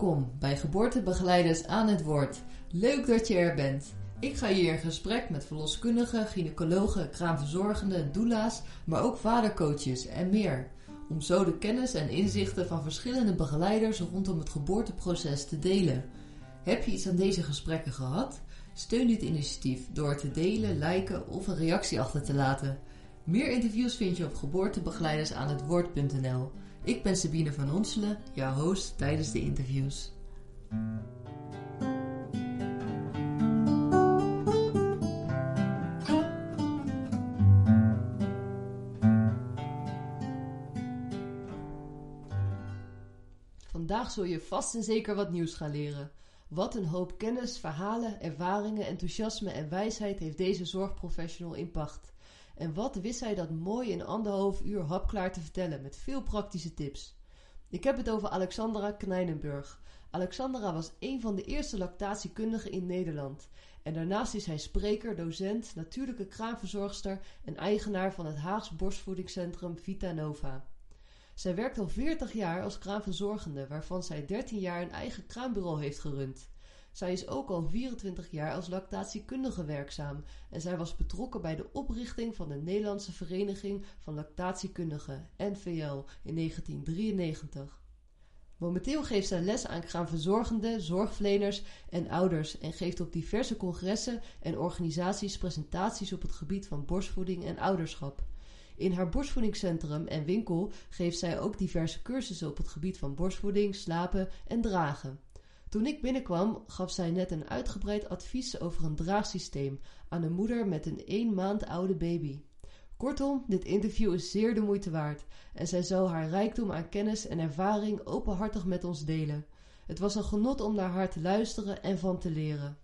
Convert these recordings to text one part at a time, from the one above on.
Welkom bij Geboortebegeleiders aan het Woord. Leuk dat je er bent. Ik ga hier in gesprek met verloskundigen, gynaecologen, kraamverzorgenden, doula's, maar ook vadercoaches en meer. Om zo de kennis en inzichten van verschillende begeleiders rondom het geboorteproces te delen. Heb je iets aan deze gesprekken gehad? Steun dit initiatief door te delen, liken of een reactie achter te laten. Meer interviews vind je op geboortebegeleidersaanhetwoord.nl. Ik ben Sabine van Onselen, jouw host tijdens de interviews. Vandaag zul je vast en zeker wat nieuws gaan leren. Wat een hoop kennis, verhalen, ervaringen, enthousiasme en wijsheid heeft deze zorgprofessional in pacht. En wat wist hij dat mooi in anderhalf uur hapklaar te vertellen met veel praktische tips. Ik heb het over Alexandra Knijnenburg. Alexandra was een van de eerste lactatiekundigen in Nederland. En daarnaast is hij spreker, docent, natuurlijke kraamverzorgster en eigenaar van het Haags borstvoedingscentrum Vita Nova. Zij werkt al 40 jaar als kraamverzorgende, waarvan zij 13 jaar een eigen kraambureau heeft gerund. Zij is ook al 24 jaar als lactatiekundige werkzaam en zij was betrokken bij de oprichting van de Nederlandse Vereniging van Lactatiekundigen, NVL, in 1993. Momenteel geeft zij les aan kraamverzorgenden, zorgverleners en ouders en geeft op diverse congressen en organisaties presentaties op het gebied van borstvoeding en ouderschap. In haar borstvoedingscentrum en winkel geeft zij ook diverse cursussen op het gebied van borstvoeding, slapen en dragen. Toen ik binnenkwam, gaf zij net een uitgebreid advies over een draagsysteem aan een moeder met een één maand oude baby. Kortom, dit interview is zeer de moeite waard en zij zal haar rijkdom aan kennis en ervaring openhartig met ons delen. Het was een genot om naar haar te luisteren en van te leren.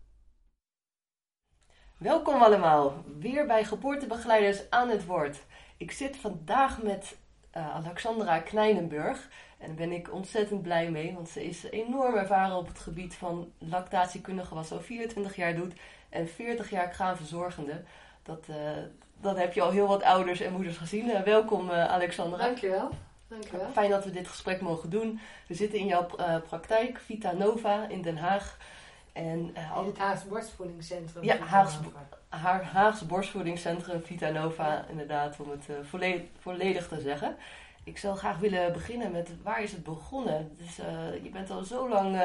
Welkom allemaal, weer bij Geboortebegeleiders aan het woord. Ik zit vandaag met uh, Alexandra Knijnenburg. En daar ben ik ontzettend blij mee, want ze is enorm ervaren op het gebied van lactatiekundige, wat ze al 24 jaar doet, en 40 jaar kraamverzorgende. Dat, uh, dat heb je al heel wat ouders en moeders gezien. Uh, welkom Alexandra. Dankjewel. Dankjewel. Fijn dat we dit gesprek mogen doen. We zitten in jouw praktijk, Vita Nova in Den Haag. En, uh, in het Haagse Borstvoedingscentrum. Ja, Haagse, haar Haagse Borstvoedingscentrum Vita Nova, inderdaad, om het uh, volledig, volledig te zeggen. Ik zou graag willen beginnen met waar is het begonnen? Dus, uh, je bent al zo lang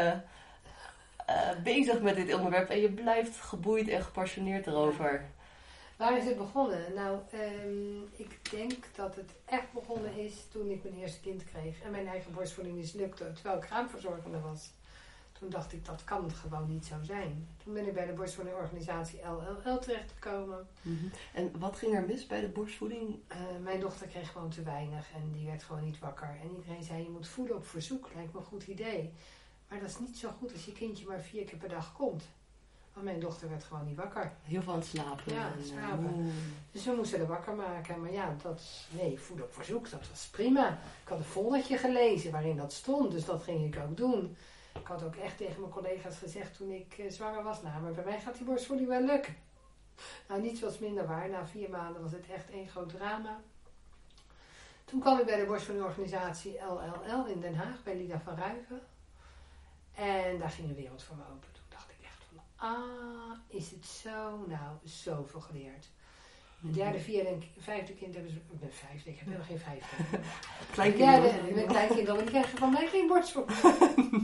bezig met dit onderwerp en je blijft geboeid en gepassioneerd erover. Waar is het begonnen? Nou, um, ik denk dat het echt begonnen is toen ik mijn eerste kind kreeg en mijn eigen borstvoeding mislukte, terwijl ik kraamverzorgende was. Toen dacht ik, dat kan gewoon niet zo zijn. Toen ben ik bij de borstvoedingorganisatie LLL terechtgekomen. Mm -hmm. En wat ging er mis bij de borstvoeding? Uh, mijn dochter kreeg gewoon te weinig en die werd gewoon niet wakker. En iedereen zei, je moet voeden op verzoek, lijkt me een goed idee. Maar dat is niet zo goed als je kindje maar vier keer per dag komt. Want mijn dochter werd gewoon niet wakker. Heel veel aan het slapen. Ja, het slapen. Mm. Dus we moesten er wakker maken. Maar ja, dat, nee, voeden op verzoek, dat was prima. Ik had een foldertje gelezen waarin dat stond, dus dat ging ik ook doen. Ik had ook echt tegen mijn collega's gezegd toen ik uh, zwanger was, nou, maar bij mij gaat die borstvoeding wel lukken. Nou, niets was minder waar. Na vier maanden was het echt één groot drama. Toen kwam ik bij de borstvoedingorganisatie LLL in Den Haag, bij Lida van Ruigen. En daar ging de wereld voor me open. Toen dacht ik echt van, ah, is het zo? Nou, zoveel geleerd. Mijn derde, vierde en vijfde kind hebben ze. Ik ben vijfde, ik heb helemaal geen vijfde. Kleinkinderen. Ja, mijn kleinkinderen, die krijgen van mij geen borstvoeding.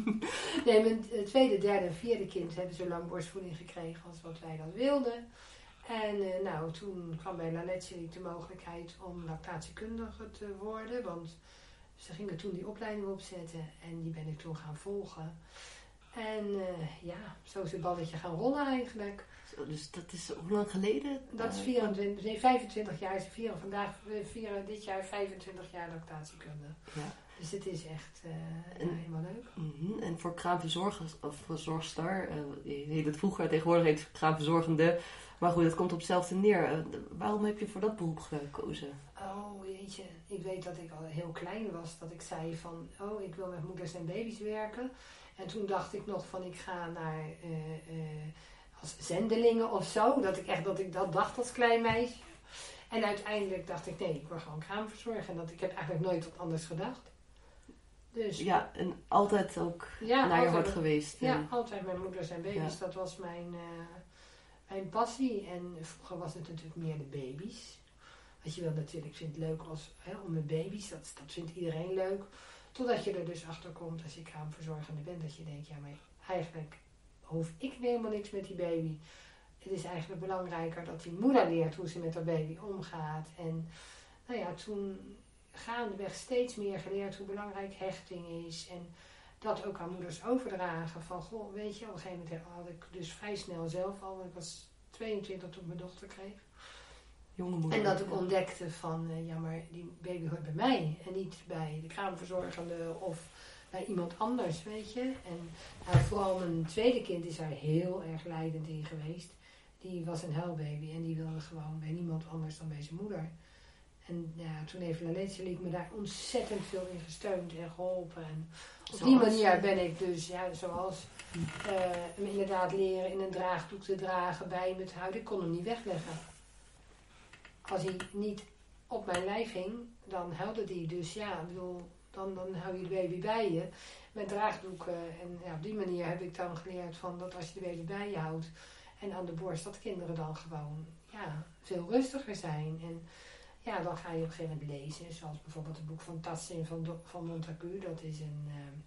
nee, mijn tweede, derde en vierde kind hebben zo lang borstvoeding gekregen als wat wij dat wilden. En uh, nou, toen kwam bij La Lecce de mogelijkheid om lactatiekundige te worden. Want ze gingen toen die opleiding opzetten en die ben ik toen gaan volgen. En uh, ja, zo is het balletje gaan rollen eigenlijk. Dus dat is hoe lang geleden? Dat is 24, nee, 25 jaar. Ze vieren vandaag, we vieren dit jaar 25 jaar lactatiekunde. Ja. Dus het is echt uh, en, helemaal leuk. Mm -hmm. En voor kraamverzorgers of verzorgster, uh, heet het vroeger, tegenwoordig heet het kraamverzorgende. Maar goed, het komt op hetzelfde neer. Uh, waarom heb je voor dat beroep gekozen? Oh jeetje, ik weet dat ik al heel klein was. Dat ik zei van, oh ik wil met moeders en baby's werken. En toen dacht ik nog van, ik ga naar als zendelingen of zo. Dat ik echt dat ik dat dacht als klein meisje. En uiteindelijk dacht ik, nee, ik word gewoon kraamverzorger. En dat, ik heb eigenlijk nooit wat anders gedacht. Dus Ja, en altijd ook ja, naar je hart geweest. Ja, altijd mijn moeders en baby's. Ja. Dat was mijn, eh, mijn passie. En vroeger was het natuurlijk meer de baby's. Want je wil natuurlijk, ik vind het leuk als, hè, om met baby's. Dat, dat vindt iedereen leuk. Totdat je er dus achter komt als je kraamverzorgende bent. Dat je denkt, ja maar eigenlijk hoef ik helemaal niks met die baby. Het is eigenlijk belangrijker dat die moeder leert hoe ze met haar baby omgaat. En nou ja, toen gaandeweg steeds meer geleerd hoe belangrijk hechting is. En dat ook aan moeders overdragen. Van, goh, weet je, op een gegeven moment had ik dus vrij snel zelf al, ik was 22 toen ik mijn dochter kreeg. Jonge moeder. En dat ik ontdekte van, eh, ja maar die baby hoort bij mij. En niet bij de kraamverzorgende of bij iemand anders, weet je. En nou, vooral mijn tweede kind is daar heel erg leidend in geweest. Die was een huilbaby en die wilde gewoon bij niemand anders dan bij zijn moeder. En ja, toen heeft Laletje me daar ontzettend veel in gesteund en geholpen. En op die manier ben ik dus, ja, zoals eh, hem inderdaad leren in een draagdoek te dragen bij hem het houden. Ik kon hem niet wegleggen. Als hij niet op mijn lijf hing, dan huilde hij. Dus ja, ik bedoel, dan, dan hou je de baby bij je met draagdoeken. En ja, op die manier heb ik dan geleerd van dat als je de baby bij je houdt en aan de borst, dat kinderen dan gewoon ja, veel rustiger zijn. En ja, dan ga je op een gegeven moment lezen, zoals bijvoorbeeld het boek van Tassin van, Do- van Montagu. Dat is een, ehm,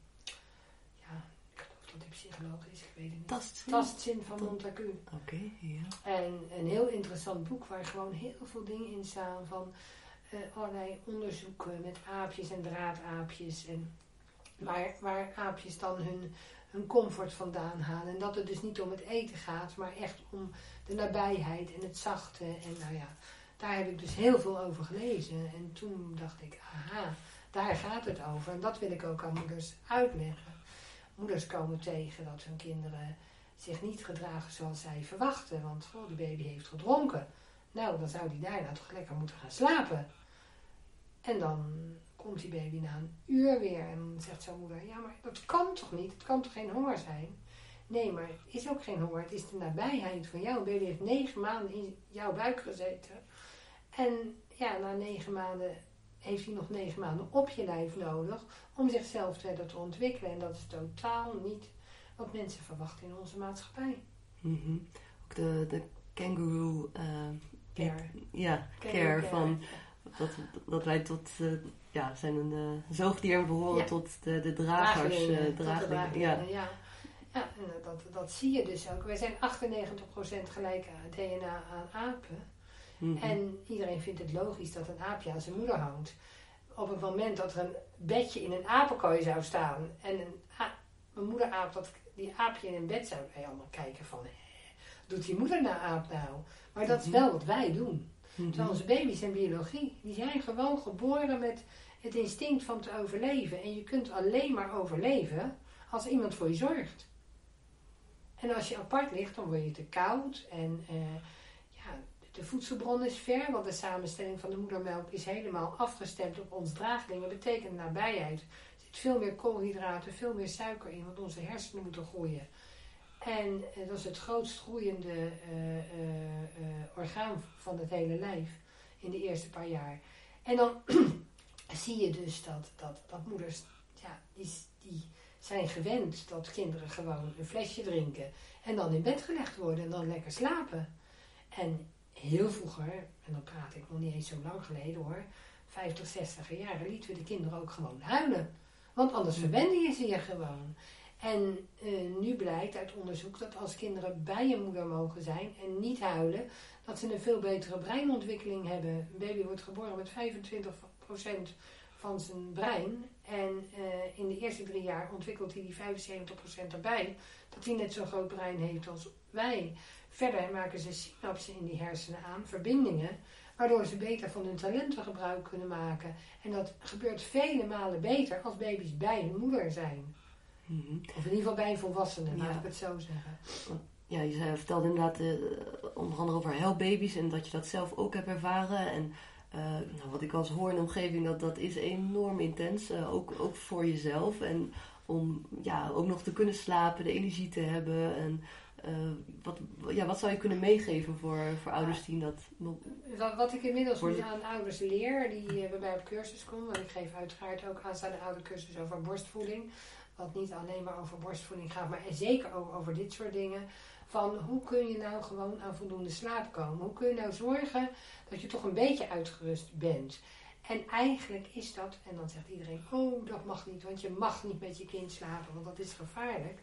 ja, ik geloof dat hij psycholoog is, ik weet het niet. Tast. Tastzin van Montagu. Oké, ja. En een heel interessant boek waar gewoon heel veel dingen in staan van eh, allerlei onderzoeken met aapjes en draadaapjes. En waar, waar aapjes dan hun, hun comfort vandaan halen. En dat het dus niet om het eten gaat, maar echt om de nabijheid en het zachte. En nou ja, daar heb ik dus heel veel over gelezen. En toen dacht ik, aha, daar gaat het over. En dat wil ik ook aan moeders uitleggen. Moeders komen tegen dat hun kinderen zich niet gedragen zoals zij verwachten. Want goh, de baby heeft gedronken. Nou, dan zou die daarna toch lekker moeten gaan slapen. En dan komt die baby na een uur weer en zegt zijn moeder: Ja, maar dat kan toch niet? Het kan toch geen honger zijn? Nee, maar het is ook geen honger. Het is de nabijheid van jou. Een baby heeft negen maanden in jouw buik gezeten. En ja, na negen maanden heeft hij nog negen maanden op je lijf nodig om zichzelf verder te ontwikkelen. En dat is totaal niet wat mensen verwachten in onze maatschappij. Mhm. Ook de, de kangaroo eh, Care. ja, care. van dat, dat wij tot uh, ja, zijn een uh, zoogdier en behoren Ja. tot de, de dragers. Dragelingen, dragelingen, dragelingen, ja. ja. En eh, dat, dat zie je dus ook. Wij zijn 98% gelijk aan DNA aan apen. Mhm. En iedereen vindt het logisch dat een aapje aan zijn moeder hangt. Op het moment dat er een bedje in een apenkooi zou staan en een, een moederaap dat die aapje in een bed zou wij allemaal kijken van, doet die moeder nou aap nou? Maar dat is Mhm. wel wat wij doen. Mhm. Terwijl onze baby's zijn biologie. Die zijn gewoon geboren met het instinct van te overleven. En je kunt alleen maar overleven als iemand voor je zorgt. En als je apart ligt, dan word je te koud. En eh, ja, de voedselbron is ver, want de samenstelling van de moedermelk is helemaal afgestemd op ons draaglingen. Dat betekent nabijheid. Er zit veel meer koolhydraten, veel meer suiker in, want onze hersenen moeten groeien. En eh, dat is het grootst groeiende eh, eh, orgaan van het hele lijf in de eerste paar jaar. En dan zie je dus dat, dat, dat moeders, ja, die, die zijn gewend dat kinderen gewoon een flesje drinken en dan in bed gelegd worden en dan lekker slapen. En heel vroeger, en dan praat ik nog niet eens zo lang geleden hoor, 50, 60 jaren lieten we de kinderen ook gewoon huilen. Want anders verwende je ze je gewoon. En eh, nu blijkt uit onderzoek dat als kinderen bij een moeder mogen zijn en niet huilen, dat ze een veel betere breinontwikkeling hebben. Een baby wordt geboren met 25% van zijn brein. En eh, in de eerste drie jaar ontwikkelt hij die 75% erbij. Dat hij net zo'n groot brein heeft als wij. Verder maken ze synapsen in die hersenen aan, verbindingen, waardoor ze beter van hun talenten gebruik kunnen maken. En dat gebeurt vele malen beter als baby's bij hun moeder zijn. Mhm. Of in ieder geval bij een volwassene, laat Ja. ik het zo zeggen. Ja, je zei, vertelde inderdaad eh, onder andere over huilbaby's en dat je dat zelf ook hebt ervaren. En eh, nou, wat ik als hoor in de omgeving, dat, dat is enorm intens. eh, ook, ook voor jezelf. En om ja, ook nog te kunnen slapen, de energie te hebben. En wat, ja, wat zou je kunnen meegeven voor, voor ouders die dat... Wat, wat ik inmiddels nu aan ouders leer, die bij mij op cursus komen, want ik geef uiteraard ook aanstaande oudercursus over borstvoeding. Wat niet alleen maar over borstvoeding gaat, maar zeker ook over dit soort dingen. Van hoe kun je nou gewoon aan voldoende slaap komen? Hoe kun je nou zorgen dat je toch een beetje uitgerust bent? En eigenlijk is dat, en dan zegt iedereen, oh dat mag niet, want je mag niet met je kind slapen, want dat is gevaarlijk.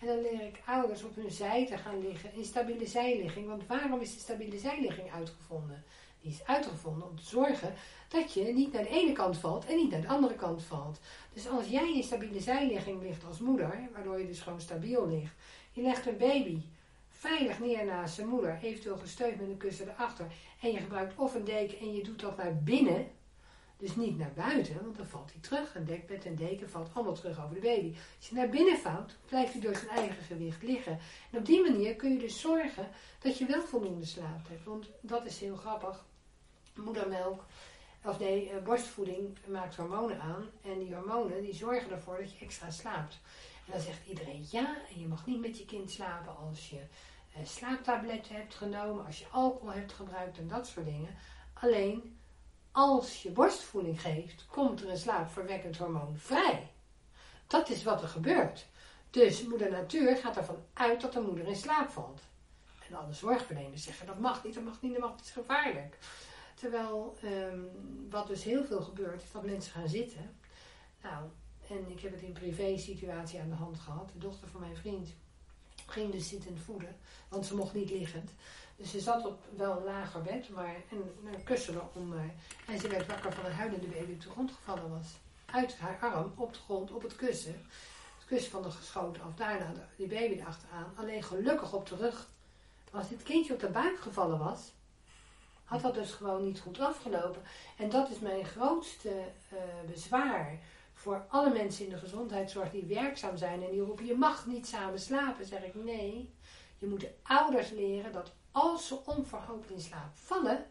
En dan leer ik ouders op hun zij te gaan liggen in stabiele zijligging. Want waarom is de stabiele zijligging uitgevonden? Die is uitgevonden om te zorgen dat je niet naar de ene kant valt en niet naar de andere kant valt. Dus als jij in stabiele zijligging ligt als moeder, waardoor je dus gewoon stabiel ligt, je legt een baby veilig neer naast zijn moeder, eventueel gesteund met een kussen erachter, en je gebruikt of een deken en je doet dat naar binnen, dus niet naar buiten, want dan valt hij terug. Een dekbed en deken valt allemaal terug over de baby. Als je naar binnen vouwt, blijft hij door zijn eigen gewicht liggen. En op die manier kun je dus zorgen dat je wel voldoende slaap hebt. Want dat is heel grappig. Moedermelk, of nee, eh, borstvoeding maakt hormonen aan. En die hormonen die zorgen ervoor dat je extra slaapt. En dan zegt iedereen ja, en je mag niet met je kind slapen als je eh, slaaptabletten hebt genomen, als je alcohol hebt gebruikt en dat soort dingen. Alleen als je borstvoeding geeft, komt er een slaapverwekkend hormoon vrij. Dat is wat er gebeurt. Dus moeder natuur gaat ervan uit dat de moeder in slaap valt. En alle zorgverleners zeggen dat mag niet, dat mag niet, dat mag niet, is gevaarlijk. Terwijl ehm, wat dus heel veel gebeurt, is dat mensen gaan zitten. Nou, en ik heb het in privé situatie aan de hand gehad. De dochter van mijn vriend ging dus zittend voeden, want ze mocht niet liggend. Dus ze zat op wel een lager bed, maar een, een kussen eronder. En ze werd wakker van een huilende baby op de grond gevallen was. Uit haar arm op de grond, op het kussen. Het kussen van de geschoten af. Daarna die baby erachteraan. Alleen gelukkig op de rug. Als dit kindje op de buik gevallen was, had dat dus gewoon niet goed afgelopen. En dat is mijn grootste uh, bezwaar voor alle mensen in de gezondheidszorg die werkzaam zijn en die roepen: je mag niet samen slapen. Zeg ik nee. Je moet de ouders leren dat als ze onverhoopt in slaap vallen,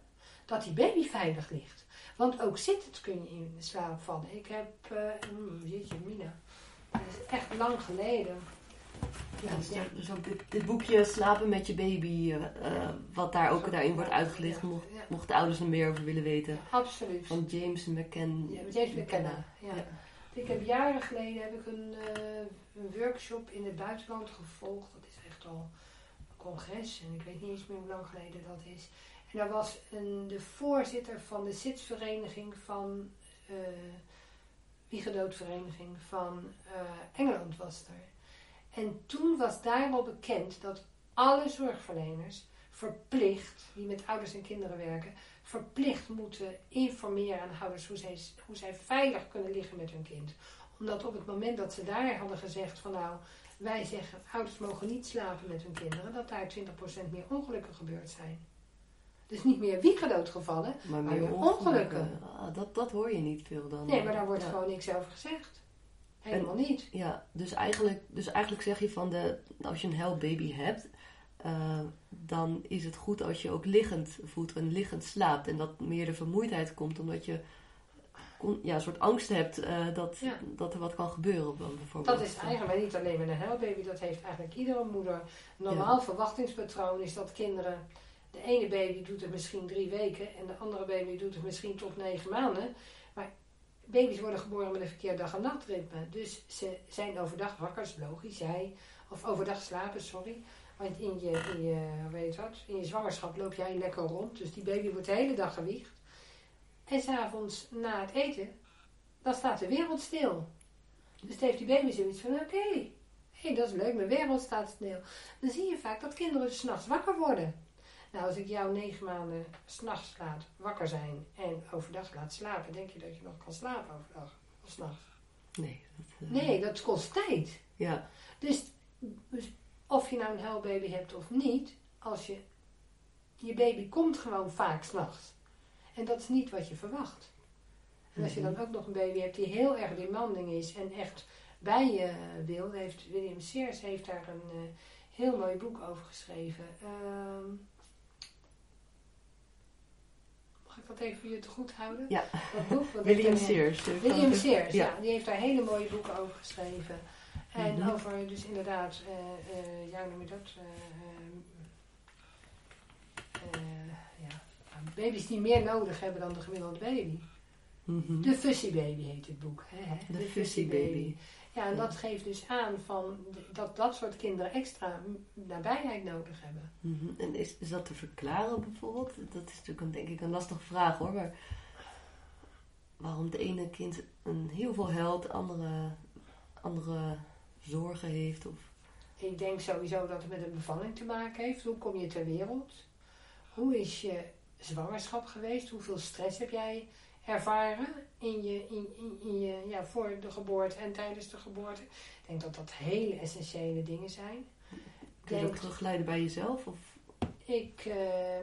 dat die baby veilig ligt. Want ook zittend kun je in slaap vallen. Ik heb, uh, mm, mina, dat is echt lang geleden. Ja, dus, dus ook dit, boekje Slapen met je baby, uh, wat daar ook daarin wordt uitgelicht, mocht, mocht de ouders er meer over willen weten. Absoluut. Van James McKen. Ja, James McKenna, ja. Ik heb jaren geleden heb ik een, uh, een workshop in het buitenland gevolgd. Dat is echt al congres en ik weet niet eens meer hoe lang geleden dat is. En daar was een, de voorzitter van de SIDS-vereniging van, uh, Wiegedoodvereniging van uh, Engeland was er. En toen was daar al bekend dat alle zorgverleners verplicht, die met ouders en kinderen werken, verplicht moeten informeren aan ouders hoe zij, hoe zij veilig kunnen liggen met hun kind. Omdat op het moment dat ze daar hadden gezegd van nou, wij zeggen ouders mogen niet slapen met hun kinderen, dat daar 20% meer ongelukken gebeurd zijn. Dus niet meer wiegedoodgevallen, maar meer, maar ongelukken. Ah, dat, dat hoor je niet veel dan. Nee, maar daar wordt gewoon niks over gezegd. Helemaal niet. Ja, dus eigenlijk, dus eigenlijk zeg je van de, als je een help baby hebt, uh, dan is het goed als je ook liggend voedt en liggend slaapt. En dat meer de vermoeidheid komt omdat je ja, een soort angst hebt uh, dat, dat er wat kan gebeuren. Bijvoorbeeld. Dat is eigenlijk niet alleen met een helbaby, dat heeft eigenlijk iedere moeder. Normaal verwachtingspatroon is dat kinderen, de ene baby doet het misschien drie weken en de andere baby doet het misschien tot negen maanden. Maar baby's worden geboren met een verkeerd dag- en nachtritme. Dus ze zijn overdag wakker, is logisch. Jij, of overdag slapen, sorry. Want in je, in je, weet wat, in je zwangerschap loop jij lekker rond. Dus die baby wordt de hele dag gewiegd. En s'avonds na het eten, dan staat de wereld stil. Dus heeft die baby zoiets van, oké, okay, hey, dat is leuk, mijn wereld staat stil. Dan zie je vaak dat kinderen s'nachts wakker worden. Nou, als ik jou negen maanden s'nachts laat wakker zijn en overdag laat slapen, denk je dat je nog kan slapen overdag of s'nachts? Nee. Dat, uh... Nee, dat kost tijd. Ja. Dus, dus of je nou een huilbaby hebt of niet, als je, je baby komt gewoon vaak s'nachts. En dat is niet wat je verwacht. En als je dan ook nog een baby hebt die heel erg demanding is en echt bij je wil, heeft William Sears heeft daar een uh, heel mooi boek over geschreven. Uh, mag ik dat even voor je te goed houden? Ja. Dat boek, William Sears. William Sears, ja. ja. Die heeft daar hele mooie boeken over geschreven. En Mhm. over, dus inderdaad, eh ja, noem je dat? Eh, ja. Baby's die meer nodig hebben dan de gemiddelde baby. Mhm. De Fussy Baby heet het boek. Hè? hè? De Fussy Baby. Ja, en dat geeft dus aan van dat dat soort kinderen extra nabijheid nodig hebben. Mhm. En is, is dat te verklaren bijvoorbeeld? Dat is natuurlijk een, denk ik een lastige vraag hoor. Maar waarom de ene kind een heel veel huilt, andere, andere zorgen heeft? Of, Ik denk sowieso dat het met een bevalling te maken heeft. Hoe kom je ter wereld? Hoe is je zwangerschap geweest? Hoeveel stress heb jij ervaren in je, in, in, in je, ja, voor de geboorte en tijdens de geboorte? Ik denk dat dat hele essentiële dingen zijn. kun je dat terugleiden bij jezelf? Of, Ik, eh,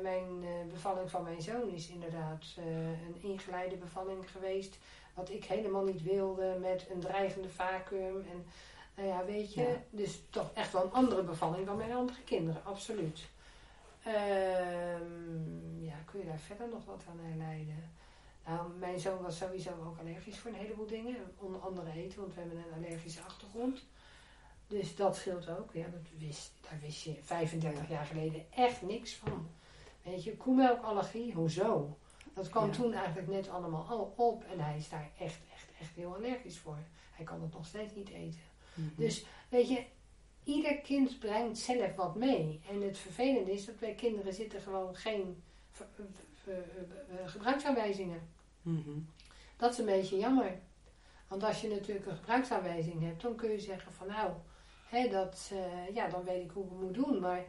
mijn eh, bevalling van mijn zoon is inderdaad eh, een ingeleide bevalling geweest. Wat ik helemaal niet wilde, met een dreigende vacuüm. En nou ja, weet je, Ja. dus toch echt wel een andere bevalling dan mijn andere kinderen, absoluut. Ehm, ja, kun je daar verder nog wat aan herleiden? Nou, mijn zoon was sowieso ook allergisch voor een heleboel dingen. Onder andere eten, want we hebben een allergische achtergrond. Dus dat scheelt ook. Ja, dat wist, daar wist je 35 jaar geleden echt niks van. Weet je, koemelkallergie, hoezo? Dat kwam Ja. toen eigenlijk net allemaal al op. En hij is daar echt, echt, echt heel allergisch voor. Hij kan het nog steeds niet eten. Mhm. Dus weet je, ieder kind brengt zelf wat mee. En het vervelende is dat bij kinderen zitten gewoon geen ver- ver- gebruiksaanwijzingen. Mhm. Dat is een beetje jammer. Want als je natuurlijk een gebruiksaanwijzing hebt, dan kun je zeggen van nou, hè, dat, eh, ja, dan weet ik hoe ik het moet doen. Maar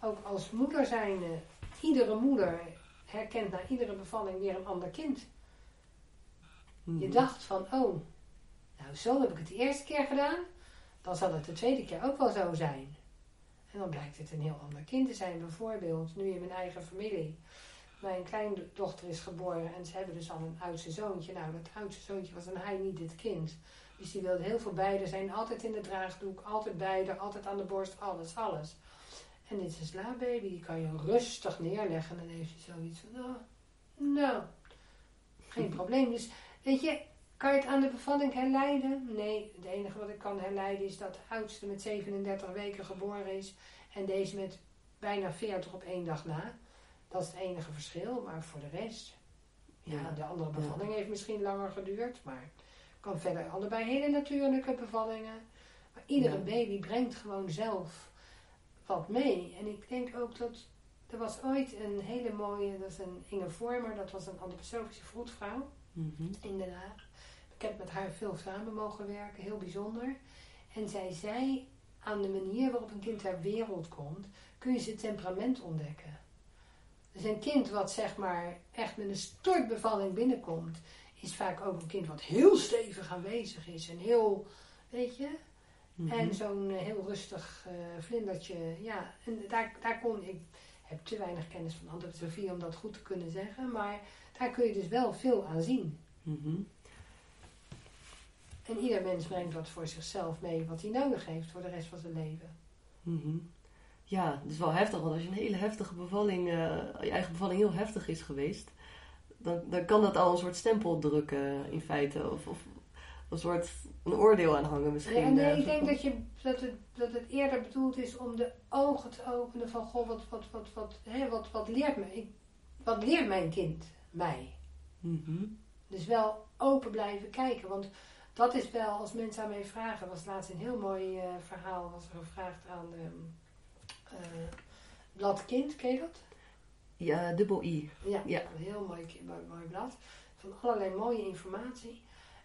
ook als moeder zijnde, iedere moeder herkent na iedere bevalling weer een ander kind. Je Mhm. dacht van, oh, nou zo heb ik het de eerste keer gedaan, dan zal het de tweede keer ook wel zo zijn. En dan blijkt het een heel ander kind te zijn. Bijvoorbeeld, nu in mijn eigen familie. Mijn kleindochter is geboren en ze hebben dus al een oudste zoontje. Nou, dat oudste zoontje was een hij niet dit kind. Dus die wilde heel veel haar zijn. Altijd in de draagdoek, altijd haar, altijd aan de borst, alles, alles. En dit is een slaapbaby, die kan je rustig neerleggen. En dan heeft hij zoiets van, oh, nou, geen probleem. Dus weet je, kan je het aan de bevalling herleiden? Nee, het enige wat ik kan herleiden is dat de oudste met 37 weken geboren is. En deze met bijna 40 op één dag na. Dat is het enige verschil, maar voor de rest. Ja, Ja. de andere bevalling heeft misschien langer geduurd, maar kan verder allebei hele natuurlijke bevallingen. Maar iedere Ja. baby brengt gewoon zelf wat mee. En ik denk ook dat er was ooit een hele mooie, dat is een Inge Vormer, dat was een antroposofische vroedvrouw Mhm. in Den Haag. Ik heb met haar veel samen mogen werken, heel bijzonder. En zij zei, aan de manier waarop een kind ter wereld komt, kun je zijn temperament ontdekken. Dus een kind wat zeg maar echt met een stortbevalling binnenkomt, is vaak ook een kind wat heel stevig aanwezig is en heel, weet je, Mhm. en zo'n eh, heel rustig eh, vlindertje, ja, en daar, daar kon ik, heb te weinig kennis van antroposofie om dat goed te kunnen zeggen, maar daar kun je dus wel veel aan zien. Mhm. En ieder mens brengt wat voor zichzelf mee wat hij nodig heeft voor de rest van zijn leven. Mhm. Ja, het is wel heftig, want als je een hele heftige bevalling, eh, je eigen bevalling heel heftig is geweest, dan, dan kan dat al een soort stempel drukken in feite. Of, of een soort een oordeel aan hangen misschien. Ja, nee, eh, ik denk van- dat, je, dat, het, dat het eerder bedoeld is om de ogen te openen van, goh, wat, wat, wat, wat, hè, wat, wat, leert, me, ik, wat leert mijn kind mij? Mhm. Dus wel open blijven kijken, want dat is wel, als mensen aan mij vragen, was laatst een heel mooi eh, verhaal, was er gevraagd aan ehm eh, Blad Kind, ken je dat? Ja, dubbel I. Ja, Ja. een heel mooi, mooi, blad. Van allerlei mooie informatie.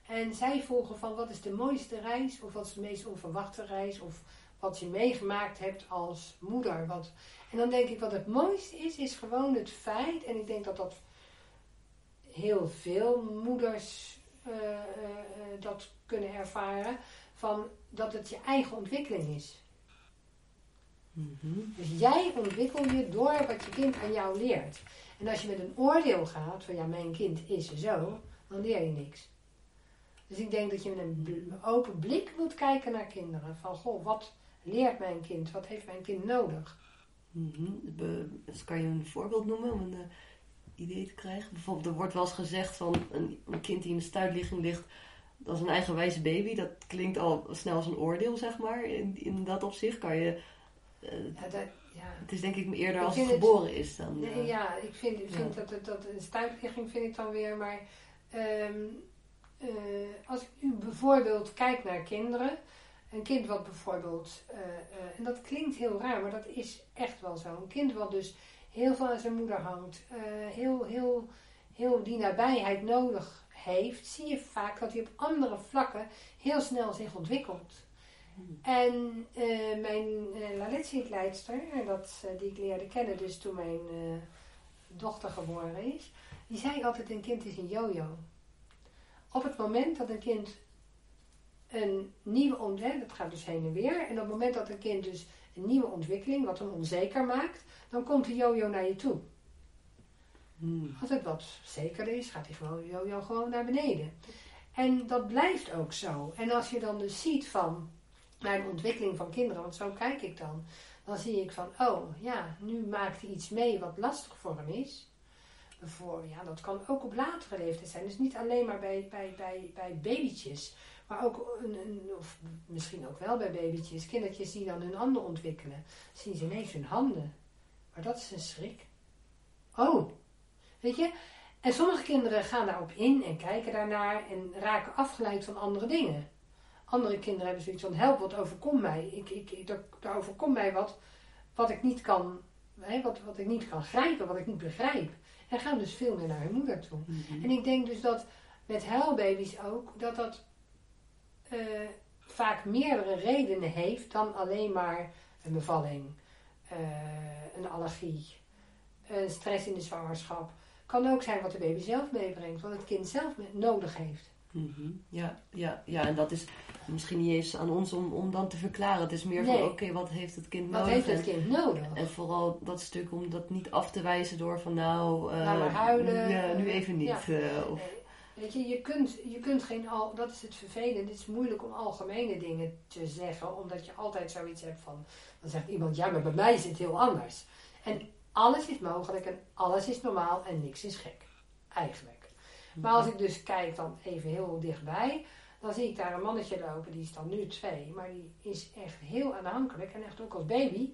En zij vroegen van wat is de mooiste reis of wat is de meest onverwachte reis of wat je meegemaakt hebt als moeder. Wat, en dan denk ik wat het mooiste is, is gewoon het feit, en ik denk dat dat heel veel moeders dat kunnen ervaren, van dat het je eigen ontwikkeling is. Mhm. Dus jij ontwikkel je door wat je kind aan jou leert. En als je met een oordeel gaat van ja, mijn kind is zo, dan leer je niks. Dus ik denk dat je met een open blik moet kijken naar kinderen. Van goh, wat leert mijn kind? Wat heeft mijn kind nodig? Be- dus kan je een voorbeeld noemen om een eh, idee te krijgen? Bijvoorbeeld, er wordt wel eens gezegd van een, een kind die in de stuitligging ligt, dat is een eigenwijze baby. Dat klinkt al snel als een oordeel, zeg maar. In, in dat opzicht kan je... eh, Ja, dat, ja. het is denk ik eerder Ik als het geboren is dan... Nee, eh, ja, ik vind, ik vind Ja. dat, het- dat een stuipligging vind ik dan weer, maar ehm, eh, als ik nu bijvoorbeeld kijk naar kinderen, een kind wat bijvoorbeeld, en dat klinkt heel raar, maar dat is echt wel zo, een kind wat dus heel veel aan zijn moeder hangt, eh, heel, heel, heel die nabijheid nodig heeft, zie je vaak dat hij op andere vlakken heel snel zich ontwikkelt. En eh, mijn uh, Laletsi-leidster, dat, eh, die ik leerde kennen dus toen mijn eh, dochter geboren is, die zei altijd een kind is een yo-yo. Op het moment dat een kind een nieuwe ontwikkeling, dat gaat dus heen en weer, en op het moment dat een kind dus een nieuwe ontwikkeling, wat hem onzeker maakt, dan komt de yo-yo naar je toe. hmm. Als het wat zekerder is, gaat die gewoon, yo-yo gewoon naar beneden. En dat blijft ook zo. En als je dan dus ziet van de ontwikkeling van kinderen, want zo kijk ik dan, dan zie ik van, oh ja, nu maakt hij iets mee wat lastig voor hem is. Voor, ja, dat kan ook op latere leeftijd zijn. Dus niet alleen maar bij, bij, bij, bij babytjes, maar ook, een, een, of misschien ook wel bij babytjes, kindertjes die dan hun handen ontwikkelen. Zien ze ineens hun handen. Maar dat is een schrik. Oh, weet je? En sommige kinderen gaan daarop in en kijken daarnaar en raken afgeleid van andere dingen. Andere kinderen hebben zoiets van, help, wat overkomt mij? Ik, ik, ik, er overkomt mij wat, wat ik niet kan, hè, wat, wat ik niet kan grijpen, wat ik niet begrijp. En gaan dus veel meer naar hun moeder toe. Mhm. En ik denk dus dat met huilbaby's ook, dat dat eh, vaak meerdere redenen heeft dan alleen maar een bevalling, eh, een allergie, een stress in de zwangerschap. Kan ook zijn wat de baby zelf meebrengt, wat het kind zelf nodig heeft. Mhm. Ja, ja, ja, en dat is misschien niet eens aan ons om, om dan te verklaren. Het is meer Nee. van, oké, wat heeft het kind Wat nodig? heeft het kind nodig? En vooral dat stuk om dat niet af te wijzen door van nou, eh, Laat maar huilen. Nu, eh, nu even niet. Ja. eh, of, Weet je, je kunt, je kunt geen al, dat is het vervelende. Het is moeilijk om algemene dingen te zeggen, omdat je altijd zoiets hebt van, dan zegt iemand, ja, maar bij mij is het heel anders. En alles is mogelijk en alles is normaal en niks is gek, eigenlijk. Maar als ik dus kijk dan even heel dichtbij, dan zie ik daar een mannetje lopen, die is dan nu twee, maar die is echt heel aanhankelijk en echt ook als baby,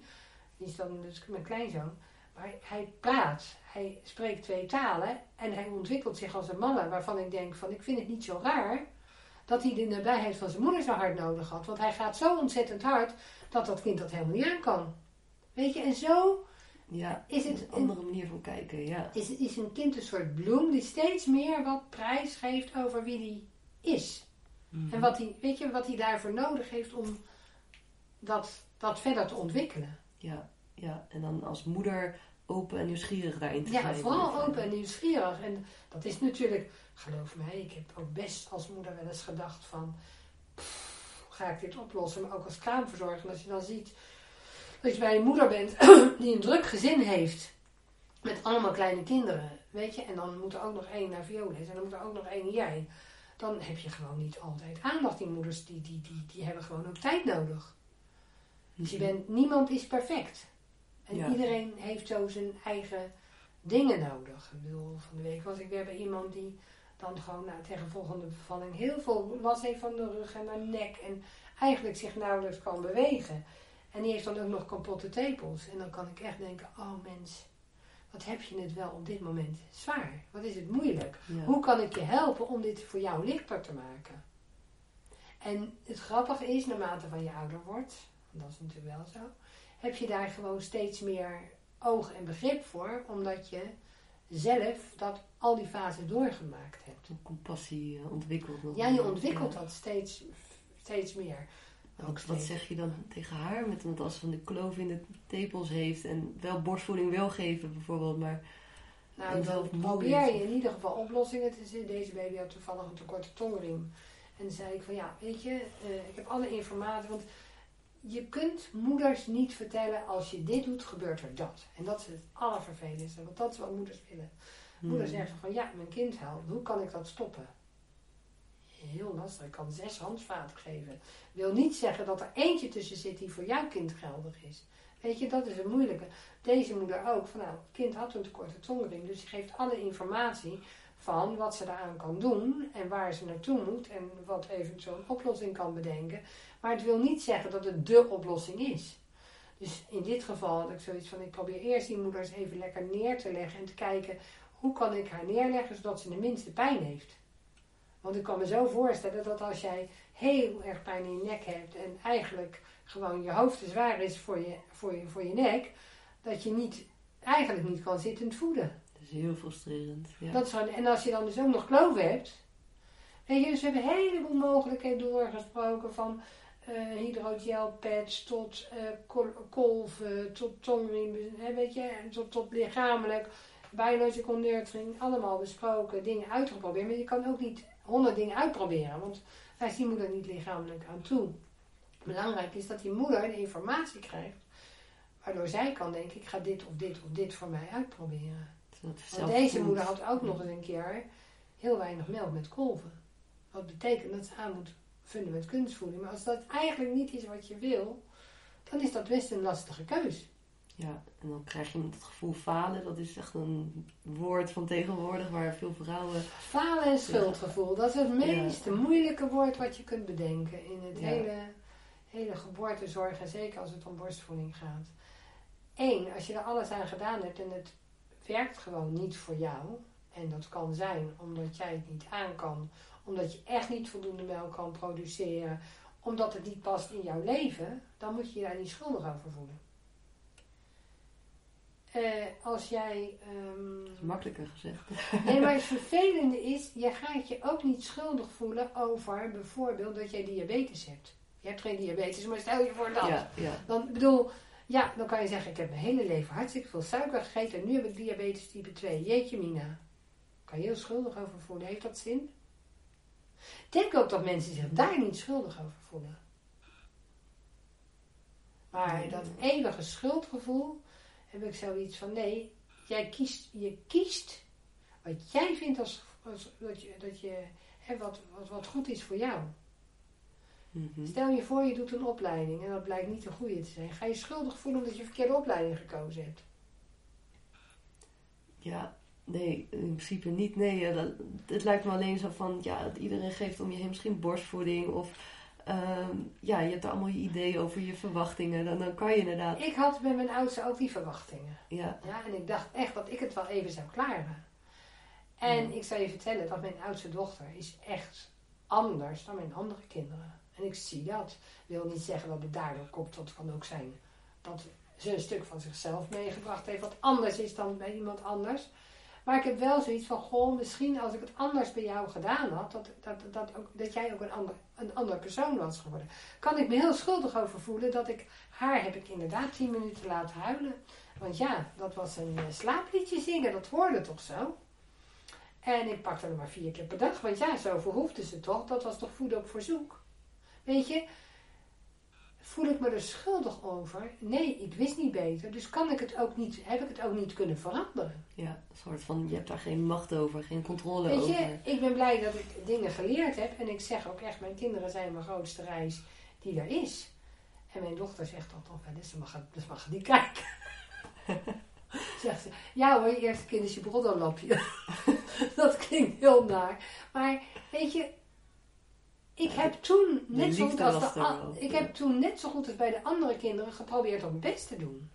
die is dan dus mijn kleinzoon, maar hij praat, hij spreekt twee talen en hij ontwikkelt zich als een man, waarvan ik denk van, ik vind het niet zo raar dat hij de nabijheid van zijn moeder zo hard nodig had, want hij gaat zo ontzettend hard dat dat kind dat helemaal niet aan kan. Weet je, en zo ja, is het een andere manier van kijken, ja. is, is een kind een soort bloem die steeds meer wat prijs geeft over wie die is. Mhm. En wat hij, weet je, wat hij daarvoor nodig heeft om dat, dat verder te ontwikkelen. Ja, ja, en dan als moeder open en nieuwsgierig daarin te Ja, zijn. vooral open en nieuwsgierig. En dat is natuurlijk, geloof mij, ik heb ook best als moeder wel eens gedacht van, pff, hoe ga ik dit oplossen? Maar ook als kraamverzorger, als je dan ziet dat je bij een moeder bent die een druk gezin heeft, met allemaal kleine kinderen, weet je, en dan moet er ook nog één naar violes en dan moet er ook nog één jij. Dan heb je gewoon niet altijd aandacht. Die moeders die, die, die, die hebben gewoon ook tijd nodig. Dus je bent, niemand is perfect. En Ja. iedereen heeft zo zijn eigen dingen nodig. Ik bedoel, van de week was ik weer bij iemand die dan gewoon nou, tegen volgende bevalling heel veel last heeft van de rug en de nek. En eigenlijk zich nauwelijks kan bewegen. En die heeft dan ook nog kapotte tepels. En dan kan ik echt denken, oh mens, wat heb je het wel op dit moment zwaar. Wat is het moeilijk. Ja. Hoe kan ik je helpen om dit voor jou lichter te maken? En het grappige is, naarmate van je ouder wordt, dat is natuurlijk wel zo, heb je daar gewoon steeds meer oog en begrip voor, omdat je zelf dat al die fases doorgemaakt hebt. Compassie eh, ontwikkelt. nog Ja, je ontwikkelt dat steeds, steeds meer. Ook Wat, zeg je dan tegen haar? Met, want als ze van de kloof in de tepels heeft en wel borstvoeding wil geven bijvoorbeeld, maar Nou, dan probeer je in ieder geval oplossingen te zien. Deze baby had toevallig een te korte tongriem. En zei ik van ja, weet je, eh, ik heb alle informatie. Want je kunt moeders niet vertellen als je dit doet, gebeurt er dat. En dat is het allervervelendste. Want dat is wat moeders willen. Moeders Hmm. zeggen van ja, mijn kind huilt. Hoe kan ik dat stoppen? Heel lastig. Ik kan zes handvaten geven. Wil niet zeggen dat er eentje tussen zit die voor jouw kind geldig is. Weet je, dat is het moeilijke. Deze moeder ook. Van nou, het kind had een te korte tongring. Dus die geeft alle informatie van wat ze daaraan kan doen en waar ze naartoe moet en wat eventueel een oplossing kan bedenken. Maar het wil niet zeggen dat het dé oplossing is. Dus in dit geval had ik zoiets van: ik probeer eerst die moeder eens even lekker neer te leggen en te kijken hoe kan ik haar neerleggen zodat ze de minste pijn heeft. Want ik kan me zo voorstellen dat als jij heel erg pijn in je nek hebt en eigenlijk gewoon je hoofd te zwaar is voor je, voor je, voor je nek, dat je niet, eigenlijk niet kan zittend voeden. Dat is heel frustrerend. Ja. Dat is gewoon, en als je dan dus ook nog kloof hebt. Weet je, dus we hebben een heleboel mogelijkheden doorgesproken. Van uh, hydrogelpads tot uh, kol- kolven, tot tongriemen, hè, weet je, tot, tot lichamelijk. Biological nurturing, allemaal besproken, dingen uitgeprobeerd. Maar je kan ook niet honderd dingen uitproberen, want daar is die moeder niet lichamelijk aan toe. Belangrijk is dat die moeder de informatie krijgt, waardoor zij kan denken, ik ga dit of dit of dit voor mij uitproberen. Want deze moeder had ook nog eens een keer heel weinig melk met kolven. Wat betekent dat ze aan moet met kunstvoeding. Maar als dat eigenlijk niet is wat je wil, dan is dat best een lastige keus. Ja, en dan krijg je het gevoel falen. Dat is echt een woord van tegenwoordig waar veel vrouwen... Falen en schuldgevoel, dat is het meest Ja. moeilijke woord wat je kunt bedenken in het Ja. hele, hele geboortezorg en zeker als het om borstvoeding gaat. Eén, als je er alles aan gedaan hebt en het werkt gewoon niet voor jou, en dat kan zijn omdat jij het niet aan kan, omdat je echt niet voldoende melk kan produceren, omdat het niet past in jouw leven, dan moet je je daar niet schuldig over voelen. Eh, als jij ehm, Dat is makkelijker gezegd. Nee, maar het vervelende is, je gaat je ook niet schuldig voelen over bijvoorbeeld dat jij diabetes hebt. Je hebt geen diabetes, maar stel je voor dat. Ja, ja. Dan bedoel, ja, dan kan je zeggen, ik heb mijn hele leven hartstikke veel suiker gegeten en nu heb ik diabetes type 2. Jeetje mina. Kan je heel schuldig over voelen. Heeft dat zin? Ik denk ook dat mensen zich daar niet schuldig over voelen. Maar dat eeuwige schuldgevoel heb ik zoiets van, nee, jij kiest, je kiest wat jij vindt als, als dat je, dat je hè, wat, wat, wat goed is voor jou. Mhm. Stel je voor, je doet een opleiding en dat blijkt niet een goede te zijn. Ga je schuldig voelen omdat je een verkeerde opleiding gekozen hebt? Ja, nee, in principe niet. Nee, dat, het lijkt me alleen zo van, ja, dat iedereen geeft om je heen misschien borstvoeding of... ehm, ja, je hebt er allemaal je ideeën over je verwachtingen. Dan, dan kan je inderdaad... Ik had met mijn oudste ook die verwachtingen. Ja, Ja, en ik dacht echt dat ik het wel even zou klaren. En Ja. ik zou je vertellen dat mijn oudste dochter is echt anders dan mijn andere kinderen. En ik zie dat. Ik wil niet zeggen dat het daardoor komt. Dat kan ook zijn dat ze een stuk van zichzelf meegebracht heeft. Wat anders is dan bij iemand anders. Maar ik heb wel zoiets van, goh, misschien als ik het anders bij jou gedaan had, dat, dat, dat, ook, dat jij ook een ander, een ander persoon was geworden. Kan ik me heel schuldig over voelen dat ik haar heb ik inderdaad tien minuten laten huilen. Want ja, dat was een eh, slaapliedje zingen, dat hoorde toch zo? En ik pakte er maar vier keer per dag, want ja, zoveel hoefde ze toch. Dat was toch voeden op verzoek. Weet je, voel ik me er schuldig over? Nee, ik wist niet beter, dus kan ik het ook niet, heb ik het ook niet kunnen veranderen. ja, een soort van, je hebt daar geen macht over, geen controle Weet over. je, ik ben blij dat ik dingen geleerd heb. En ik zeg ook echt, mijn kinderen zijn mijn grootste reis die er is. En mijn dochter zegt eens, ze mag, dus mag niet kijken. Zegt ze, ja hoor, je eerste kind is je dat klinkt heel naar. Maar weet je, ik heb toen net zo goed als de, wel, ik ja. heb toen net zo goed als bij de andere kinderen geprobeerd om best te doen.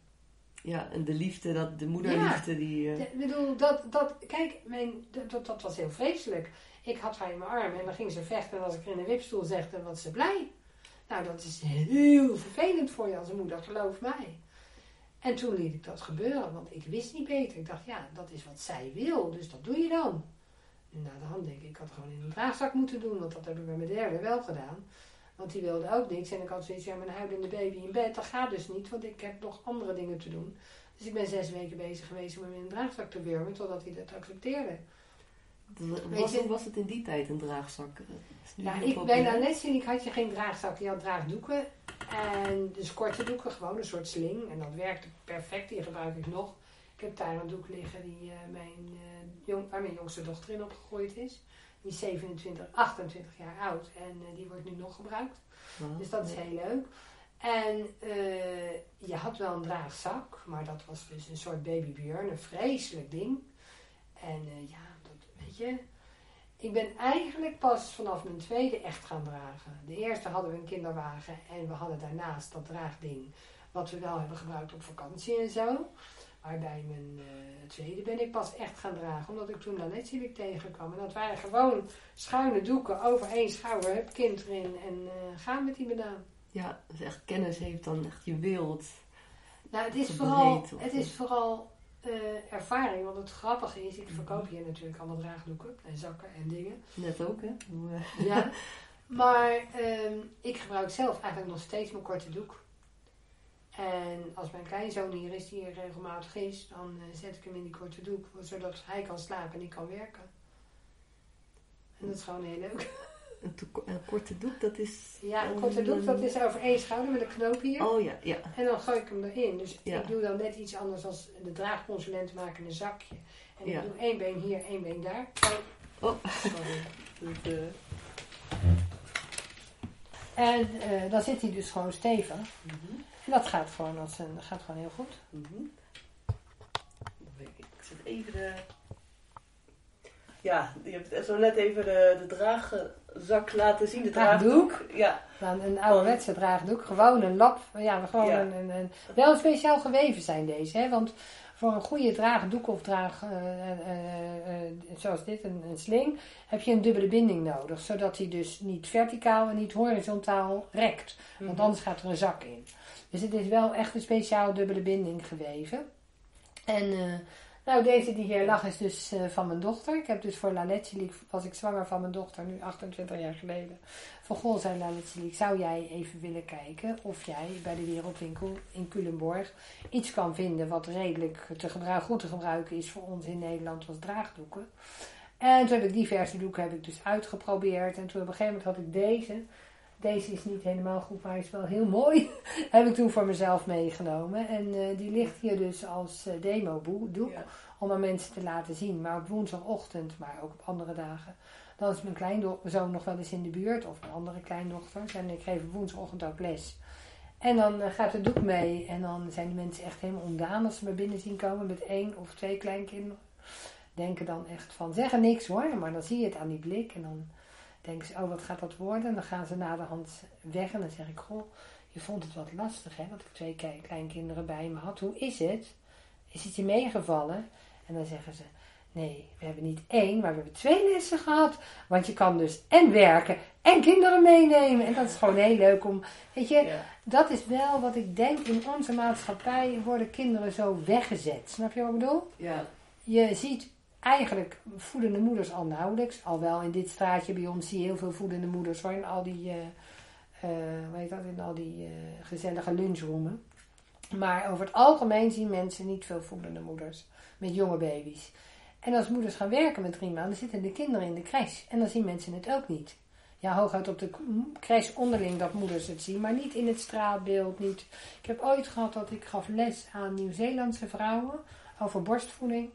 Ja, en de liefde, dat, de moederliefde die... eh, Ik bedoel, dat, dat, kijk, mijn, dat, dat was heel vreselijk. Ik had haar in mijn arm en dan ging ze vechten. En als ik er in een wipstoel zeg, dan was ze blij. Nou, dat is heel vervelend voor je als moeder, geloof mij. En toen liet ik dat gebeuren, want ik wist niet beter. Ik dacht, ja, dat is wat zij wil, dus dat doe je dan. En na de hand denk ik, ik had het gewoon in een draagzak moeten doen, want dat heb ik bij mijn derde wel gedaan. Want die wilde ook niks. En ik had zoiets, ja, mijn huilende baby in bed, dat gaat dus niet, want ik heb nog andere dingen te doen. Dus ik ben zes weken bezig geweest om hem in een draagzak te wurmen, totdat hij dat accepteerde. was, was het in die tijd een draagzak? Eh, Ja, heel ik, bij populair. Nanette had je geen draagzak, je had draagdoeken. En dus korte doeken, gewoon een soort sling. En dat werkte perfect, die gebruik ik nog. Ik heb daar een doek liggen die, eh, mijn, eh, jong, waar mijn jongste dochter in opgegroeid is. Die is 27, 28 jaar oud en eh, die wordt nu nog gebruikt. Dus dat is heel leuk. En je had wel een draagzak, maar dat was dus een soort babybjörn, een vreselijk ding. En ja, dat, Weet je? Ik ben eigenlijk pas vanaf mijn tweede echt gaan dragen. De eerste hadden we een kinderwagen en we hadden daarnaast dat draagding. Wat we wel hebben gebruikt op vakantie en zo. Maar bij mijn eh, tweede ben ik pas echt gaan dragen. Omdat ik toen Laletjelik tegenkwam. En dat waren gewoon schuine doeken over één schouder. Heb kind erin en uh, gaan met die banaan. Ja, dus echt kennis heeft dan echt je wild. Nou, het is vooral, het is vooral uh, ervaring. Want het grappige is, ik verkoop hier natuurlijk allemaal draagdoeken en zakken en dingen. Net ook, hè? Eh, Ja. Maar ehm, ik gebruik zelf eigenlijk nog steeds mijn korte doek. En als mijn kleinzoon hier is, die hier regelmatig is, dan eh, zet ik hem in die korte doek. Zodat hij kan slapen en ik kan werken. En dat is gewoon heel leuk. Een, korte doek, dat is... Ja, een korte doek, dat is over één schouder met een knoop hier. Oh ja, ja. En dan gooi ik hem erin. Dus Ja. ik doe dan net iets anders als de draagconsulenten maken een zakje. En Ja. ik doe één been hier, één been daar. Oh. Sorry. Dat, eh, En eh, dan zit hij dus gewoon stevig. En dat gaat gewoon, dat gaat gewoon heel goed. mhm. Ik zet even de... Ja, je hebt zo net even de, de draagzak laten zien. De Draagdoek. draagdoek. Ja, Dan een ouderwetse draagdoek, gewoon een lap. Ja, gewoon Ja. Een, een, een- wel speciaal geweven zijn deze. Hè? Want voor een goede draagdoek of draag, eh, eh, eh, zoals dit, een, een sling, heb je een dubbele binding nodig. Zodat hij dus niet verticaal en niet horizontaal rekt. Want Mhm. anders gaat er een zak in. Dus het is wel echt een speciaal dubbele binding geweven. En eh, nou, deze die hier lag is dus eh, van mijn dochter. Ik heb dus voor La was ik zwanger van mijn dochter, nu 28 jaar geleden. Van goh, zei La zou jij even willen kijken of jij bij de Wereldwinkel in Culemborg iets kan vinden wat redelijk te gebruiken, goed te gebruiken is voor ons in Nederland als draagdoeken. En toen heb ik diverse doeken heb ik dus uitgeprobeerd. En toen op een gegeven moment had ik deze. Deze is niet helemaal goed, maar is wel heel mooi. heb ik toen voor mezelf meegenomen. En eh, die ligt hier dus als eh, demo-doek. Ja. Om aan mensen te laten zien. Maar op woensdagochtend, maar ook op andere dagen. Dan is mijn kleinzoon nog wel eens in de buurt. Of mijn andere kleindochters. En ik geef woensdagochtend ook les. En dan eh, gaat de doek mee. En dan zijn die mensen echt helemaal ontdaan als ze me binnen zien komen met één of twee kleinkinderen. Denken dan echt van, zeggen niks hoor. Maar dan zie je het aan die blik. En dan denken ze, oh wat gaat dat worden? En dan gaan ze na de hand weg. En dan zeg ik, goh, je vond het wat lastig hè. Dat ik twee kleinkinderen bij me had. Hoe is het? Is het je meegevallen? En dan zeggen ze, nee, we hebben niet één, maar we hebben twee lessen gehad. Want je kan dus en werken en kinderen meenemen. En dat is gewoon heel leuk om, weet je, Ja. dat is wel wat ik denk in onze maatschappij worden kinderen zo weggezet. Snap je wat ik bedoel? Ja. Je ziet eigenlijk voedende moeders al nauwelijks. Al wel in dit straatje bij ons zie je heel veel voedende moeders hoor. In al die, eh eh, hoe heet dat, in al die eh, gezellige lunchroomen. Maar over het algemeen zien mensen niet veel voedende moeders met jonge baby's. En als moeders gaan werken met drie maanden, zitten de kinderen in de crash. En dan zien mensen het ook niet. Ja, hooguit op de crash onderling dat moeders het zien, maar niet in het straatbeeld. Niet. Ik heb ooit gehad dat ik gaf les aan Nieuw-Zeelandse vrouwen over borstvoeding.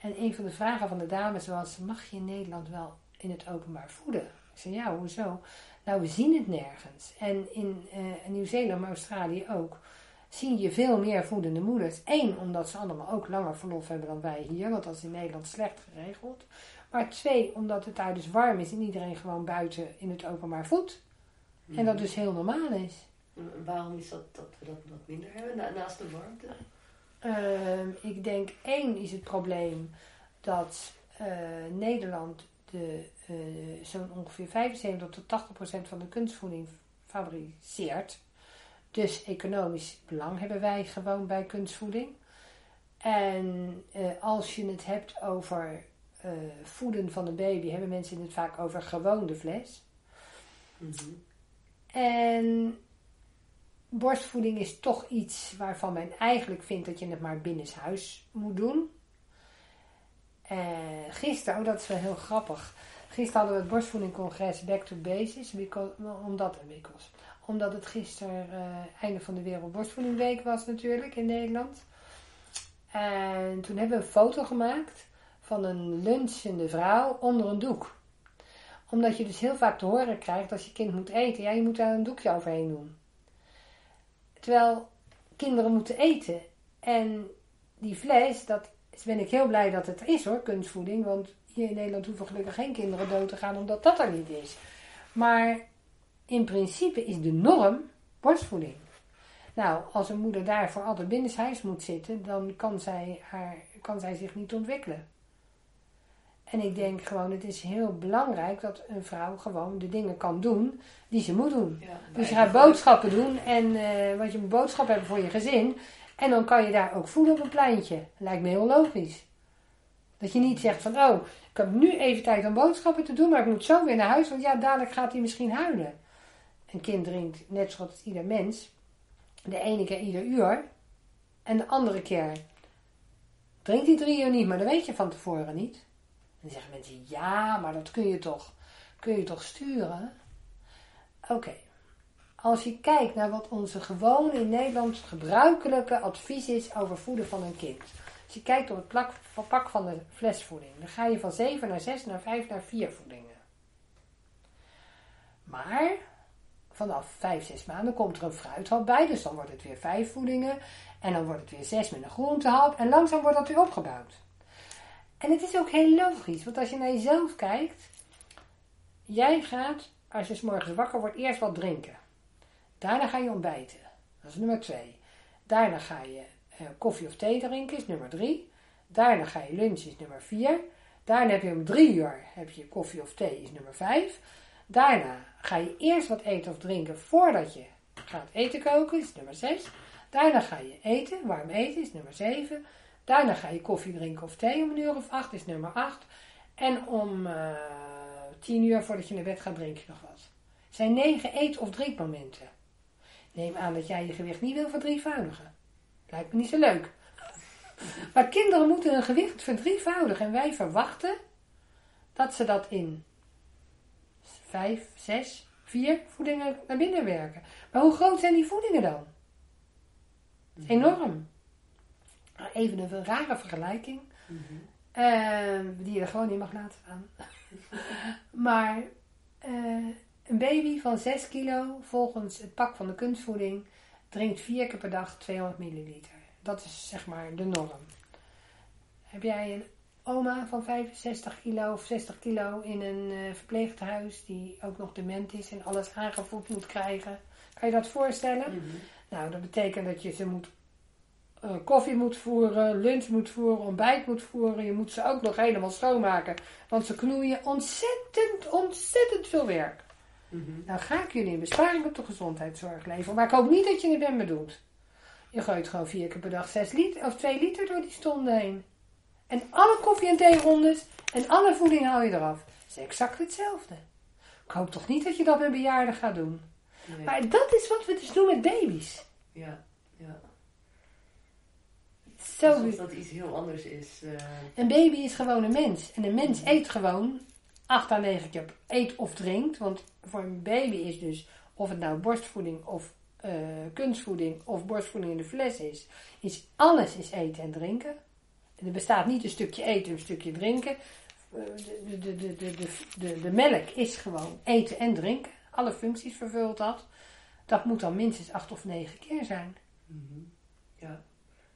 En een van de vragen van de dames was: mag je in Nederland wel in het openbaar voeden? Ik zei ja, hoezo? Nou, we zien het nergens. En in eh, Nieuw-Zeeland, maar Australië ook, zie je veel meer voedende moeders. Eén, omdat ze allemaal ook langer verlof hebben dan wij hier, want dat is in Nederland slecht geregeld. Maar twee, omdat het daar dus warm is en iedereen gewoon buiten in het openbaar voedt. En dat dus heel normaal is. Waarom is dat dat we dat wat minder hebben na- naast de warmte? Ehm, ik denk één is het probleem dat eh, Nederland de, eh, zo'n ongeveer 75 tot 80 procent van de kunstvoeding fabriceert. Dus economisch belang hebben wij gewoon bij kunstvoeding. En eh, als je het hebt over eh, voeden van een baby, hebben mensen het vaak over gewoon de fles. Mhm. En borstvoeding is toch iets waarvan men eigenlijk vindt dat je het maar binnenshuis moet doen. Uh, gisteren, oh dat is wel heel grappig. Gisteren hadden we het borstvoedingcongres Back to Basics. Because, omdat, because, omdat het gisteren uh, einde van de Wereld Borstvoedingweek was natuurlijk in Nederland. En toen hebben we een foto gemaakt van een lunchende vrouw onder een doek omdat je dus heel vaak te horen krijgt als je kind moet eten. Ja, je moet daar een doekje overheen doen. Terwijl kinderen moeten eten. En die fles, dat ben ik heel blij dat het er is hoor, kunstvoeding. Want hier in Nederland hoeven gelukkig geen kinderen dood te gaan omdat dat er niet is. Maar in principe is de norm borstvoeding. Nou, als een moeder daar voor altijd binnenshuis moet zitten, dan kan zij, haar, kan zij zich niet ontwikkelen. En ik denk gewoon, het is heel belangrijk dat een vrouw gewoon de dingen kan doen die ze moet doen. Ja, Dus je gaat boodschappen doen en eh want je moet boodschap hebben voor je gezin. En dan kan je daar ook voeden op een pleintje. Lijkt me heel logisch. Dat je niet zegt van, oh, ik heb nu even tijd om boodschappen te doen, maar ik moet zo weer naar huis, want ja, dadelijk gaat hij misschien huilen. Een kind drinkt net zoals ieder mens. De ene keer ieder uur. En de andere keer drinkt hij drie uur niet, maar dat weet je van tevoren niet. Dan zeggen mensen, ja, maar dat kun je toch, kun je toch sturen? Oké. Als je kijkt naar wat onze gewone in Nederland gebruikelijke advies is over voeden van een kind. Als je kijkt op het plak, pak van de flesvoeding, dan ga je van 7 naar 6 naar 5 naar 4 voedingen. Maar vanaf 5, 6 maanden komt er een fruithap bij, dus dan wordt het weer 5 voedingen. En dan wordt het weer 6 met een groentehap. En langzaam wordt dat weer opgebouwd. En het is ook heel logisch, want als je naar jezelf kijkt, jij gaat, als je 's morgens wakker wordt, eerst wat drinken. Daarna ga je ontbijten. Dat is nummer 2. Daarna ga je eh, koffie of thee drinken, is nummer 3. Daarna ga je lunchen, is nummer 4. Daarna heb je om 3 uur heb je koffie of thee, is nummer 5. Daarna ga je eerst wat eten of drinken voordat je gaat eten koken, is nummer 6. Daarna ga je eten, warm eten, is nummer 7. Daarna ga je koffie drinken of thee om een uur of 8, is nummer 8. En om eh 10 uur voordat je naar bed gaat, drink je nog wat. Het zijn 9 eet- of drinkmomenten. Neem aan dat jij je gewicht niet wil verdrievoudigen. Lijkt me niet zo leuk. Maar kinderen moeten hun gewicht verdrievoudigen. En wij verwachten dat ze dat in 5, 6, 4 voedingen naar binnen werken. Maar hoe groot zijn die voedingen dan? Enorm. Even een rare vergelijking. Mhm. eh, die je er gewoon in mag laten staan. maar eh, een baby van 6 kilo, volgens het pak van de kunstvoeding, drinkt vier keer per dag 200 milliliter. Dat is zeg maar de norm. Heb jij een oma van 65 kilo of 60 kilo in een eh, verpleeghuis die ook nog dement is en alles aangevoed moet krijgen? Kan je dat voorstellen? Mhm. Nou, dat betekent dat je ze moet eh, koffie moet voeren, lunch moet voeren, ontbijt moet voeren. Je moet ze ook nog helemaal schoonmaken, want ze knoeien ontzettend, ontzettend veel werk. Mhm. Nou ga ik jullie een besparing op de gezondheidszorg leveren, maar ik hoop niet dat je het bij me doet. Je gooit gewoon vier keer per dag 6 liter of 2 liter door die stonden heen. En alle koffie- en theerondes en alle voeding haal je eraf. Het is exact hetzelfde. Ik hoop toch niet dat je dat met bejaarden gaat doen. Nee. Maar dat is wat we dus doen met baby's. Ja, ja. Alsof dat iets heel anders is. eh. een baby is gewoon een mens. En een mens eet gewoon 8 à 9 keer eet of drinkt. Want voor een baby is dus, of het nou borstvoeding of eh, kunstvoeding of borstvoeding in de fles is, is alles is eten en drinken. En er bestaat niet een stukje eten en een stukje drinken. Eh, De, de, de, de, de, de, melk is gewoon eten en drinken. Alle functies vervult dat. Dat moet dan minstens 8 of 9 keer zijn. Mhm. Ja,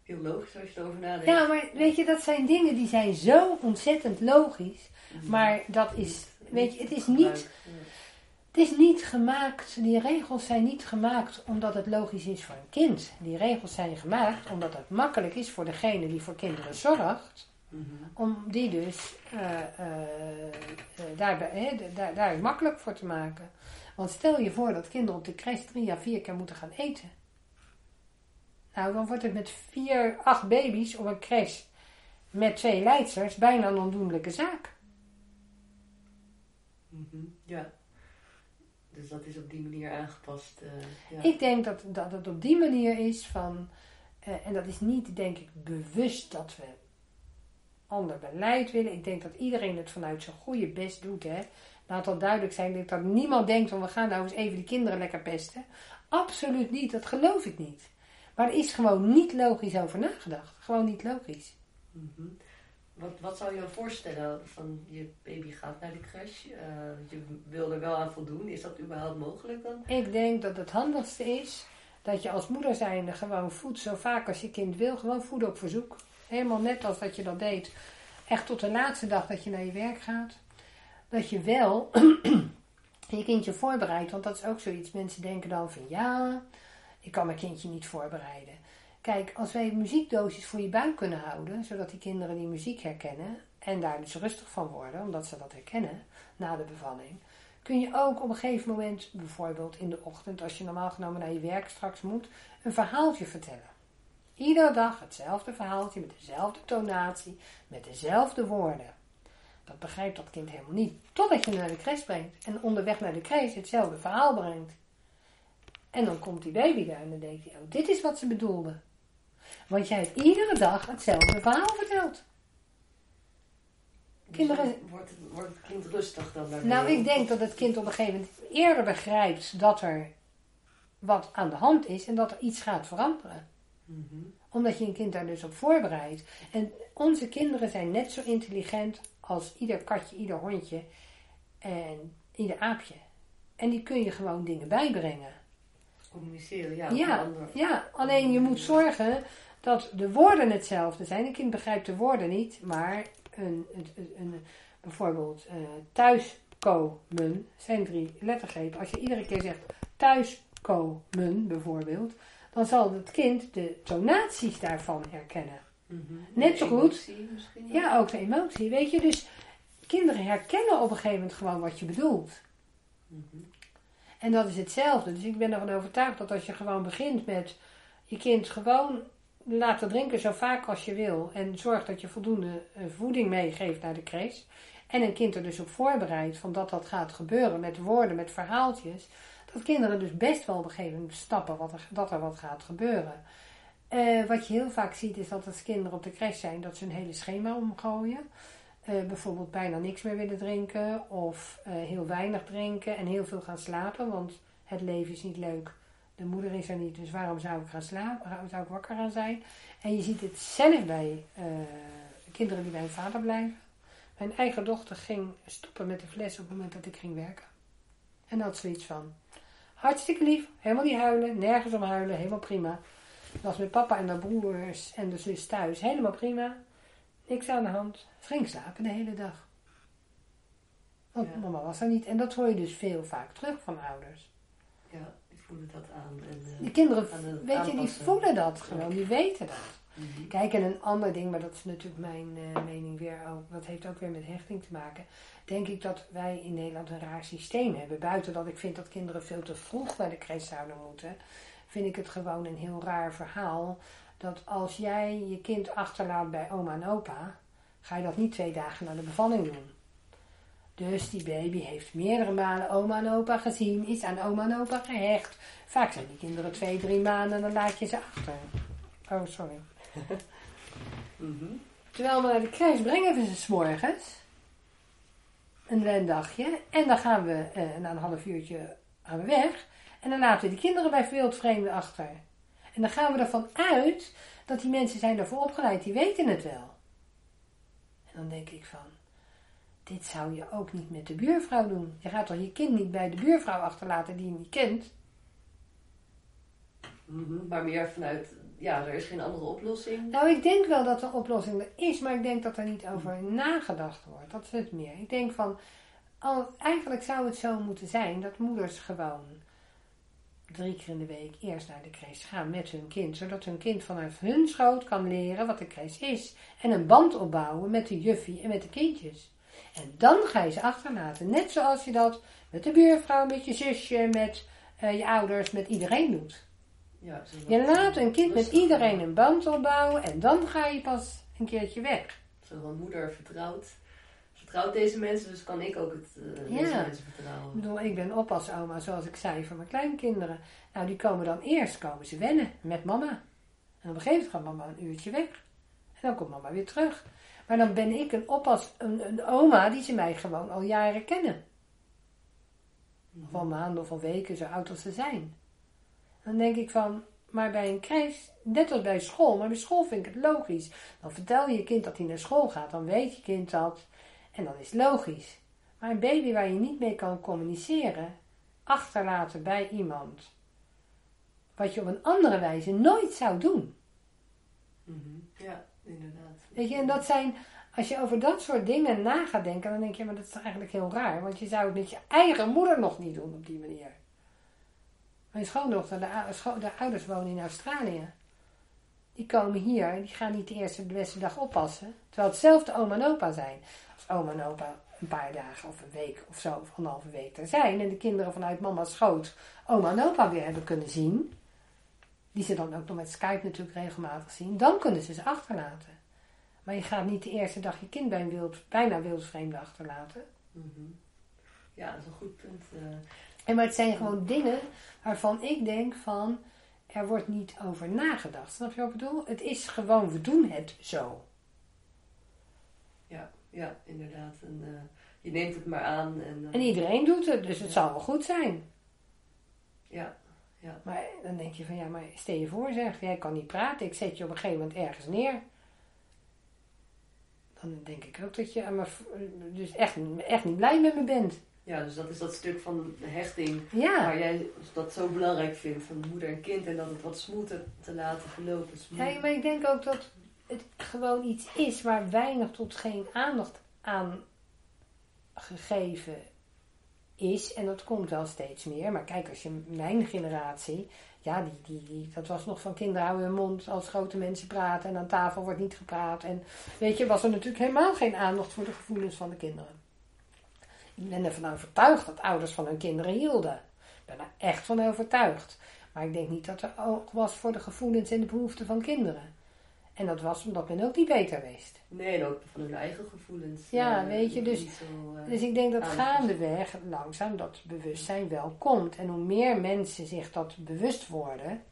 heel logisch als je erover nadenkt. Ja, maar weet je, dat zijn dingen die zijn zo ontzettend logisch. Mhm. Maar dat is, weet je, het is niet, het is niet gemaakt, die regels zijn niet gemaakt omdat het logisch is voor een kind. Die regels zijn gemaakt omdat het makkelijk is voor degene die voor kinderen zorgt. Mhm. Om die dus eh, eh, eh, daarbij, hè, d- daar, daar makkelijk voor te maken. Want stel je voor dat kinderen op de crash drie à vier keer moeten gaan eten. Nou, dan wordt het met vier, acht baby's op een crash met twee leidsters bijna een ondoenlijke zaak. Mhm. Ja. Dus dat is op die manier aangepast. eh, ja. Ik denk dat, dat het op die manier is van, eh, en dat is niet denk ik bewust dat we ander beleid willen. Ik denk dat iedereen het vanuit zijn goede best doet. Hè. Laat dat duidelijk zijn dat niemand denkt van we gaan nou eens even de kinderen lekker pesten. Absoluut niet, dat geloof ik niet. Maar er is gewoon niet logisch over nagedacht. Gewoon niet logisch. Mhm. Wat, wat zou je dan voorstellen van je baby gaat naar de crash? eh, je wil er wel aan voldoen. Is dat überhaupt mogelijk dan? Ik denk dat het handigste is dat je als moeder zijnde gewoon voedt zo vaak als je kind wil. Gewoon voeden op verzoek. Helemaal net als dat je dat deed echt tot de laatste dag dat je naar je werk gaat, dat je wel je kindje voorbereidt. Want dat is ook zoiets. Mensen denken dan van ja, ik kan mijn kindje niet voorbereiden. Kijk, als wij muziekdoosjes voor je buik kunnen houden, zodat die kinderen die muziek herkennen en daar dus rustig van worden, omdat ze dat herkennen na de bevalling, kun je ook op een gegeven moment, bijvoorbeeld in de ochtend, als je normaal genomen naar je werk straks moet, een verhaaltje vertellen. Iedere dag hetzelfde verhaaltje met dezelfde tonatie, met dezelfde woorden. Dat begrijpt dat kind helemaal niet. Totdat je naar de crash brengt. En onderweg naar de crash hetzelfde verhaal brengt. En dan komt die baby daar en dan denkt hij, oh, dit is wat ze bedoelde. Want jij hebt iedere dag hetzelfde verhaal verteld. Kinderen... Dus wordt, het, wordt het kind rustig dan? Nou, ik denk dat het kind op een gegeven moment eerder begrijpt dat er wat aan de hand is en dat er iets gaat veranderen. Mhm. Omdat je een kind daar dus op voorbereidt. En onze kinderen zijn net zo intelligent als ieder katje, ieder hondje en ieder aapje. En die kun je gewoon dingen bijbrengen. Communiceren, ja. Ja, ja, alleen je moet zorgen dat de woorden hetzelfde zijn. Een kind begrijpt de woorden niet, maar een, een, een, bijvoorbeeld uh, thuiskomen zijn drie lettergrepen. Als je iedere keer zegt thuiskomen bijvoorbeeld, dan zal het kind de tonaties daarvan herkennen. Mhm. Net zo goed. Ja, ook de emotie. Weet je, dus kinderen herkennen op een gegeven moment gewoon wat je bedoelt. Mhm. En dat is hetzelfde. Dus ik ben ervan overtuigd dat als je gewoon begint met je kind gewoon laten drinken zo vaak als je wil. En zorg dat je voldoende eh, voeding meegeeft naar de crash. En een kind er dus op voorbereidt van dat dat gaat gebeuren met woorden, met verhaaltjes. Dat kinderen dus best wel op een gegeven moment stappen wat er, dat er wat gaat gebeuren. Eh, wat je heel vaak ziet is dat als kinderen op de crash zijn, dat ze een hele schema omgooien. Eh, bijvoorbeeld bijna niks meer willen drinken of eh, heel weinig drinken en heel veel gaan slapen, want het leven is niet leuk. De moeder is er niet, dus waarom zou ik gaan slapen? Waarom zou ik wakker gaan zijn? En je ziet het zelf bij kinderen die bij hun vader blijven. Mijn eigen dochter ging stoppen met de fles op het moment dat ik ging werken. En dat zoiets van, hartstikke lief, helemaal niet huilen, nergens om huilen, helemaal prima. Was met papa en de broers en de zus thuis. Helemaal prima. Niks aan de hand. Ging slapen de hele dag. Want Ja. mama was er niet. En dat hoor je dus veel vaak terug van ouders. Ja, die voelen dat aan. En, eh, Die kinderen, weet je, die voelen dat gewoon. Die weten dat. Mhm. Kijk, en een ander ding, maar dat is natuurlijk mijn eh, mening weer ook. Dat heeft ook weer met hechting te maken. Denk ik dat wij in Nederland een raar systeem hebben. Buiten dat ik vind dat kinderen veel te vroeg bij de crash zouden moeten. Vind ik het gewoon een heel raar verhaal. Dat als jij je kind achterlaat bij oma en opa. Ga je dat niet twee dagen na de bevalling doen. Dus die baby heeft meerdere malen oma en opa gezien. Is aan oma en opa gehecht. Vaak zijn die kinderen twee, drie maanden en dan laat je ze achter. Oh, sorry. Mhm. Terwijl we naar de crash brengen we ze s'morgens. Een, een dagje. En dan gaan we eh, na een half uurtje gaan we weg. En dan laten we die kinderen bij wildvreemden achter. En dan gaan we ervan uit dat die mensen zijn daarvoor opgeleid. Die weten het wel. En dan denk ik van... Dit zou je ook niet met de buurvrouw doen. Je gaat toch je kind niet bij de buurvrouw achterlaten die je niet kent? Mhm. Maar meer vanuit, ja, er is geen andere oplossing. Nou, ik denk wel dat de oplossing er is, maar ik denk dat er niet over nagedacht wordt. Dat is het meer. Ik denk van, al, eigenlijk zou het zo moeten zijn dat moeders gewoon drie keer in de week eerst naar de crash gaan met hun kind, zodat hun kind vanuit hun schoot kan leren wat de crash is. En een band opbouwen met de juffie en met de kindjes. En dan ga je ze achterlaten. Net zoals je dat met de buurvrouw, met je zusje, met eh, je ouders, met iedereen doet. Ja, Je laat een kind met iedereen een band opbouwen en dan ga je pas een keertje weg. Zo van moeder vertrouwt, vertrouwt deze mensen, dus kan ik ook het, eh, Ja. deze mensen Ik vertrouwen. bedoel, ik ben oppasoma, zoals ik zei, voor mijn kleinkinderen. Nou, die komen dan eerst, komen ze wennen met mama. En op een gegeven moment gaat mama een uurtje weg. En dan komt mama weer terug. Maar dan ben ik een oppas, een, een oma die ze mij gewoon al jaren kennen. Of al maanden of al weken, zo oud als ze zijn. Dan denk ik van, maar bij een crash, net als bij school, maar bij school vind ik het logisch. Dan vertel je je kind dat hij naar school gaat, dan weet je kind dat. En dan is logisch. Maar een baby waar je niet mee kan communiceren, achterlaten bij iemand, wat je op een andere wijze nooit zou doen. Mhm. Ja, inderdaad. Weet je, en dat zijn Als je over dat soort dingen na gaat denken, dan denk je, maar dat is eigenlijk heel raar. Want je zou het met je eigen moeder nog niet doen op die manier. Mijn schoondochter, de, de ouders wonen in Australië. Die komen hier, die gaan niet de eerste de beste dag oppassen. Terwijl hetzelfde oma en opa zijn. Oma en opa een paar dagen of een week of zo, of anderhalve week er zijn. En de kinderen vanuit mama's schoot oma en opa weer hebben kunnen zien. Die ze dan ook nog met Skype natuurlijk regelmatig zien. Dan kunnen ze ze achterlaten. Maar je gaat niet de eerste dag je kind bij een wild, bijna wildvreemde achterlaten. Mhm. Ja, dat is een goed punt. Uh. En maar het zijn gewoon dingen waarvan ik denk van, er wordt niet over nagedacht. Snap je wat ik bedoel? Het is gewoon, we doen het zo. Ja, inderdaad. En, uh, je neemt het maar aan. En, uh, en iedereen doet het, dus het zal wel goed zijn. Ja, ja. Maar dan denk je van, ja, maar stel je voor zeg, jij kan niet praten, ik zet je op een gegeven moment ergens neer. Dan denk ik ook dat je dus echt, echt niet blij met me bent. Ja, dus dat is dat stuk van de hechting ja. waar jij dat zo belangrijk vindt van moeder en kind en dat het wat smoeten te laten verlopen. Ja, maar ik denk ook dat het gewoon iets is waar weinig tot geen aandacht aan gegeven is. En dat komt wel steeds meer. Maar kijk, als je mijn generatie, ja, die, die, die, dat was nog van kinderen houden hun mond als grote mensen praten en aan tafel wordt niet gepraat. En weet je, was er natuurlijk helemaal geen aandacht voor de gevoelens van de kinderen. Ik ben ervan overtuigd dat ouders van hun kinderen hielden. Ik ben er echt van overtuigd. Maar ik denk niet dat er oog was voor de gevoelens en de behoeften van kinderen. En dat was omdat men ook niet beter wist. Nee, en ook van hun eigen gevoelens. Ja, uh, weet je, dus, zo, uh, dus ik denk dat gaandeweg langzaam dat bewustzijn wel komt. En hoe meer mensen zich dat bewust worden,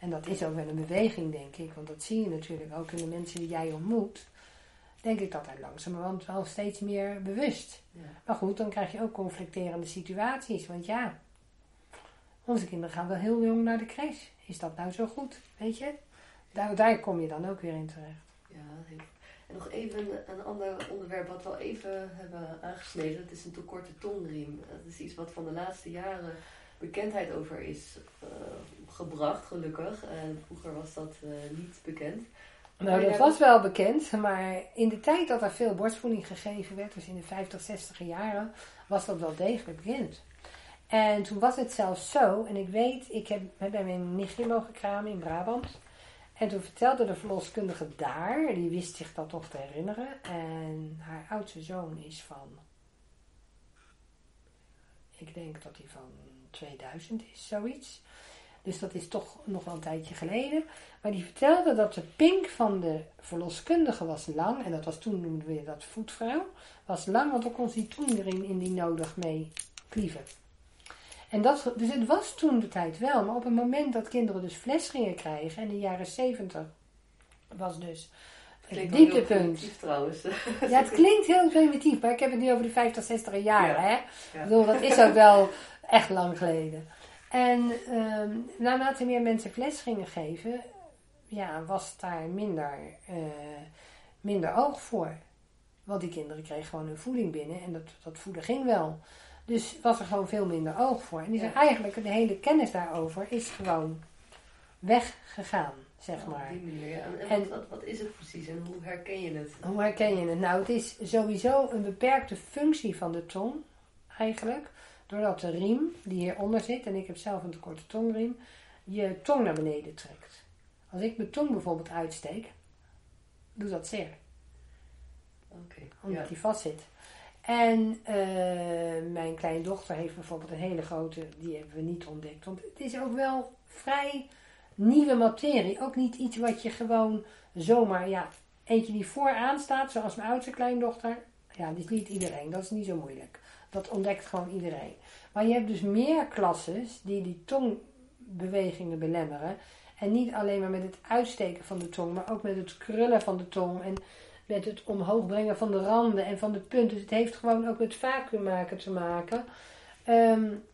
en dat is ook wel een beweging, denk ik, want dat zie je natuurlijk ook in de mensen die jij ontmoet, denk ik dat hij langzamerhand wel steeds meer bewust. Ja. Maar goed, dan krijg je ook conflicterende situaties, want ja, onze kinderen gaan wel heel jong naar de crash. Is dat nou zo goed, weet je? Daar, daar kom je dan ook weer in terecht. Ja, en nog even een ander onderwerp wat we al even hebben aangesneden. Dat is een te korte tongriem. Dat is iets wat van de laatste jaren bekendheid over is uh, gebracht, gelukkig. En vroeger was dat uh, niet bekend. Nou, dat was wel bekend, maar in de tijd dat er veel borstvoeding gegeven werd, dus in de 50, 60 jaren, was dat wel degelijk bekend. En toen was het zelfs zo, en ik weet, ik heb bij mijn nichtje mogen kramen in Brabant. En toen vertelde de verloskundige daar, die wist zich dat toch te herinneren. En haar oudste zoon is van, ik denk dat hij van 2000 is, zoiets. Dus dat is toch nog wel een tijdje geleden. Maar die vertelde dat de pink van de verloskundige was lang. En dat was toen noemden we dat voetvrouw. Was lang, want dan kon ze die toenring in die nodig mee klieven. En dat, dus het was toen de tijd wel. Maar op het moment dat kinderen dus fles gingen krijgen. In de jaren 70 was dus het dieptepunt. trouwens. Ja, het klinkt heel primitief. Maar ik heb het nu over de 50, 60 jaar. Hè? Ik bedoel, dat is ook wel echt lang geleden. En um, naarmate meer mensen fles gingen geven, ja, was daar minder, uh, minder oog voor. Want die kinderen kregen gewoon hun voeding binnen en dat, dat voeden ging wel. Dus was er gewoon veel minder oog voor. En die ja. eigenlijk de hele kennis daarover is gewoon weggegaan, zeg oh, maar. die manier, ja. En, en, wat, wat, is het precies en hoe herken je het? Hoe herken je het? Nou, het is sowieso een beperkte functie van de tong, eigenlijk. Doordat de riem die hieronder zit, en ik heb zelf een te korte tongriem, je tong naar beneden trekt. Als ik mijn tong bijvoorbeeld uitsteek, doet dat zeer. Okay, omdat ja. die vast zit. En uh, mijn kleindochter heeft bijvoorbeeld een hele grote, die hebben we niet ontdekt. Want het is ook wel vrij nieuwe materie. Ook niet iets wat je gewoon zomaar, ja, eentje die vooraan staat, zoals mijn oudste kleindochter. Ja, die is niet iedereen, dat is niet zo moeilijk. Dat ontdekt gewoon iedereen. Maar je hebt dus meer klasses die die tongbewegingen belemmeren. En niet alleen maar met het uitsteken van de tong, maar ook met het krullen van de tong. En met het omhoog brengen van de randen en van de punten. Dus het heeft gewoon ook met vacuüm maken te maken. Um,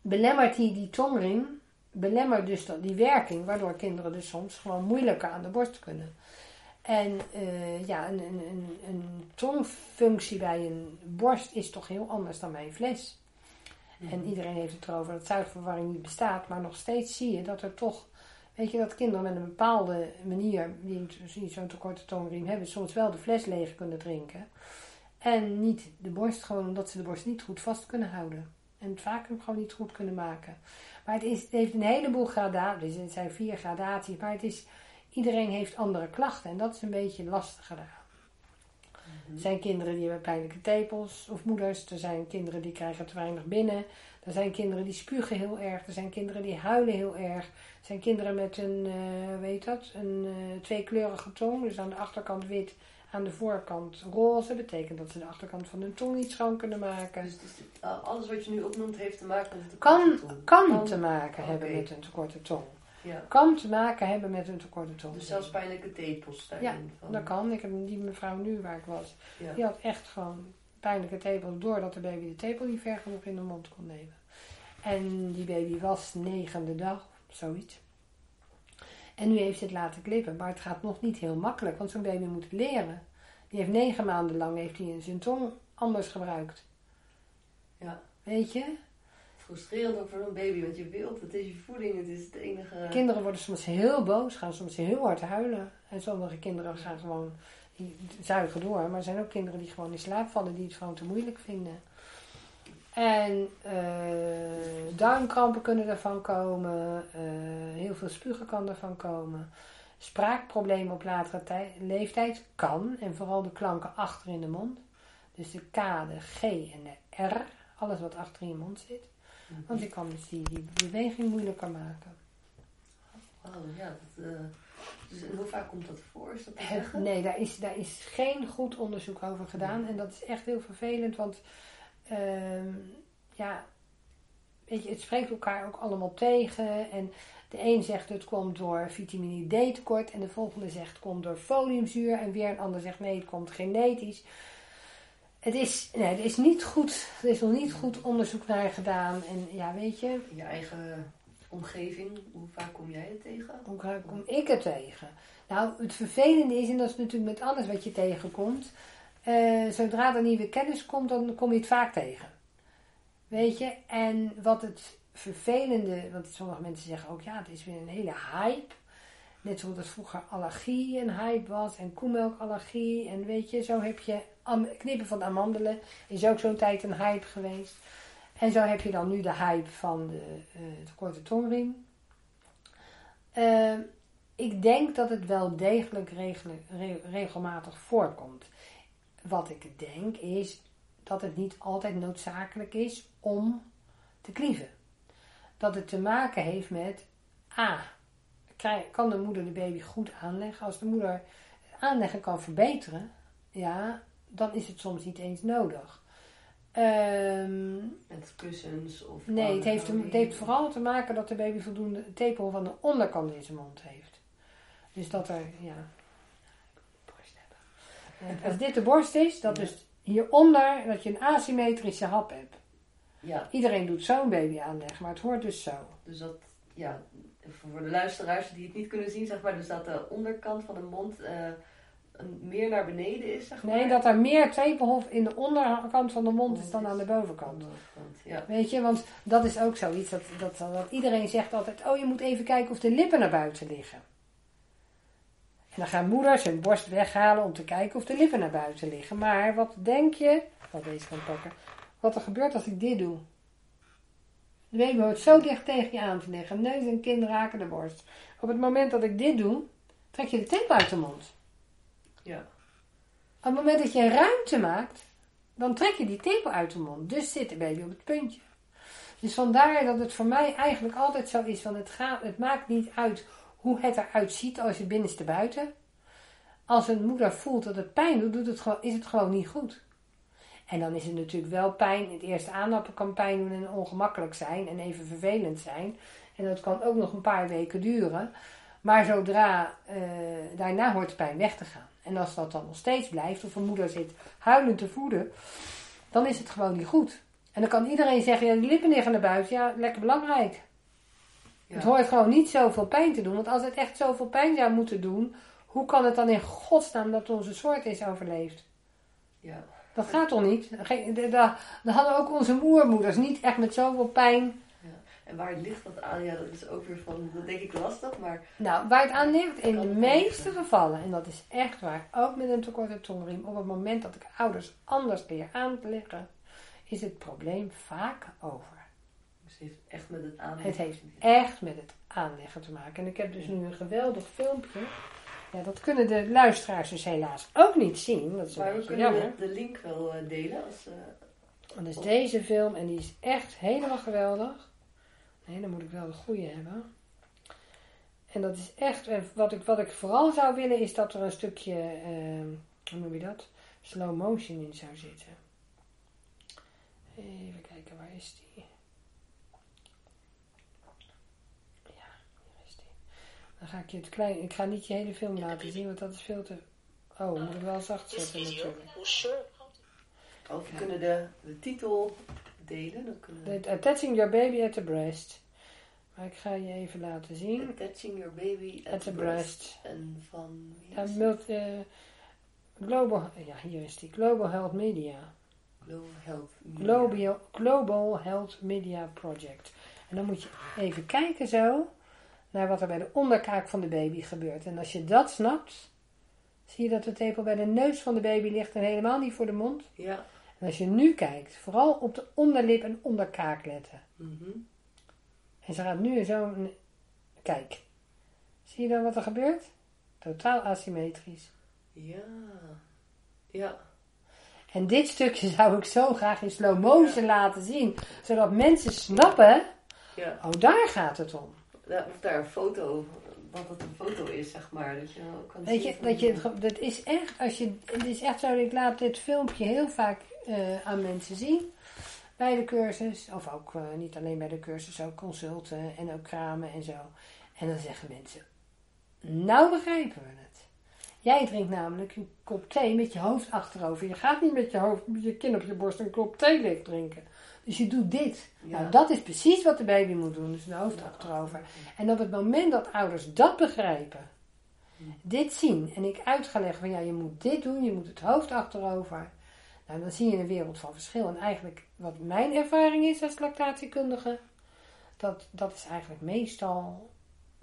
belemmert die, die tongring, belemmert dus dat, die werking, waardoor kinderen dus soms gewoon moeilijker aan de borst kunnen. En uh, ja, een, een, een, een, tongfunctie bij een borst is toch heel anders dan bij een fles. Mm. En iedereen heeft het erover dat zuigverwarring niet bestaat, maar nog steeds zie je dat er toch Weet je dat kinderen met een bepaalde manier, die niet zo'n te korte toonriem hebben, soms wel de fles leeg kunnen drinken. En niet de borst, gewoon omdat ze de borst niet goed vast kunnen houden. En het vacuüm gewoon niet goed kunnen maken. Maar het, is, heeft een heleboel gradaties. Het zijn vier gradaties. Maar het is, iedereen heeft andere klachten. En dat is een beetje lastig gedaan. Er zijn kinderen die hebben pijnlijke tepels of moeders. Er zijn kinderen die krijgen te weinig binnen. Er zijn kinderen die spugen heel erg. Er zijn kinderen die huilen heel erg. Er zijn kinderen met een, uh, weet dat, een uh, tweekleurige tong. Dus aan de achterkant wit, aan de voorkant roze. betekent dat ze de achterkant van hun tong niet schoon kunnen maken. Dus, dus alles wat je nu opnoemt heeft te maken met de kan, tong? Kan, kan te maken okay. hebben met een tekorte tong. Ja. Kan te maken hebben met een tekorte tong. Dus zelfs pijnlijke tepels daarin? Ja, van. dat kan. Ik heb die mevrouw nu waar ik was, ja. die had echt gewoon pijnlijke tepels doordat de baby de tepel niet ver genoeg in de mond kon nemen. En die baby was negende dag, zoiets. En nu heeft ze het laten klippen, maar het gaat nog niet heel makkelijk, want zo'n baby moet leren. Die heeft negen maanden lang heeft hij zijn tong anders gebruikt. Ja. Weet je? Frustrerend ook voor zo'n baby, want je wilt, het is je voeding, het is het enige... Kinderen worden soms heel boos, gaan soms heel hard huilen. En sommige kinderen gaan gewoon zuigen door, maar er zijn ook kinderen die gewoon in slaap vallen, die het gewoon te moeilijk vinden. En uh, duimkrampen kunnen ervan komen. Uh, heel veel spugen kan ervan komen. Spraakproblemen op latere leeftijd kan. En vooral de klanken achter in de mond. Dus de K, de G en de R. Alles wat achter in je mond zit. Want je kan dus die, die beweging moeilijker maken. Oh ja, dat, uh, dus hoe vaak komt dat voor? Is dat nee, daar is, daar is geen goed onderzoek over gedaan. En dat is echt heel vervelend, want Ehm, ja, weet je, het spreekt elkaar ook allemaal tegen. En de een zegt het komt door vitamine D tekort. En de volgende zegt het komt door foliumzuur. En weer een ander zegt nee, het komt genetisch. Het is, nee, er is niet goed, er is nog niet goed onderzoek naar gedaan. En ja, weet je. Je eigen omgeving, hoe vaak kom jij het tegen? Hoe vaak kom ik het tegen? Nou, het vervelende is, en dat is natuurlijk met alles wat je tegenkomt. Uh, zodra er nieuwe kennis komt, dan kom je het vaak tegen. Weet je? En wat het vervelende, want sommige mensen zeggen ook, ja, het is weer een hele hype. Net zoals het vroeger allergie een hype was en koemelkallergie. En weet je, zo heb je knippen van amandelen, is ook zo'n tijd een hype geweest. En zo heb je dan nu de hype van de, uh, de korte tongriem. Uh, ik denk dat het wel degelijk regelmatig voorkomt. Wat ik denk is dat het niet altijd noodzakelijk is om te klieven. Dat het te maken heeft met A. Kan de moeder de baby goed aanleggen? Als de moeder aanleggen kan verbeteren, ja, dan is het soms niet eens nodig. Um, Met kussens of. Nee, het heeft, het heeft vooral te maken dat de baby voldoende tepel van de onderkant in zijn mond heeft. Dus dat er, ja, als dit de borst is, dat is hieronder dat je een asymmetrische hap hebt. Ja. Iedereen doet zo'n baby aanleggen, maar het hoort dus zo. Dus dat, ja, voor de luisteraars die het niet kunnen zien, zeg maar, dus dat de onderkant van de mond uh, meer naar beneden is, zeg maar. Nee, dat er meer tepelhof in de onderkant van de mond is dan aan de bovenkant. Ja. Weet je, want dat is ook zoiets, dat, dat, dat iedereen zegt altijd, oh je moet even kijken of de lippen naar buiten liggen. En dan gaan moeders hun borst weghalen om te kijken of de lippen naar buiten liggen. Maar wat denk je, wat deze kan pakken, wat er gebeurt als ik dit doe? De baby hoort zo dicht tegen je aan te liggen. Neus en kin raken de borst. Op het moment dat ik dit doe, trek je de tepel uit de mond. Ja. Op het moment dat je ruimte maakt, dan trek je die tepel uit de mond. Dus zit de baby op het puntje. Dus vandaar dat het voor mij eigenlijk altijd zo is. Want het, gaat, het maakt niet uit hoe het eruit ziet als je binnenste buiten. Als een moeder voelt dat het pijn doet, doet het is het gewoon niet goed. En dan is het natuurlijk wel pijn. Het eerste aannappen kan pijn doen en ongemakkelijk zijn en even vervelend zijn. En dat kan ook nog een paar weken duren. Maar zodra uh, daarna hoort de pijn weg te gaan. En als dat dan nog steeds blijft, of een moeder zit huilend te voeden, dan is het gewoon niet goed. En dan kan iedereen zeggen, ja, de lippen liggen naar buiten. Ja, lekker belangrijk. Het hoort gewoon niet zoveel pijn te doen. Want als het echt zoveel pijn zou moeten doen, hoe kan het dan in godsnaam dat onze soort is overleefd? Ja. Dat gaat toch niet? Dan hadden ook onze moermoeders niet echt met zoveel pijn. Ja. En waar ligt dat aan? Ja, dat is ook weer van, dat denk ik lastig, maar... Nou, waar het aan ligt, in de het meeste gevallen, en dat is echt waar, ook met een tekorte tongriem, op het moment dat ik ouders anders leer aan te leggen, is het probleem vaak over. Dus het heeft echt met het aan. Het heeft echt met het aanleggen te maken. En ik heb dus nu een geweldig filmpje. Ja, dat kunnen de luisteraars dus helaas ook niet zien. Dat is Maar we kunnen jammer. de, link wel eh, delen. Als, eh, Dat is deze film en die is echt helemaal geweldig. Nee, dan moet ik wel de goede hebben. En dat is echt, eh, wat ik, wat ik vooral zou willen is dat er een stukje, ehm, hoe noem je dat? Slow motion in zou zitten. Even kijken, waar is die? Ja, hier is die. Dan ga ik je het klein, ik ga niet je hele film laten zien, want dat is veel te... Oh, moet ik wel zacht zetten natuurlijk. will show how to of we kunnen de, de titel delen. Dan kunnen we... Attaching your baby at the breast. Maar ik ga je even laten zien. Attaching your baby at, At the breast. En van wie Ja, is eh, global, ja, hier is die. Global Health Media. Global Health. Media. Global, Global Health Media Project. En dan moet je even kijken zo naar wat er bij de onderkaak van de baby gebeurt. En als je dat snapt, zie je dat de tepel bij de neus van de baby ligt en helemaal niet voor de mond. Ja. En als je nu kijkt, vooral op de onderlip en onderkaak letten. Mhm. En ze gaat nu zo. Kijk. Zie je dan wat er gebeurt? Totaal asymmetrisch. Ja. Ja. En dit stukje zou ik zo graag in slow motion laten zien. Zodat mensen snappen. Ja. Oh, daar gaat het om. Of daar een foto, dat het een foto is, zeg maar. Dat je ook kan Weet je, dat, je, dat is echt, als je, het is echt zo, ik laat dit filmpje heel vaak eh, aan mensen zien. Bij de cursus, of ook eh, niet alleen bij de cursus, ook consulten en ook kramen en zo. En dan zeggen mensen, nou begrijpen we het. Jij drinkt namelijk een kop thee met je hoofd achterover. Je gaat niet met je hoofd, met je kin op je borst een kop thee leeg drinken. Dus je doet dit. Ja. Nou, dat is precies wat de baby moet doen. Dus een hoofd achterover. En op het moment dat ouders dat begrijpen, dit zien en ik uit ga leggen van ja, je moet dit doen, je moet het hoofd achterover. Nou, dan zie je een wereld van verschil. En eigenlijk, wat mijn ervaring is als lactatiekundige, dat, dat is eigenlijk meestal,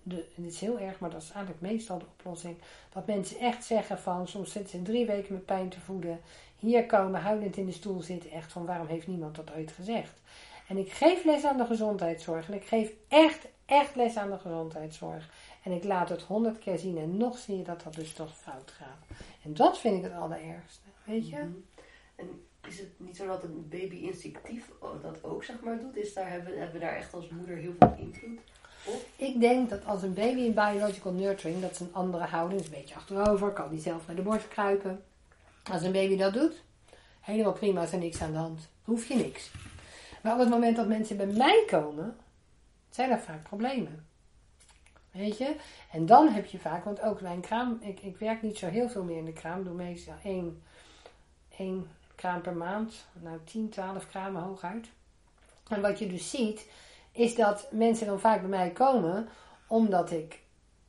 de, en dit is heel erg, maar dat is eigenlijk meestal de oplossing. Dat mensen echt zeggen van, soms zitten ze drie weken met pijn te voeden, hier komen, huilend in de stoel zitten, echt van waarom heeft niemand dat ooit gezegd? En ik geef les aan de gezondheidszorg en ik geef echt, echt les aan de gezondheidszorg. En ik laat het honderd keer zien en nog zie je dat dat dus toch fout gaat. En dat vind ik het allerergste, weet je? Mhm. En is het niet zo dat een baby instinctief dat ook, zeg maar, doet? Is daar, hebben, hebben we daar echt als moeder heel veel invloed op? Ik denk dat als een baby in biological nurturing, dat is een andere houding, is een beetje achterover, kan die zelf naar de borst kruipen. Als een baby dat doet, helemaal prima, is er niks aan de hand. Hoef je niks. Maar op het moment dat mensen bij mij komen, zijn er vaak problemen. Weet je? En dan heb je vaak, want ook bij een kraam, ik, ik werk niet zo heel veel meer in de kraam, doe meestal één, één kraam per maand, nou 10, 12 kramen hooguit. En wat je dus ziet, is dat mensen dan vaak bij mij komen omdat ik,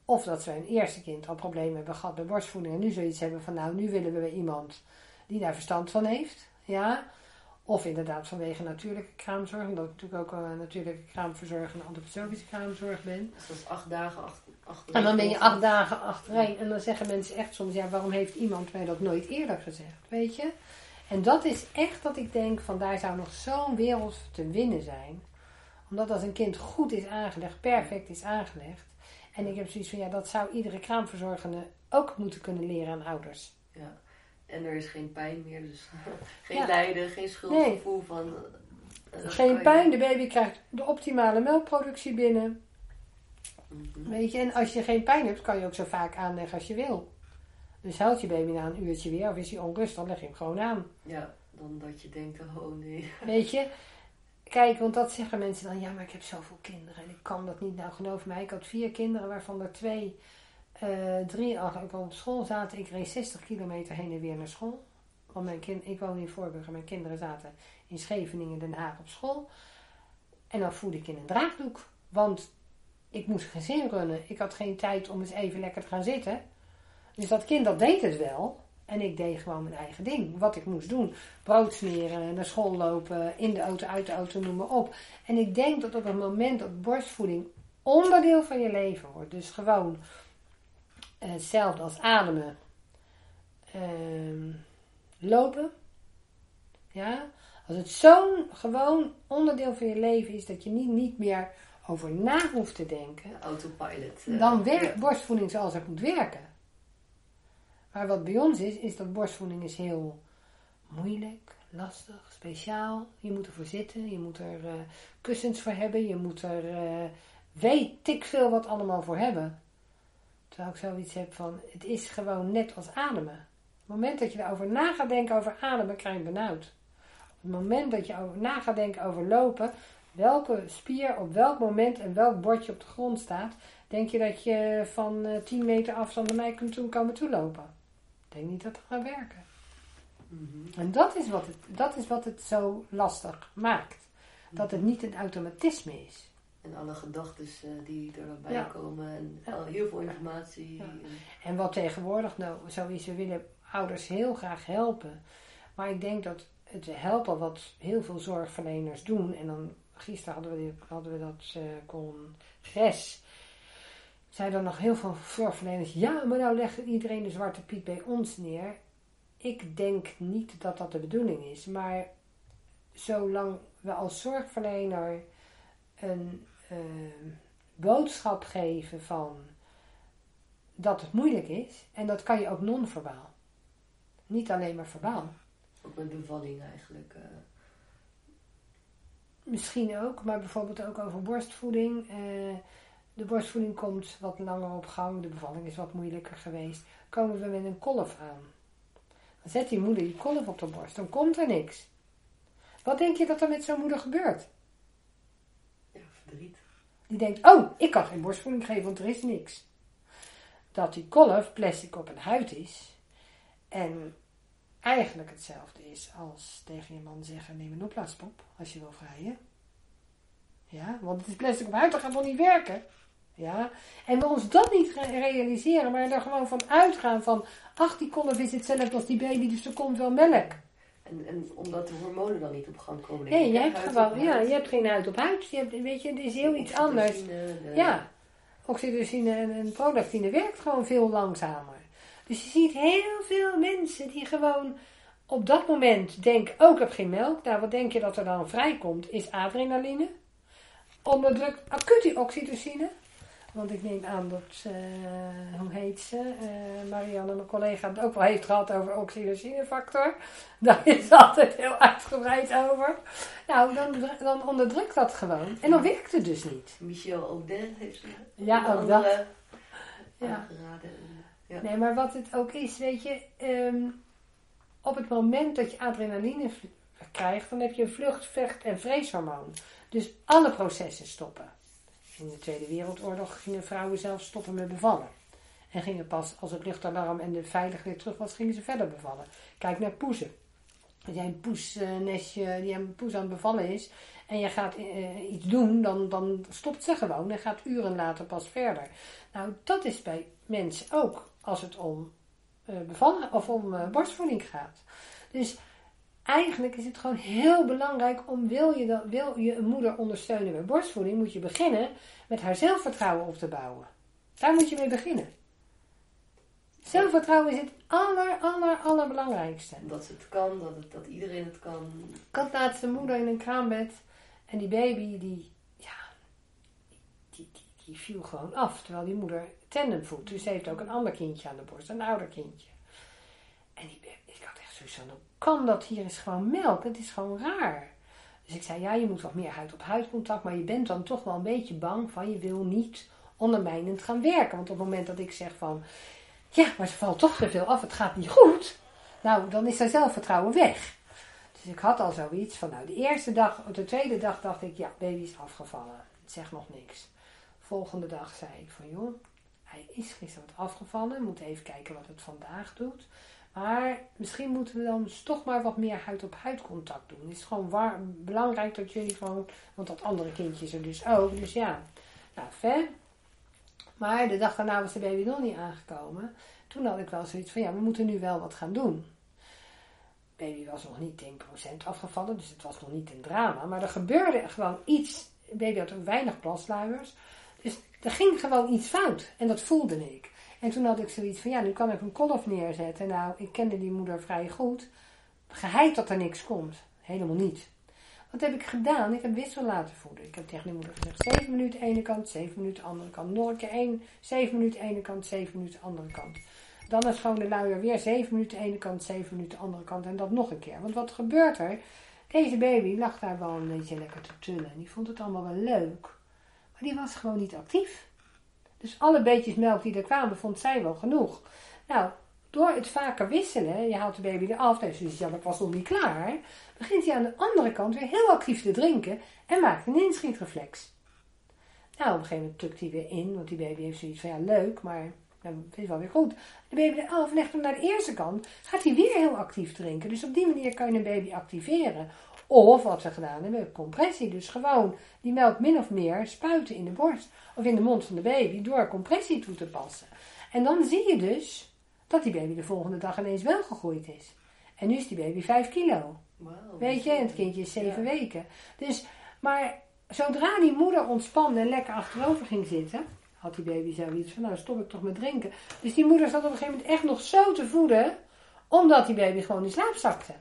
of dat ze een eerste kind al problemen hebben gehad bij borstvoeding en nu zoiets hebben van nou, nu willen we iemand die daar verstand van heeft. Ja. Of inderdaad vanwege natuurlijke kraamzorg, omdat ik natuurlijk ook een natuurlijke kraamverzorger en antroposofische kraamzorg ben. Dus dat is acht dagen achter. achter En dan ben je acht dagen achtereen. En dan zeggen mensen echt soms, ja, waarom heeft iemand mij dat nooit eerder gezegd? Weet je? En dat is echt dat ik denk van daar zou nog zo'n wereld te winnen zijn. Omdat als een kind goed is aangelegd, perfect is aangelegd. En ik heb zoiets van, ja, dat zou iedere kraamverzorgende ook moeten kunnen leren aan ouders. Ja. En er is geen pijn meer, dus geen Ja. lijden, geen schuldgevoel van... eh, Geen je- pijn, de baby krijgt de optimale melkproductie binnen. Mhm. Weet je, en als je geen pijn hebt, kan je ook zo vaak aanleggen als je wil. Dus houdt je baby na een uurtje weer, of is hij onrustig, dan leg je hem gewoon aan. Ja, dan dat je denkt, oh nee. Weet je? Kijk, want dat zeggen mensen dan, ja, maar ik heb zoveel kinderen en ik kan dat niet. Nou, geloof mij, ik had vier kinderen, waarvan er twee, eh, drie al op school zaten. Ik reed 60 kilometer heen en weer naar school. Want mijn kind, ik woon in Voorburg en mijn kinderen zaten in Scheveningen, Den Haag op school. En dan voelde ik in een draagdoek. Want ik moest gezin runnen. Ik had geen tijd om eens even lekker te gaan zitten. Dus dat kind, dat deed het wel. En ik deed gewoon mijn eigen ding. Wat ik moest doen. Brood smeren, naar school lopen, in de auto, uit de auto, noem maar op. En ik denk dat op het moment dat borstvoeding onderdeel van je leven wordt. Dus gewoon eh, hetzelfde als ademen. Ehm, lopen. Ja. Als het zo'n gewoon onderdeel van je leven is dat je niet, niet meer over na hoeft te denken. Autopilot. eh, Dan werkt borstvoeding zoals het moet werken. Maar wat bij ons is, is dat borstvoeding is heel moeilijk, lastig, speciaal. Je moet ervoor zitten, je moet er eh, kussens voor hebben, je moet er eh, weet ik veel wat allemaal voor hebben. Terwijl ik zoiets heb van, het is gewoon net als ademen. Op het moment dat je erover na gaat denken over ademen, krijg je benauwd. Op het moment dat je over na gaat denken over lopen, welke spier op welk moment en welk bordje op de grond staat, denk je dat je van eh, 10 meter afstand naar mij kunt toe komen toelopen. Ik denk niet dat dat gaat werken. Mhm. En dat is wat het, dat is wat het zo lastig maakt. Dat het niet een automatisme is. En alle gedachten eh, die er dan bij Ja. komen. En Ja. al heel veel informatie. Ja. En- En wat tegenwoordig nou zo is, we willen ouders heel graag helpen. Maar ik denk dat het helpen wat heel veel zorgverleners doen. En dan gisteren hadden we, hadden we dat eh, congres. Zeiden er nog heel veel zorgverleners. Ja, maar nou legt iedereen de zwarte piet bij ons neer. Ik denk niet dat dat de bedoeling is. Maar zolang we als zorgverlener een eh, boodschap geven van dat het moeilijk is. En dat kan je ook non-verbaal. Niet alleen maar verbaal. Ook met bevalling eigenlijk. eh. Misschien ook, maar bijvoorbeeld ook over borstvoeding. Eh, de borstvoeding komt wat langer op gang. De bevalling is wat moeilijker geweest. Komen we met een kolf aan. Dan zet die moeder die kolf op de borst. Dan komt er niks. Wat denk je dat er met zo'n moeder gebeurt? ja, verdriet. Die denkt, oh, ik kan geen borstvoeding geven, want er is niks. Dat die kolf plastic op een huid is. En eigenlijk hetzelfde is als tegen je man zeggen, neem een opblaaspop als je wil vrijen. Ja, want het is plastic op huid, dat gaat wel niet werken. Ja, en we ons dat niet re- realiseren, maar er gewoon van uitgaan van, ach, die kolf is hetzelfde als die baby, dus er komt wel melk. En, en omdat de hormonen dan niet op gang komen. Nee, je hebt gewoon, ja, je hebt geen huid op huid. Je hebt, weet je, het is heel iets anders. De- Ja, oxytocine en, en prolactine werkt gewoon veel langzamer. Dus je ziet heel veel mensen die gewoon op dat moment denken, oh ik heb geen melk. Nou, wat denk je dat er dan vrijkomt? Is adrenaline. Onderdrukt acute oxytocine. Want ik neem aan dat, eh, hoe heet ze, eh, Marianne, mijn collega, het ook wel heeft gehad over oxytocinefactor. Daar is altijd heel uitgebreid over. Nou, dan, dan onderdrukt dat gewoon. En dan werkt het dus niet. Michel Audin heeft Ja, ook dat. andere Ja. Ja. Nee, maar wat het ook is, weet je, ehm, op het moment dat je adrenaline krijgt, dan heb je een vlucht, vecht en vreeshormoon. Dus alle processen stoppen. In de Tweede Wereldoorlog gingen vrouwen zelfs stoppen met bevallen. En gingen pas als het luchtalarm en de veilig weer terug was, gingen ze verder bevallen. Kijk naar poezen. Als jij een poesnestje, die een poes aan het bevallen is, en je gaat eh, iets doen, dan, dan stopt ze gewoon en gaat uren later pas verder. Nou, dat is bij mensen ook als het om eh, bevallen of om eh, borstvoeding gaat. Dus eigenlijk is het gewoon heel belangrijk om wil je, dat, wil je een moeder ondersteunen met borstvoeding, moet je beginnen met haar zelfvertrouwen op te bouwen. Daar moet je mee beginnen. Zelfvertrouwen is het aller, aller, allerbelangrijkste. Dat ze het kan, dat, het, dat iedereen het kan. Ik had laatst moeder in een kraambed en die baby die, ja, die, die, die viel gewoon af. Terwijl die moeder tandem voedt. Dus ze heeft ook een ander kindje aan de borst, een ouder kindje. En die ik had echt zoiets van, kan dat? Hier is gewoon melk, het is gewoon raar. Dus ik zei, ja, je moet wat meer huid op huid contact, maar je bent dan toch wel een beetje bang van, je wil niet ondermijnend gaan werken. Want op het moment dat ik zeg van, ja, maar ze valt toch te veel af, het gaat niet goed. Nou, dan is haar zelfvertrouwen weg. Dus ik had al zoiets van, nou, de eerste dag, de tweede dag dacht ik, ja, baby is afgevallen. Het zegt nog niks. Volgende dag zei ik van, joh, hij is gisteren wat afgevallen. We moeten even kijken wat het vandaag doet. Maar misschien moeten we dan toch maar wat meer huid op huid contact doen. Het is gewoon belangrijk dat jullie gewoon, want dat andere kindje is er dus ook. Dus ja, nou, ver. Maar de dag daarna was de baby nog niet aangekomen. toen had ik wel zoiets van, ja, we moeten nu wel wat gaan doen. Baby was nog niet 10% afgevallen, dus het was nog niet een drama. Maar er gebeurde gewoon iets. Baby had ook weinig plasluiers. Dus er ging gewoon iets fout. En dat voelde ik. En toen had ik zoiets van, ja, nu kan ik een kolf neerzetten. Nou, ik kende die moeder vrij goed. Geheid dat er niks komt. Helemaal niet. Wat heb ik gedaan? Ik heb wissel laten voeden. Ik heb tegen die moeder gezegd: 7 minuten ene kant, 7 minuten andere kant. Nog een keer 1, 7 minuten ene kant, 7 minuten andere kant. Dan het gewoon de luier weer 7 minuten ene kant, 7 minuten andere kant. En dat nog een keer. Want wat gebeurt er? Deze baby lag daar wel een beetje lekker te tullen. Die vond het allemaal wel leuk. Maar die was gewoon niet actief. Dus alle beetjes melk die er kwamen, vond zij wel genoeg. Nou, door het vaker wisselen, je haalt de baby eraf, dus je ja, ik was nog niet klaar, begint hij aan de andere kant weer heel actief te drinken en maakt een inschietreflex. Nou, op een gegeven moment tukt hij weer in, want die baby heeft zoiets van, ja, leuk, maar dat is wel weer goed. De baby eraf legt hem naar de eerste kant, gaat hij weer heel actief drinken. Dus op die manier kan je een baby activeren. Of wat we gedaan hebben, compressie. Dus gewoon die melk min of meer spuiten in de borst of in de mond van de baby door compressie toe te passen. En dan zie je dus dat die baby de volgende dag ineens wel gegroeid is. En nu is die baby 5 kilo. Wow. Weet je, en het kindje is 7 weken. Dus, maar zodra die moeder ontspande en lekker achterover ging zitten, had die baby zoiets van, nou stop ik toch met drinken. Dus die moeder zat op een gegeven moment echt nog zo te voeden, omdat die baby gewoon in slaap zakte.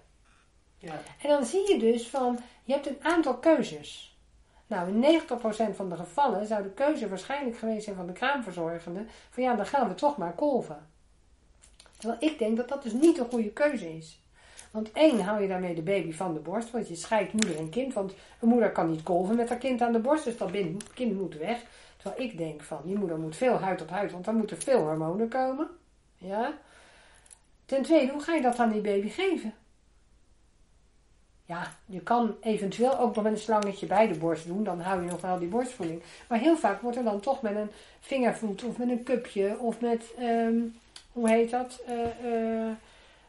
En dan zie je dus van, je hebt een aantal keuzes. Nou, in 90% van de gevallen zou de keuze waarschijnlijk geweest zijn van de kraamverzorgende, van ja, dan gaan we toch maar kolven. Terwijl ik denk dat dat dus niet een goede keuze is. Want één, hou je daarmee de baby van de borst, want je scheidt moeder en kind. Want een moeder kan niet kolven met haar kind aan de borst, dus dat kind moet weg. Terwijl ik denk van, die moeder moet veel huid op huid, want dan moeten veel hormonen komen. Ja. Ten tweede, hoe ga je dat aan die baby geven? Ja, je kan eventueel ook nog met een slangetje bij de borst doen, dan hou je nog wel die borstvoeding. Maar heel vaak wordt er dan toch met een vingervoet of met een cupje of met, ehm, hoe heet dat, uh, uh,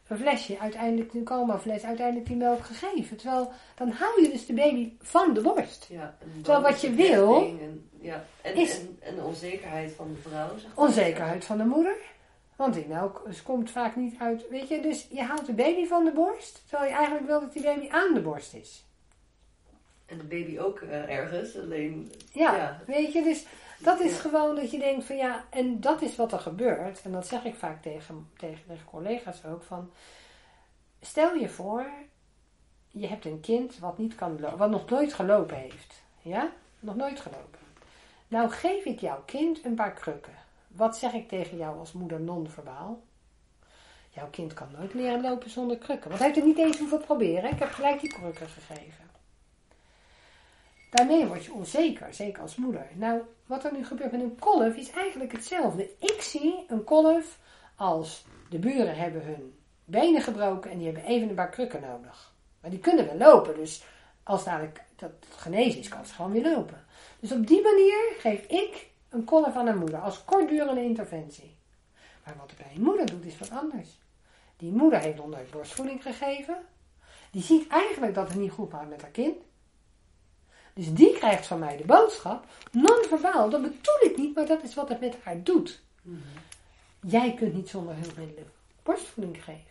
een flesje, uiteindelijk een coma-fles, uiteindelijk die melk gegeven. Terwijl dan hou je dus de baby van de borst. Ja, Terwijl wat je wil, En, ja, en, is- en, en de onzekerheid van de vrouw. Zeg maar. Onzekerheid van de moeder. Want die melk komt vaak niet uit. Weet je, dus je haalt de baby van de borst. Terwijl je eigenlijk wil dat die baby aan de borst is. En de baby ook eh, ergens, alleen... Ja, Ja. weet je, dus dat is Ja. gewoon dat je denkt van ja, en dat is wat er gebeurt. En dat zeg ik vaak tegen, tegen, tegen collega's ook van. Stel je voor, je hebt een kind wat, niet kan wat nog nooit gelopen heeft. Ja? Nog nooit gelopen. Nou geef ik jouw kind een paar krukken. Wat zeg ik tegen jou als moeder non-verbaal? Jouw kind kan nooit leren lopen zonder krukken. Want hij heeft het niet eens hoeven proberen. Ik heb gelijk die krukken gegeven. Daarmee word je onzeker, zeker als moeder. Nou, wat er nu gebeurt met een kolf is eigenlijk hetzelfde. Ik zie een kolf als de buren hebben hun benen gebroken en die hebben even een paar krukken nodig. Maar die kunnen wel lopen, dus als dadelijk dat genezen is, kan ze gewoon weer lopen. Dus op die manier geef ik een kolf aan een moeder als kortdurende interventie. Maar wat het bij een moeder doet, is wat anders. Die moeder heeft nooit borstvoeding gegeven. Die ziet eigenlijk dat het niet goed gaat met haar kind. Dus die krijgt van mij de boodschap, non-verbaal, dat bedoel ik niet, maar dat is wat het met haar doet. Mhm. Jij kunt niet zonder hulpmiddelen borstvoeding geven.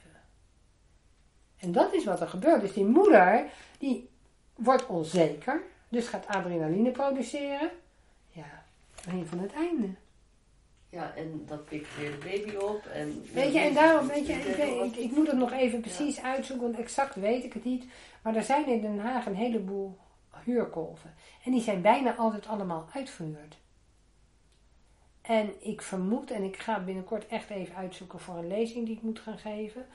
En dat is wat er gebeurt. Dus die moeder, die wordt onzeker, dus gaat adrenaline produceren. Begin van het einde. Ja, en dat pikt weer de baby op. En, Weet je, en daarom, weet je, ik, weet- ik, ik moet het nog even precies uitzoeken, want exact weet ik het niet. Maar er zijn in Den Haag een heleboel huurkolven. En die zijn bijna altijd allemaal uitverhuurd. En ik vermoed, en ik ga binnenkort echt even uitzoeken voor een lezing die ik moet gaan geven,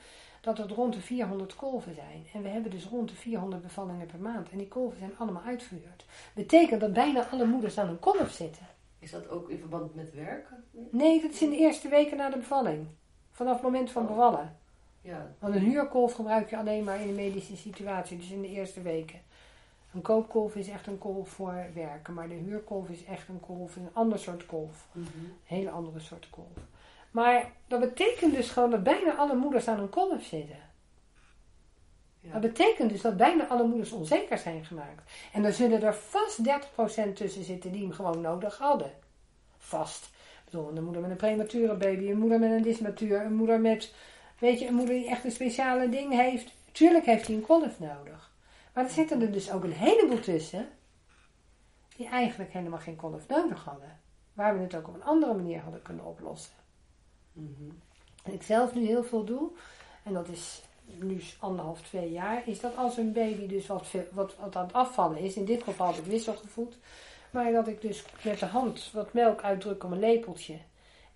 dat het rond de 400 kolven zijn. En we hebben dus rond de 400 bevallingen per maand. En die kolven zijn allemaal uitverhuurd. Betekent dat bijna alle moeders aan een kolf zitten. Is dat ook in verband met werken? Nee, dat is in de eerste weken na de bevalling. Vanaf het moment van bevallen. Ja, Want een huurkolf gebruik je alleen maar in een medische situatie, dus in de eerste weken. Een koopkolf is echt een kolf voor werken, maar de huurkolf is echt een kolf, een ander soort kolf. Mhm. Een hele andere soort kolf. Maar dat betekent dus gewoon dat bijna alle moeders aan een kolf zitten. Ja. Dat betekent dus dat bijna alle moeders onzeker zijn gemaakt. En er zullen er vast 30% tussen zitten die hem gewoon nodig hadden. Vast. bedoel, een moeder met een premature baby, een moeder met een dysmatuur, een moeder met, weet je, een moeder die echt een speciale ding heeft. Tuurlijk heeft hij een kolf nodig. Maar er zitten er dus ook een heleboel tussen die eigenlijk helemaal geen kolf nodig hadden. Waar we het ook op een andere manier hadden kunnen oplossen. En ik zelf nu heel veel doe, en dat is nu anderhalf, twee jaar, is dat als een baby dus wat, wat, wat aan het afvallen is, in dit geval heb ik wisselgevoed, maar dat ik dus met de hand wat melk uitdruk op een lepeltje.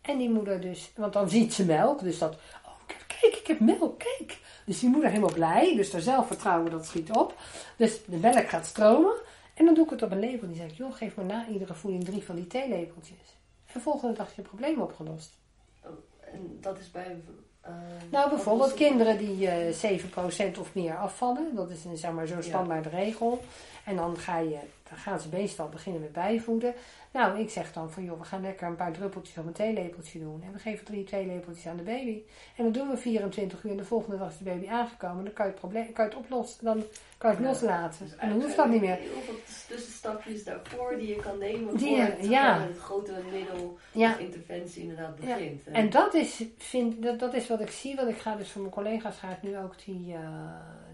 En die moeder dus, want dan ziet ze melk, dus dat, oh kijk, ik heb melk, kijk. Dus die moeder helemaal blij, dus haar zelfvertrouwen dat schiet op. Dus de melk gaat stromen. En dan doe ik het op een lepel. Die zeg ik, joh, geef me na iedere voeding drie van die theelepeltjes. En volgende dag je probleem opgelost. En dat is bij... eh, Nou, bijvoorbeeld kinderen die eh 7% of meer afvallen. Dat is een, zeg maar, zo'n standaard regel. En dan, ga je, dan gaan ze meestal beginnen met bijvoeden. Nou, ik zeg dan van, joh, we gaan lekker een paar druppeltjes op een theelepeltje doen. En we geven drie theelepeltjes aan de baby. En dan doen we 24 uur en de volgende dag is de baby aangekomen. Dan kan je het, probleem, kan je het oplossen. Dan kan Ja, loslaten. Dus en dan hoeft dat niet meer. Heel veel tussenstapjes daarvoor die je kan nemen Die voor je- het, ja. het grote middel Ja. of interventie inderdaad Ja. begint. En dat is, vind, dat, dat is wat ik zie. Want ik ga dus voor mijn collega's ga ik nu ook die, eh,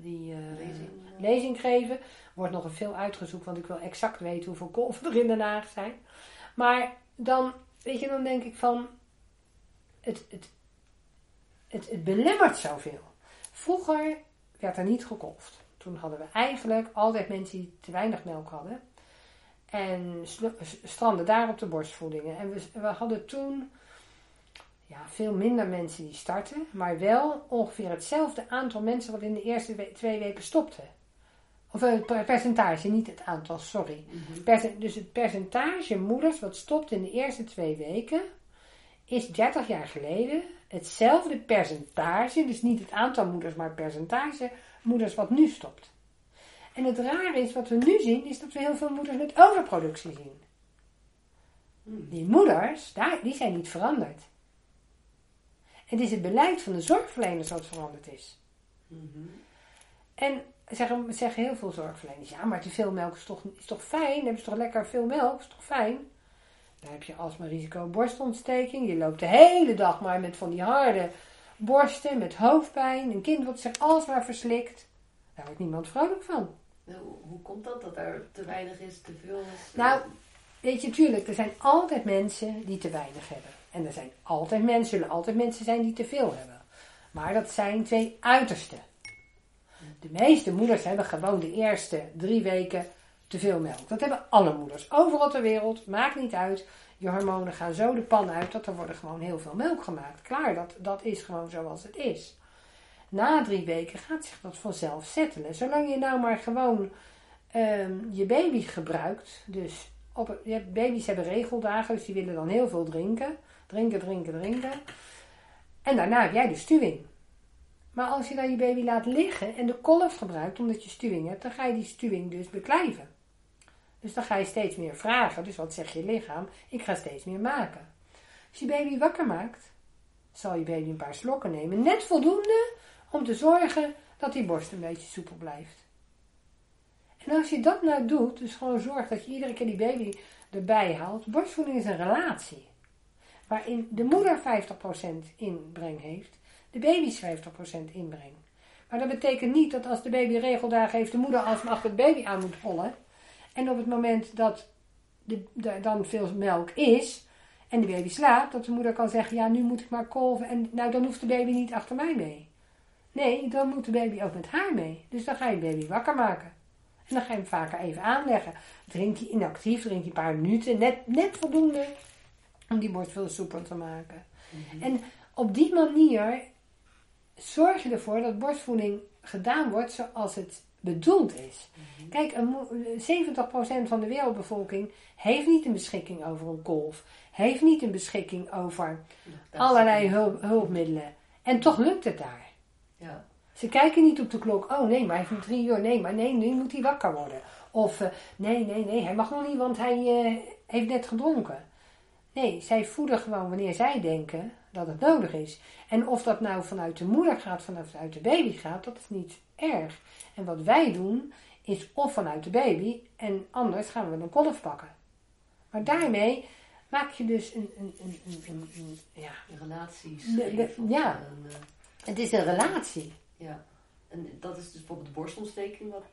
die eh, Lezing, eh. lezing geven. Wordt nog veel uitgezocht, want ik wil exact weten hoeveel kolven er in Den Haag zijn. Maar dan, weet je, dan denk ik van, het, het, het, het belemmert zoveel. Vroeger werd er niet gekolfd. Toen hadden we eigenlijk altijd mensen die te weinig melk hadden. En stranden daar op de borstvoedingen. En we, we hadden toen ja, veel minder mensen die starten. Maar wel ongeveer hetzelfde aantal mensen wat in de eerste we- twee weken stopte. Of eh, het per- percentage, niet het aantal, sorry. Mhm. Perce- dus het percentage moeders wat stopt in de eerste twee weken is 30 jaar geleden hetzelfde percentage, dus niet het aantal moeders, maar het percentage moeders wat nu stopt. En het rare is, wat we nu zien, is dat we heel veel moeders met overproductie zien. Hmm. Die moeders, daar, die zijn niet veranderd. Het is het beleid van de zorgverleners wat veranderd is. Mhm. En zeggen, zeggen heel veel zorgverleners, ja, maar te veel melk is toch, is toch fijn? Dan hebben ze toch lekker veel melk, is toch fijn? Dan heb je alsmaar risico borstontsteking. Je loopt de hele dag maar met van die harde borsten, met hoofdpijn. Een kind wat zich alsmaar verslikt. Daar wordt niemand vrolijk van. Nou, hoe, hoe komt dat dat er te weinig is, te veel is? Nou, weet je, tuurlijk, er zijn altijd mensen die te weinig hebben. En er zijn altijd mensen, zullen altijd mensen zijn die te veel hebben. Maar dat zijn twee uitersten. De meeste moeders hebben gewoon de eerste drie weken te veel melk. Dat hebben alle moeders. Overal ter wereld, maakt niet uit. Je hormonen gaan zo de pan uit dat er worden gewoon heel veel melk gemaakt. Klaar, dat, dat is gewoon zoals het is. Na drie weken gaat zich dat vanzelf settelen. Zolang je nou maar gewoon ehm, je baby gebruikt. Dus op, je baby's hebben regeldagen, dus die willen dan heel veel drinken. Drinken, drinken, drinken. En daarna heb jij de stuwing. Maar als je dan je baby laat liggen en de kolf gebruikt omdat je stuwing hebt, dan ga je die stuwing dus beklijven. Dus dan ga je steeds meer vragen. Dus wat zegt je lichaam? Ik ga steeds meer maken. Als je baby wakker maakt, zal je baby een paar slokken nemen. Net voldoende om te zorgen dat die borst een beetje soepel blijft. En als je dat nou doet, dus gewoon zorg dat je iedere keer die baby erbij haalt. Borstvoeding is een relatie. Waarin de moeder 50% inbreng heeft, de baby 50% inbreng. Maar dat betekent niet dat als de baby regeldagen heeft, de moeder alsmaar het baby aan moet hollen. En op het moment dat de, er dan veel melk is en de baby slaapt, dat de moeder kan zeggen, ja nu moet ik maar kolven en nou dan hoeft de baby niet achter mij mee. Nee, dan moet de baby ook met haar mee. Dus dan ga je de baby wakker maken. En dan ga je hem vaker even aanleggen. Drink je inactief, drink je een paar minuten, net, net voldoende om die borst veel soepeler te maken. En op die manier zorg je ervoor dat borstvoeding gedaan wordt zoals het bedoeld is. Kijk, een mo- 70% van de wereldbevolking heeft niet een beschikking over een kolf. Heeft niet een beschikking over allerlei hulp, hulpmiddelen. En toch lukt het daar. Ja. Ze kijken niet op de klok. Oh nee, maar hij heeft drie uur. Nee, maar nee, nu moet hij wakker worden. Of eh, nee, nee, nee, hij mag nog niet, want hij eh, heeft net gedronken. Nee, zij voeden gewoon wanneer zij denken dat het nodig is. En of dat nou vanuit de moeder gaat, vanuit de baby gaat, dat is niet erg. En wat wij doen, is of vanuit de baby en anders gaan we een kolf pakken. Maar daarmee maak je dus een, een, een, een, een- een- ja, Relaties. De- de- ja. eh, het is een relatie. ja. En dat is dus bijvoorbeeld de borstontsteking. Wat.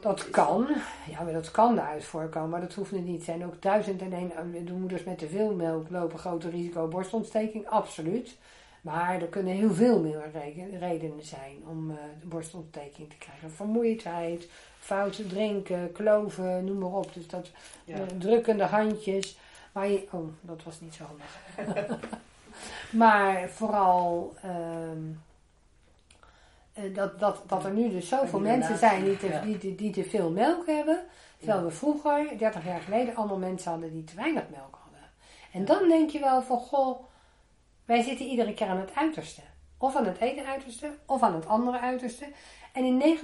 Dat kan, ja, maar dat kan eruit voorkomen, maar dat hoeft niet. Er zijn ook duizend en één de moeders met te veel melk lopen grote risico borstontsteking, absoluut. Maar er kunnen heel veel meer redenen zijn om eh, borstontsteking te krijgen. Vermoeidheid, fout drinken, kloven, noem maar op. Dus dat Ja. eh, drukkende handjes. Maar je, oh, dat was niet zo handig. maar vooral ehm, eh, dat, dat, dat er nu dus zoveel mensen zijn die te, ja. die, die, die te veel melk hebben. Terwijl Ja. we vroeger, 30 jaar geleden, allemaal mensen hadden die te weinig melk hadden. En dan denk je wel van, goh, wij zitten iedere keer aan het uiterste. Of aan het ene uiterste, of aan het andere uiterste. En in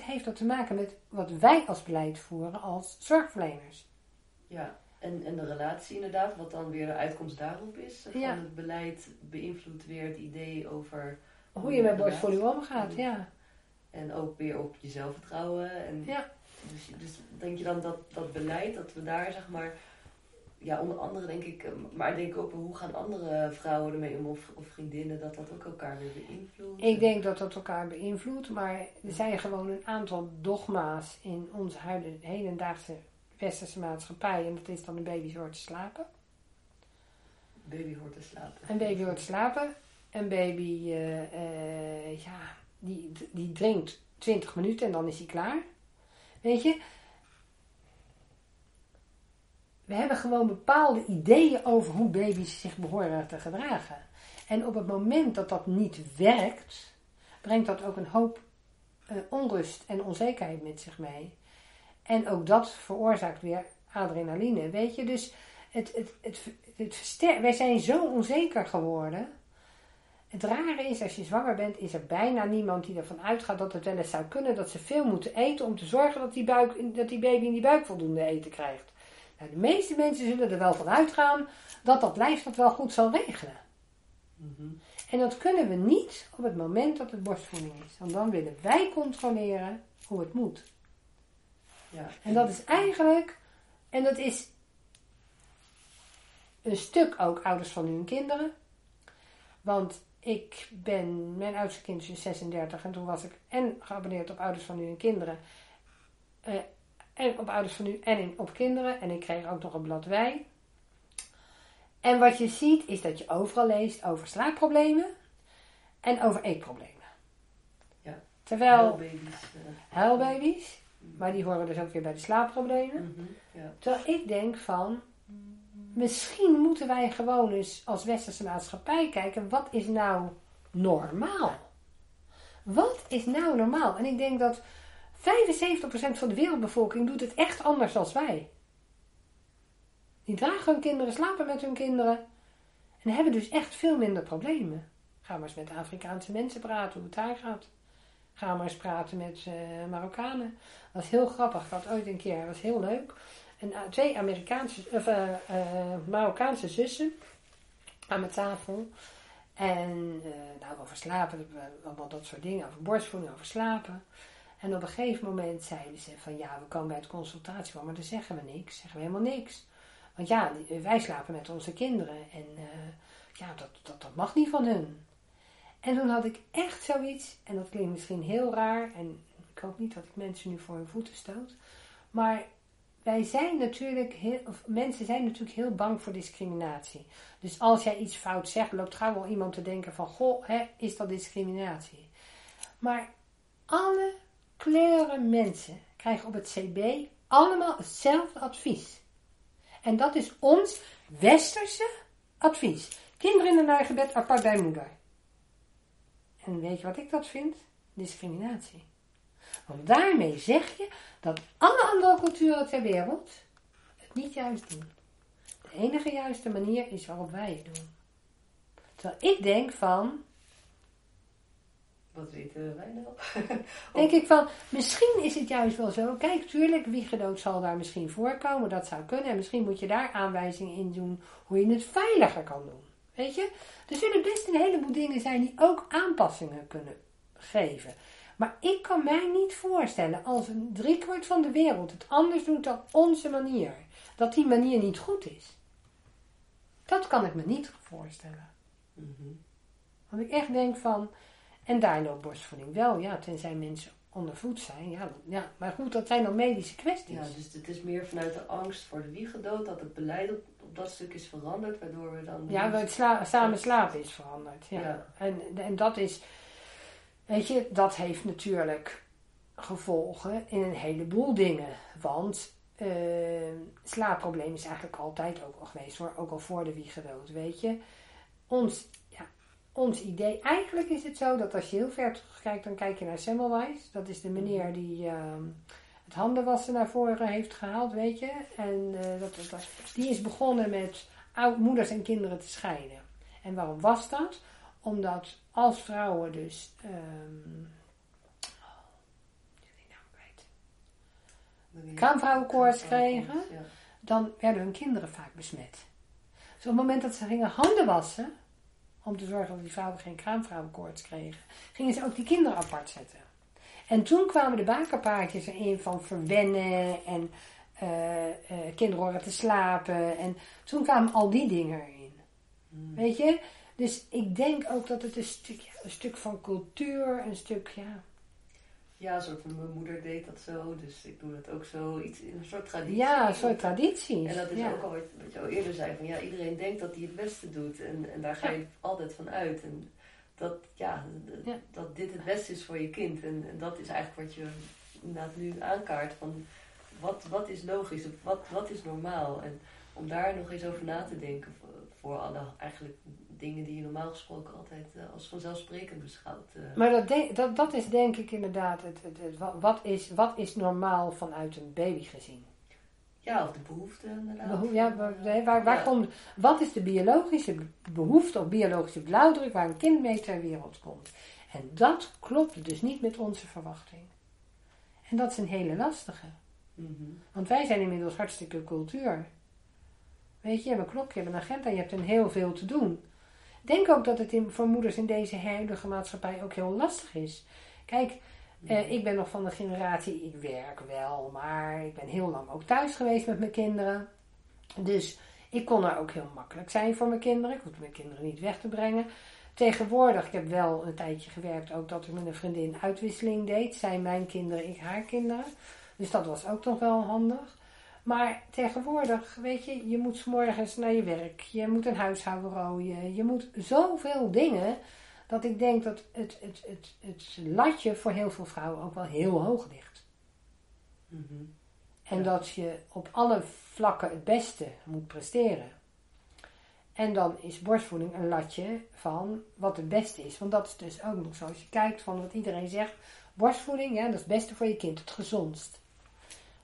90% heeft dat te maken met wat wij als beleid voeren als zorgverleners. Ja, en, en de relatie inderdaad, wat dan weer de uitkomst daarop is. Van Ja. het beleid beïnvloedt weer het idee over... Hoe je met borstvoeding omgaat, ja. En ook weer op je zelfvertrouwen. En Ja. dus, dus denk je dan dat dat beleid, dat we daar zeg maar... Ja, onder andere denk ik, eh, maar denk ook hoe gaan andere vrouwen ermee om of, of vriendinnen, dat dat ook elkaar weer beïnvloedt. Ik denk dat dat elkaar beïnvloedt, maar er zijn gewoon een aantal dogma's in onze huidige, hedendaagse westerse maatschappij. En dat is dan een baby hoort te slapen. Baby hoort te slapen. Een baby hoort te slapen. Een baby, eh, eh, ja, die, die drinkt 20 minuten en dan is hij klaar. Weet je? We hebben gewoon bepaalde ideeën over hoe baby's zich behoren te gedragen. En op het moment dat dat niet werkt, brengt dat ook een hoop eh, onrust en onzekerheid met zich mee. En ook dat veroorzaakt weer adrenaline. Weet je, dus het, het, het, het verster- wij zijn zo onzeker geworden. Het rare is, als je zwanger bent, is er bijna niemand die ervan uitgaat dat het wel eens zou kunnen dat ze veel moeten eten om te zorgen dat die, buik, dat die baby in die buik voldoende eten krijgt. Nou, de meeste mensen zullen er wel van uitgaan dat dat lijf dat wel goed zal regelen. Mhm. En dat kunnen we niet op het moment dat het borstvoeding is. Want dan willen wij controleren hoe het moet. Ja. En dat is eigenlijk, en dat is een stuk ook ouders van hun kinderen. Want ik ben, mijn oudste kind is dus 36 en toen was ik en geabonneerd op ouders van hun kinderen. eh, en op ouders van nu en in, op kinderen. En ik kreeg ook nog een blad wij. En wat je ziet is dat je overal leest over slaapproblemen en over eetproblemen. Ja. Terwijl baby's. eh, huilbaby's, maar die horen dus ook weer bij de slaapproblemen. mhm, ja. Terwijl ik denk van, misschien moeten wij gewoon eens als westerse maatschappij kijken, wat is nou normaal? Wat is nou normaal? En ik denk dat 75% van de wereldbevolking doet het echt anders dan wij. Die dragen hun kinderen, slapen met hun kinderen en hebben dus echt veel minder problemen. Ga maar eens met Afrikaanse mensen praten hoe het daar gaat. Ga maar eens praten met eh, Marokkanen. Dat was heel grappig. Ik had ooit een keer, dat was heel leuk. En, twee Amerikaanse, of, eh, eh, Marokkaanse zussen aan mijn tafel. En eh, nou, over slapen, allemaal dat soort dingen. Over borstvoeding, over slapen. En op een gegeven moment zeiden ze van ja, we komen bij het consultatie maar dan zeggen we niks. Zeggen we helemaal niks. Want ja, wij slapen met onze kinderen. En ja, dat, dat, dat mag niet van hun. En toen had ik echt zoiets, en dat klinkt misschien heel raar, en ik hoop niet dat ik mensen nu voor hun voeten stoot, maar wij zijn natuurlijk heel, of mensen zijn natuurlijk heel bang voor discriminatie. Dus als jij iets fout zegt, loopt gauw wel iemand te denken van, goh, hè, is dat discriminatie? Maar alle kleuren mensen krijgen op het CB allemaal hetzelfde advies. En dat is ons westerse advies. Kinderen in een eigen bed apart bij moeder. En weet je wat ik dat vind? Discriminatie. Want daarmee zeg je dat alle andere culturen ter wereld het niet juist doen. De enige juiste manier is waarop wij het doen. Terwijl ik denk van, Wat weten wij nou? denk ik van, misschien is het juist wel zo. Kijk, tuurlijk, wiegedood zal daar misschien voorkomen, dat zou kunnen. En misschien moet je daar aanwijzingen in doen hoe je het veiliger kan doen. Weet je? Er zullen best een heleboel dingen zijn die ook aanpassingen kunnen geven. Maar ik kan mij niet voorstellen als een driekwart van de wereld het anders doet dan onze manier, dat die manier niet goed is. Dat kan ik me niet voorstellen. Mhm. Want ik echt denk van, en daar loopt borstvoeding wel, ja, tenzij mensen ondervoed zijn. Ja, ja, maar goed, dat zijn dan medische kwesties. Ja, dus het is meer vanuit de angst voor de wiegedood dat het beleid op, op dat stuk is veranderd, waardoor we dan... Ja, het sla- samen slapen is veranderd. Ja. Ja. En, en dat is, weet je, dat heeft natuurlijk gevolgen in een heleboel dingen. Want eh, slaapprobleem is eigenlijk altijd ook al geweest hoor, ook al voor de wiegedood, weet je. Ons, ja, ons idee, eigenlijk is het zo dat als je heel ver terugkijkt, dan kijk je naar Semmelweis. Dat is de meneer die ehm, het handenwassen naar voren heeft gehaald, weet je. En eh, dat- die is begonnen met oud moeders en kinderen te scheiden. En waarom was dat? Omdat als vrouwen dus. ehm kwijt. kraamvrouwenkoorts kregen. Ja. dan werden hun kinderen vaak besmet. Dus op het moment dat ze gingen handen wassen, om te zorgen dat die vrouwen geen kraamvrouwenkoorts kregen, gingen ze ook die kinderen apart zetten. En toen kwamen de bakerpaardjes erin van verwennen en eh, eh, kinderen horen te slapen. En toen kwamen al die dingen erin. Mm. Weet je? Dus ik denk ook dat het een stuk, een stuk van cultuur, een stuk, ja. Ja, een soort van mijn moeder deed dat zo, dus ik doe dat ook zo. Iets, een soort traditie. Ja, een soort tradities. En dat is ja. ook al wat, wat je al eerder zei, van ja, iedereen denkt dat hij het beste doet. En, en daar ga je altijd van uit. En dat, ja, dat dit het beste is voor je kind. En, en dat is eigenlijk wat je inderdaad nu aankaart. Van wat, wat is logisch, wat, wat is normaal? En om daar nog eens over na te denken voor alle eigenlijk dingen die je normaal gesproken altijd eh, als vanzelfsprekend beschouwt. eh. Maar dat, dat, dat is denk ik inderdaad, het, het, het- wa- wat, is, wat is normaal vanuit een babygezin? ja, of de behoefte inderdaad. Beho- ja, waar, waar, waar Ja. komt, wat is de biologische behoefte of biologische blauwdruk waar een kind mee ter wereld komt? En dat klopt dus niet met onze verwachting. En dat is een hele lastige. Mhm. Want wij zijn inmiddels hartstikke cultuur. Weet je, je hebt een klokje, je hebt een agenda, je hebt een heel veel te doen. Denk ook dat het in, voor moeders in deze huidige maatschappij ook heel lastig is. Kijk, eh, ik ben nog van de generatie, ik werk wel, maar ik ben heel lang ook thuis geweest met mijn kinderen. Dus ik kon er ook heel makkelijk zijn voor mijn kinderen. Ik hoefde mijn kinderen niet weg te brengen. Tegenwoordig, ik heb wel een tijdje gewerkt ook dat ik met een vriendin uitwisseling deed. Zij mijn kinderen, ik haar kinderen. Dus dat was ook nog wel handig. Maar tegenwoordig, weet je, je moet 's morgens naar je werk. Je moet een huishouden rooien. Je moet zoveel dingen. Dat ik denk dat het, het, het, het latje voor heel veel vrouwen ook wel heel hoog ligt. Mhm. En Ja. dat je op alle vlakken het beste moet presteren. En dan is borstvoeding een latje van wat het beste is. Want dat is dus ook nog zo. Als je kijkt van wat iedereen zegt. Borstvoeding, ja, dat is het beste voor je kind. Het gezondst.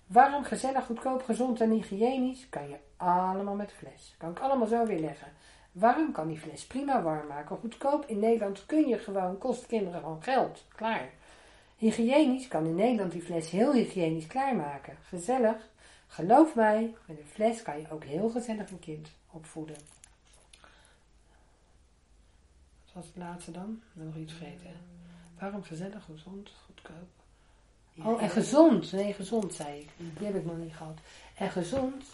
Warm, gezellig, goedkoop, gezond en hygiënisch kan je allemaal met fles. Kan ik allemaal zo weer leggen. Warm kan die fles prima warm maken. Goedkoop in Nederland kun je gewoon, kost kinderen gewoon geld. Klaar. Hygiënisch kan in Nederland die fles heel hygiënisch klaarmaken. Gezellig. Geloof mij, met een fles kan je ook heel gezellig een kind opvoeden. Wat was het laatste dan? Nog iets vergeten. Waarom gezellig, gezond, goedkoop? Oh, en gezond. Nee, gezond zei ik. Die heb ik nog niet gehad. En gezond,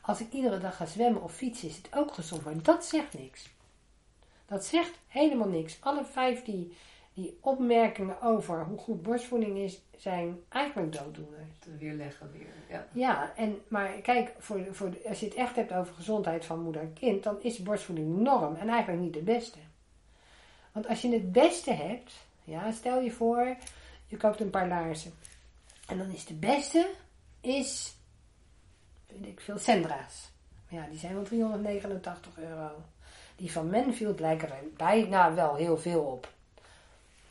als ik iedere dag ga zwemmen of fietsen, is het ook gezond. Maar dat zegt niks. Dat zegt helemaal niks. Alle vijf die, die opmerkingen over hoe goed borstvoeding is, zijn eigenlijk dooddoeners. Weerleggen weer. Ja. Ja, en, maar kijk, voor, de- voor de- als je het echt hebt over gezondheid van moeder en kind, dan is borstvoeding de norm en eigenlijk niet het beste. Want als je het beste hebt, ja, stel je voor, je koopt een paar laarzen. En dan is de beste, is, weet ik veel, Sendra's. Ja, die zijn wel 389 euro. Die van Manfield lijken er bijna wel heel veel op.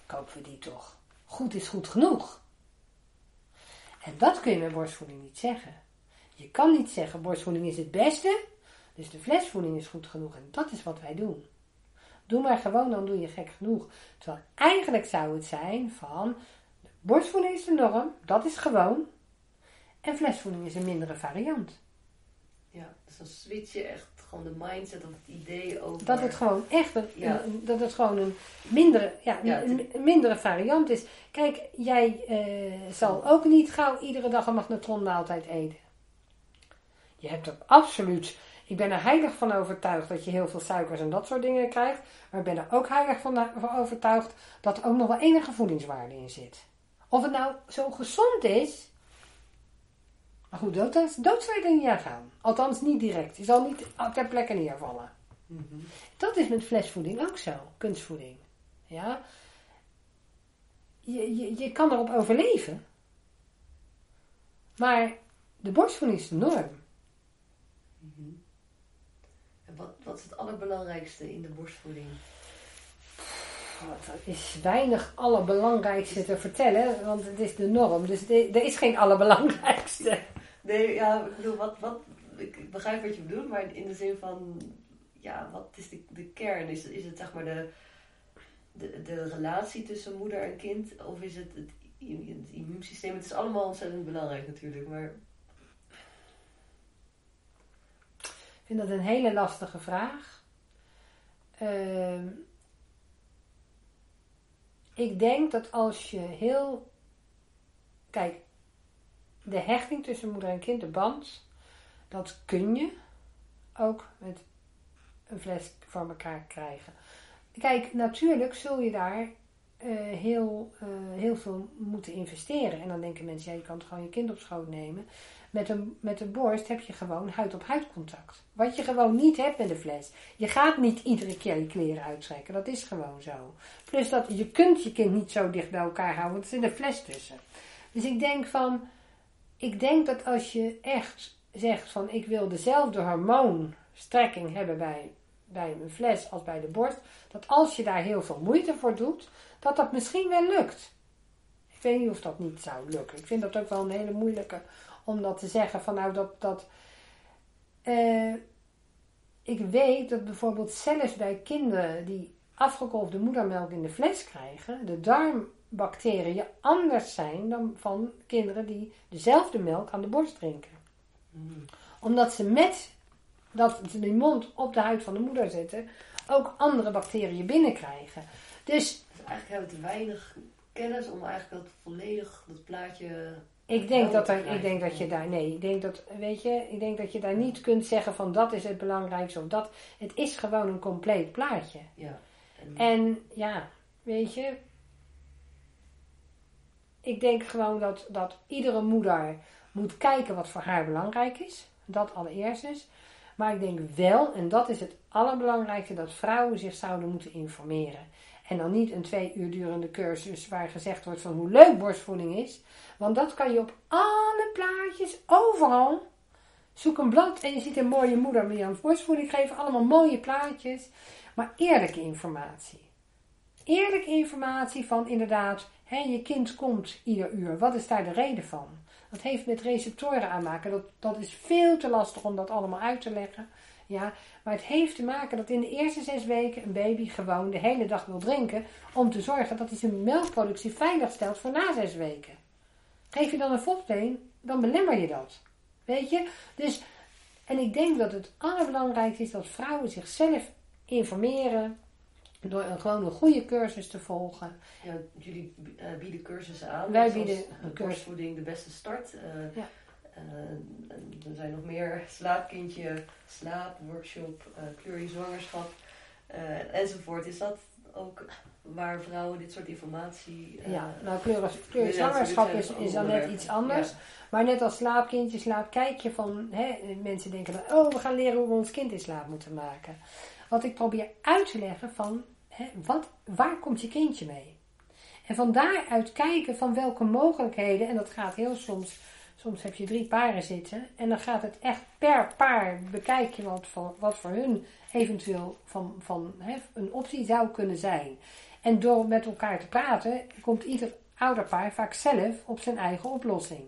Kopen we die toch. Goed is goed genoeg. En dat kun je met borstvoeding niet zeggen. Je kan niet zeggen borstvoeding is het beste, dus de flesvoeding is goed genoeg. En dat is wat wij doen. Doe maar gewoon, dan doe je gek genoeg. Terwijl eigenlijk zou het zijn van, borstvoeding is de norm, dat is gewoon. En flesvoeding is een mindere variant. ja, dus dan switch je echt gewoon de mindset of het idee over... Dat het gewoon echt een, Ja. een- dat het gewoon een mindere, ja, Ja, een, het- een mindere variant is. Kijk, jij eh, zal ook niet gauw iedere dag een magnetronmaaltijd eten. Je hebt ook absoluut Ik ben er heilig van overtuigd dat je heel veel suikers en dat soort dingen krijgt. Maar ik ben er ook heilig van van overtuigd dat er ook nog wel enige voedingswaarde in zit. Of het nou zo gezond is. Maar goed, dood, dood zou je er niet aan gaan. Althans niet direct. Je zal niet ter plekke neervallen. Dat is met flesvoeding ook zo. Kunstvoeding. Ja. Je, je, je kan erop overleven. Maar de borstvoeding is de norm. En wat, wat is het allerbelangrijkste in de borstvoeding? Er is weinig allerbelangrijkste te vertellen, want het is de norm. Dus er is geen allerbelangrijkste. Nee, ja, ik bedoel, wat, wat, ik begrijp wat je bedoelt, maar in de zin van, ja, wat is de, de kern? Is, is het zeg maar de, de, de relatie tussen moeder en kind? Of is het het, het immuunsysteem? Het is allemaal ontzettend belangrijk natuurlijk, maar... Ik vind dat een hele lastige vraag. Uh, ik denk dat als je heel. Kijk, de hechting tussen moeder en kind, de band, dat kun je ook met een fles van elkaar krijgen. Kijk, natuurlijk zul je daar uh, heel, uh, heel veel moeten investeren. En dan denken mensen, ja, je kan gewoon je kind op schoot nemen. Met een, met een borst heb je gewoon huid-op-huid contact. Wat je gewoon niet hebt met de fles. Je gaat niet iedere keer je kleren uittrekken. Dat is gewoon zo. Plus dat je kunt je kind niet zo dicht bij elkaar houden. Want er zit een fles tussen. Dus ik denk van... Ik denk dat als je echt zegt van... Ik wil dezelfde hormoonstrekking hebben bij, bij een fles als bij de borst. Dat als je daar heel veel moeite voor doet... Dat dat misschien wel lukt. Ik weet niet of dat niet zou lukken. Ik vind dat ook wel een hele moeilijke om dat te zeggen. Van nou dat. dat uh, ik weet dat bijvoorbeeld zelfs bij kinderen die afgekolfde moedermelk in de fles krijgen, de darmbacteriën anders zijn dan van kinderen die dezelfde melk aan de borst drinken. Mm. Omdat ze met dat ze die mond op de huid van de moeder zetten, ook andere bacteriën binnenkrijgen. Dus, dus eigenlijk hebben we te weinig kennis om eigenlijk dat volledig, dat plaatje ik denk, dat er, ik denk dat je daar, nee, ik denk dat, weet je, ik denk dat je daar niet kunt zeggen van dat is het belangrijkste of dat. Het is gewoon een compleet plaatje. Ja. En, en ja, weet je, ik denk gewoon dat, dat iedere moeder moet kijken wat voor haar belangrijk is. Dat allereerst is. Maar ik denk wel, en dat is het allerbelangrijkste, dat vrouwen zich zouden moeten informeren. En dan niet een twee uur durende cursus waar gezegd wordt van hoe leuk borstvoeding is. Want dat kan je op alle plaatjes, overal. Zoek een blad en je ziet een mooie moeder die aan borstvoeding geven. Allemaal mooie plaatjes. Maar eerlijke informatie. Eerlijke informatie van inderdaad, hè, je kind komt ieder uur. Wat is daar de reden van? Dat heeft met receptoren aanmaken. Dat, dat is veel te lastig om dat allemaal uit te leggen. Ja, maar het heeft te maken dat in de eerste zes weken een baby gewoon de hele dag wil drinken. Om te zorgen dat hij zijn melkproductie veilig stelt voor na zes weken. Geef je dan een fopteen, dan belemmer je dat. Weet je? Dus, en ik denk dat het allerbelangrijkste is dat vrouwen zichzelf informeren. Door een, gewoon een goede cursus te volgen. Ja, jullie uh, bieden cursussen aan. Wij bieden een cursusvoeding de beste start. Uh, ja. Uh, er zijn nog meer slaapkindje, slaapworkshop, uh, kleur je zwangerschap enzovoort. Is dat ook waar vrouwen dit soort informatie. Ja, nou, kleur, zwangerschap is, is dan net iets anders. Maar net als slaapkindje slaap, kijk je van. Hè, mensen denken dan, oh, we gaan leren hoe we ons kind in slaap moeten maken. Wat ik probeer uit te leggen van, hè, wat, waar komt je kindje mee? En van daaruit kijken van welke mogelijkheden, en dat gaat heel soms. Soms heb je drie paren zitten en dan gaat het echt per paar bekijk je wat voor, wat voor hun eventueel van, van een optie zou kunnen zijn. En door met elkaar te praten, komt ieder ouderpaar vaak zelf op zijn eigen oplossing.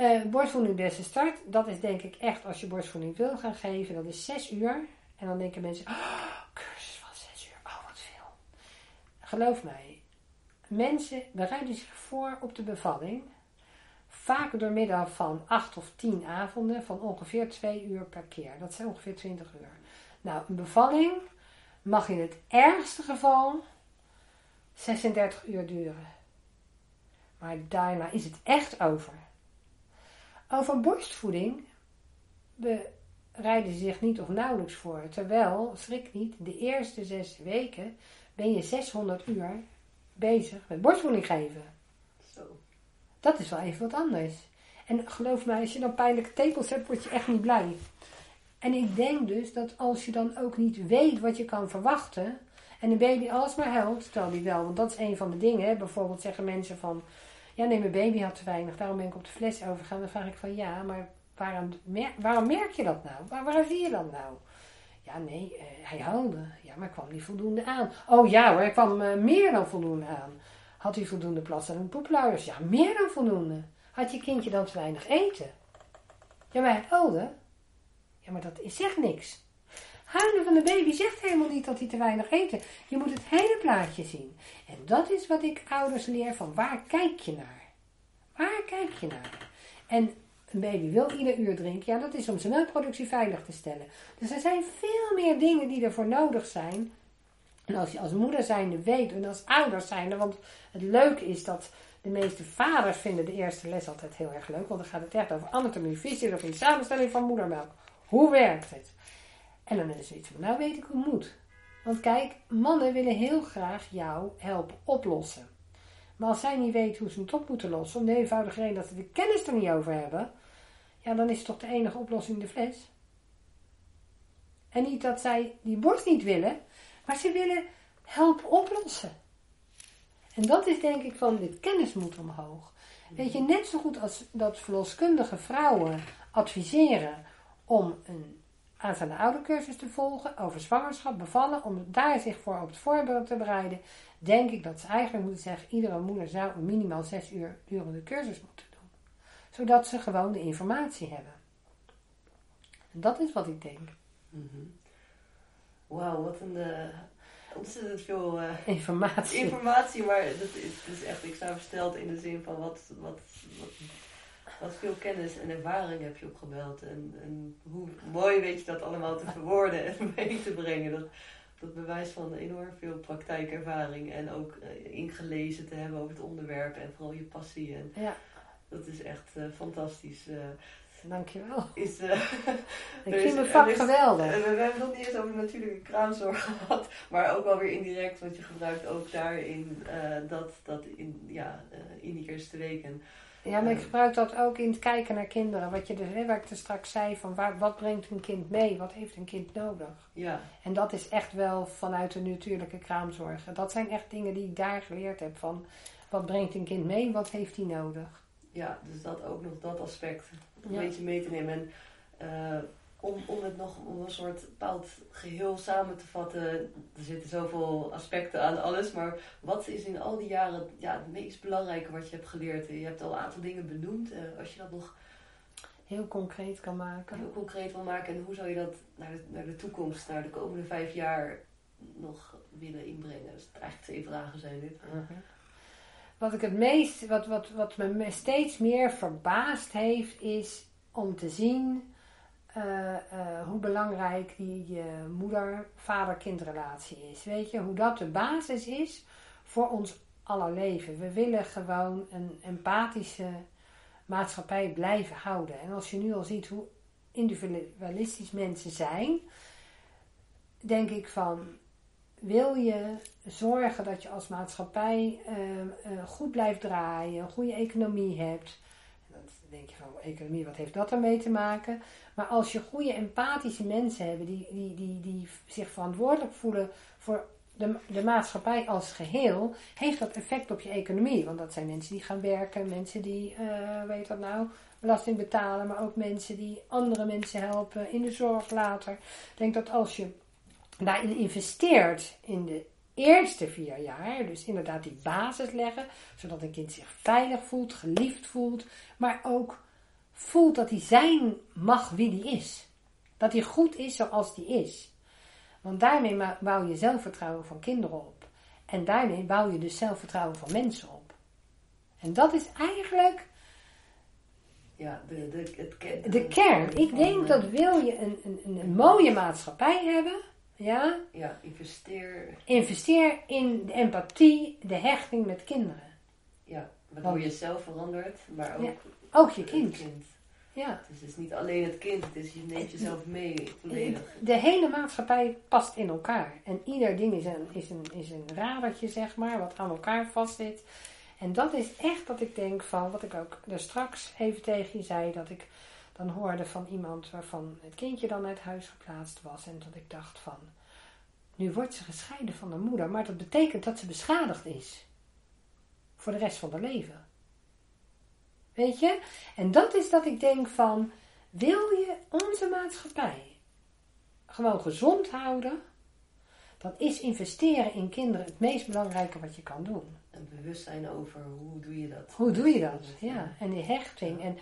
Uh, borstvoeding beste start, dat is denk ik echt als je borstvoeding wil gaan geven, dat is 6 uur. En dan denken mensen, oh, cursus van 6 uur, oh wat veel. Geloof mij, mensen bereiden zich voor op de bevalling. Vaak door middel van 8 of 10 avonden van ongeveer 2 uur per keer. Dat zijn ongeveer 20 uur. Nou, een bevalling mag in het ergste geval 36 uur duren. Maar daarna is het echt over. Over borstvoeding. We, rijden ze zich niet of nauwelijks voor. Terwijl, schrik niet, de eerste zes weken ben je 600 uur bezig met borstvoeding geven. Dat is wel even wat anders. En geloof mij, als je dan pijnlijke tepels hebt, word je echt niet blij. En ik denk dus dat als je dan ook niet weet wat je kan verwachten. En een baby alsmaar huilt, terwijl die wel, want dat is een van de dingen. Hè. Bijvoorbeeld zeggen mensen van, ja nee, mijn baby had te weinig, daarom ben ik op de fles overgegaan. Dan vraag ik van, ja, maar waarom, waarom merk je dat nou? Waar zie je dat nou? Ja, nee, eh, hij huilde. Ja, maar kwam niet voldoende aan. Oh ja hoor, hij kwam eh, meer dan voldoende aan. Had hij voldoende plas en poepluiers? Ja, meer dan voldoende. Had je kindje dan te weinig eten? Ja, maar huilde. Ja, maar dat zegt niks. Huilen van de baby zegt helemaal niet dat hij te weinig eten. Je moet het hele plaatje zien. En dat is wat ik ouders leer van waar kijk je naar? Waar kijk je naar? En een baby wil ieder uur drinken. Ja, dat is om zijn melkproductie veilig te stellen. Dus er zijn veel meer dingen die ervoor nodig zijn. En als je als moeder zijnde weet en als ouders zijnde, want het leuke is dat de meeste vaders vinden de eerste les altijd heel erg leuk, want dan gaat het echt over anatomie, fysiologie, samenstelling van moedermelk. Hoe werkt het? En dan is er iets van, nou weet ik hoe het moet. Want kijk, mannen willen heel graag jou helpen oplossen. Maar als zij niet weten hoe ze het op moeten lossen, om de eenvoudige reden dat ze de kennis er niet over hebben, ja, dan is toch de enige oplossing de fles. En niet dat zij die borst niet willen, maar ze willen helpen oplossen. En dat is denk ik van, de kennis moet omhoog. Weet je, net zo goed als dat verloskundige vrouwen adviseren om een aanstaande oudercursus te volgen over zwangerschap, bevallen, om daar zich voor op het voorbeeld te bereiden, denk ik dat ze eigenlijk moeten zeggen, iedere moeder zou minimaal zes uur durende cursus moeten doen. Zodat ze gewoon de informatie hebben. En dat is wat ik denk. Mhm. Wauw, wat een eh, ontzettend veel eh, Informatie. informatie, maar dat is, dat is echt, ik sta versteld in de zin van wat, wat, wat, wat veel kennis en ervaring heb je opgebeld. En, en hoe mooi weet je dat allemaal te verwoorden en mee te brengen. Dat, dat bewijst van enorm veel praktijkervaring en ook eh, ingelezen te hebben over het onderwerp en vooral je passie. En Ja, dat is echt fantastisch. Dankjewel. is, eh, Ik vind mijn vak is- geweldig. we, we hebben het nog niet eens over natuurlijke kraamzorg gehad, maar ook wel weer indirect, want je gebruikt ook daarin eh, dat, dat in, ja, eh, in die eerste weken. Ja, maar ik gebruik dat ook in het kijken naar kinderen. Wat je dus, hè, waar ik er straks zei, van waar, wat brengt een kind mee? Wat heeft een kind nodig? Ja, En dat is echt wel vanuit de natuurlijke kraamzorg. Dat zijn echt dingen die ik daar geleerd heb van wat brengt een kind mee? Wat heeft hij nodig? ja, dus dat ook nog dat aspect een Ja. beetje mee te nemen. En eh, om, om het nog om een soort bepaald geheel samen te vatten, er zitten zoveel aspecten aan alles, maar wat is in al die jaren ja, het meest belangrijke wat je hebt geleerd? Je hebt al een aantal dingen benoemd. eh, als je dat nog Heel concreet kan maken. heel concreet wil maken. En hoe zou je dat naar de, naar de toekomst, naar de komende vijf jaar nog willen inbrengen? Dus eigenlijk twee vragen zijn dit. Wat ik het meest, wat, wat, wat me steeds meer verbaasd heeft, is om te zien eh, eh, hoe belangrijk die moeder-vader-kindrelatie is. Weet je, hoe dat de basis is voor ons aller leven. We willen gewoon een empathische maatschappij blijven houden. En als je nu al ziet hoe individualistisch mensen zijn, denk ik van wil je zorgen dat je als maatschappij eh, eh, goed blijft draaien, een goede economie hebt. Dan denk je van, economie, wat heeft dat ermee te maken? Maar als je goede empathische mensen hebt die, die, die, die zich verantwoordelijk voelen voor de, de maatschappij als geheel, heeft dat effect op je economie. Want dat zijn mensen die gaan werken, mensen die, eh weet dat nou, belasting betalen, maar ook mensen die andere mensen helpen in de zorg later. Ik denk dat als je daarin investeert in de eerste vier jaar, dus inderdaad die basis leggen, zodat een kind zich veilig voelt, geliefd voelt, maar ook voelt dat hij zijn mag wie die is. Dat hij goed is zoals die is. Want daarmee bouw je zelfvertrouwen van kinderen op. En daarmee bouw je dus zelfvertrouwen van mensen op. En dat is eigenlijk Ja, de, de, het de kern. Ik denk eh, dat wil je een, een, een mooie maatschappij hebben, ja, Ja, investeer. investeer in de empathie, de hechting met kinderen. Ja, waardoor je zelf verandert, maar ook Ja, Ook je kind. kind. Ja. Dus het is niet alleen het kind, het is, je neemt jezelf mee volledig. De hele maatschappij past in elkaar. En ieder ding is een, is, een, is een radertje, zeg maar, wat aan elkaar vastzit. En dat is echt dat ik denk van, wat ik ook er straks even tegen je zei, dat ik dan hoorde van iemand waarvan het kindje dan uit huis geplaatst was. En dat ik dacht van, nu wordt ze gescheiden van de moeder, maar dat betekent dat ze beschadigd is. Voor de rest van haar leven. Weet je? En dat is dat ik denk van, wil je onze maatschappij gewoon gezond houden, dan is investeren in kinderen het meest belangrijke wat je kan doen. En bewustzijn over hoe doe je dat. Hoe doe je dat? Ja, en die hechting. En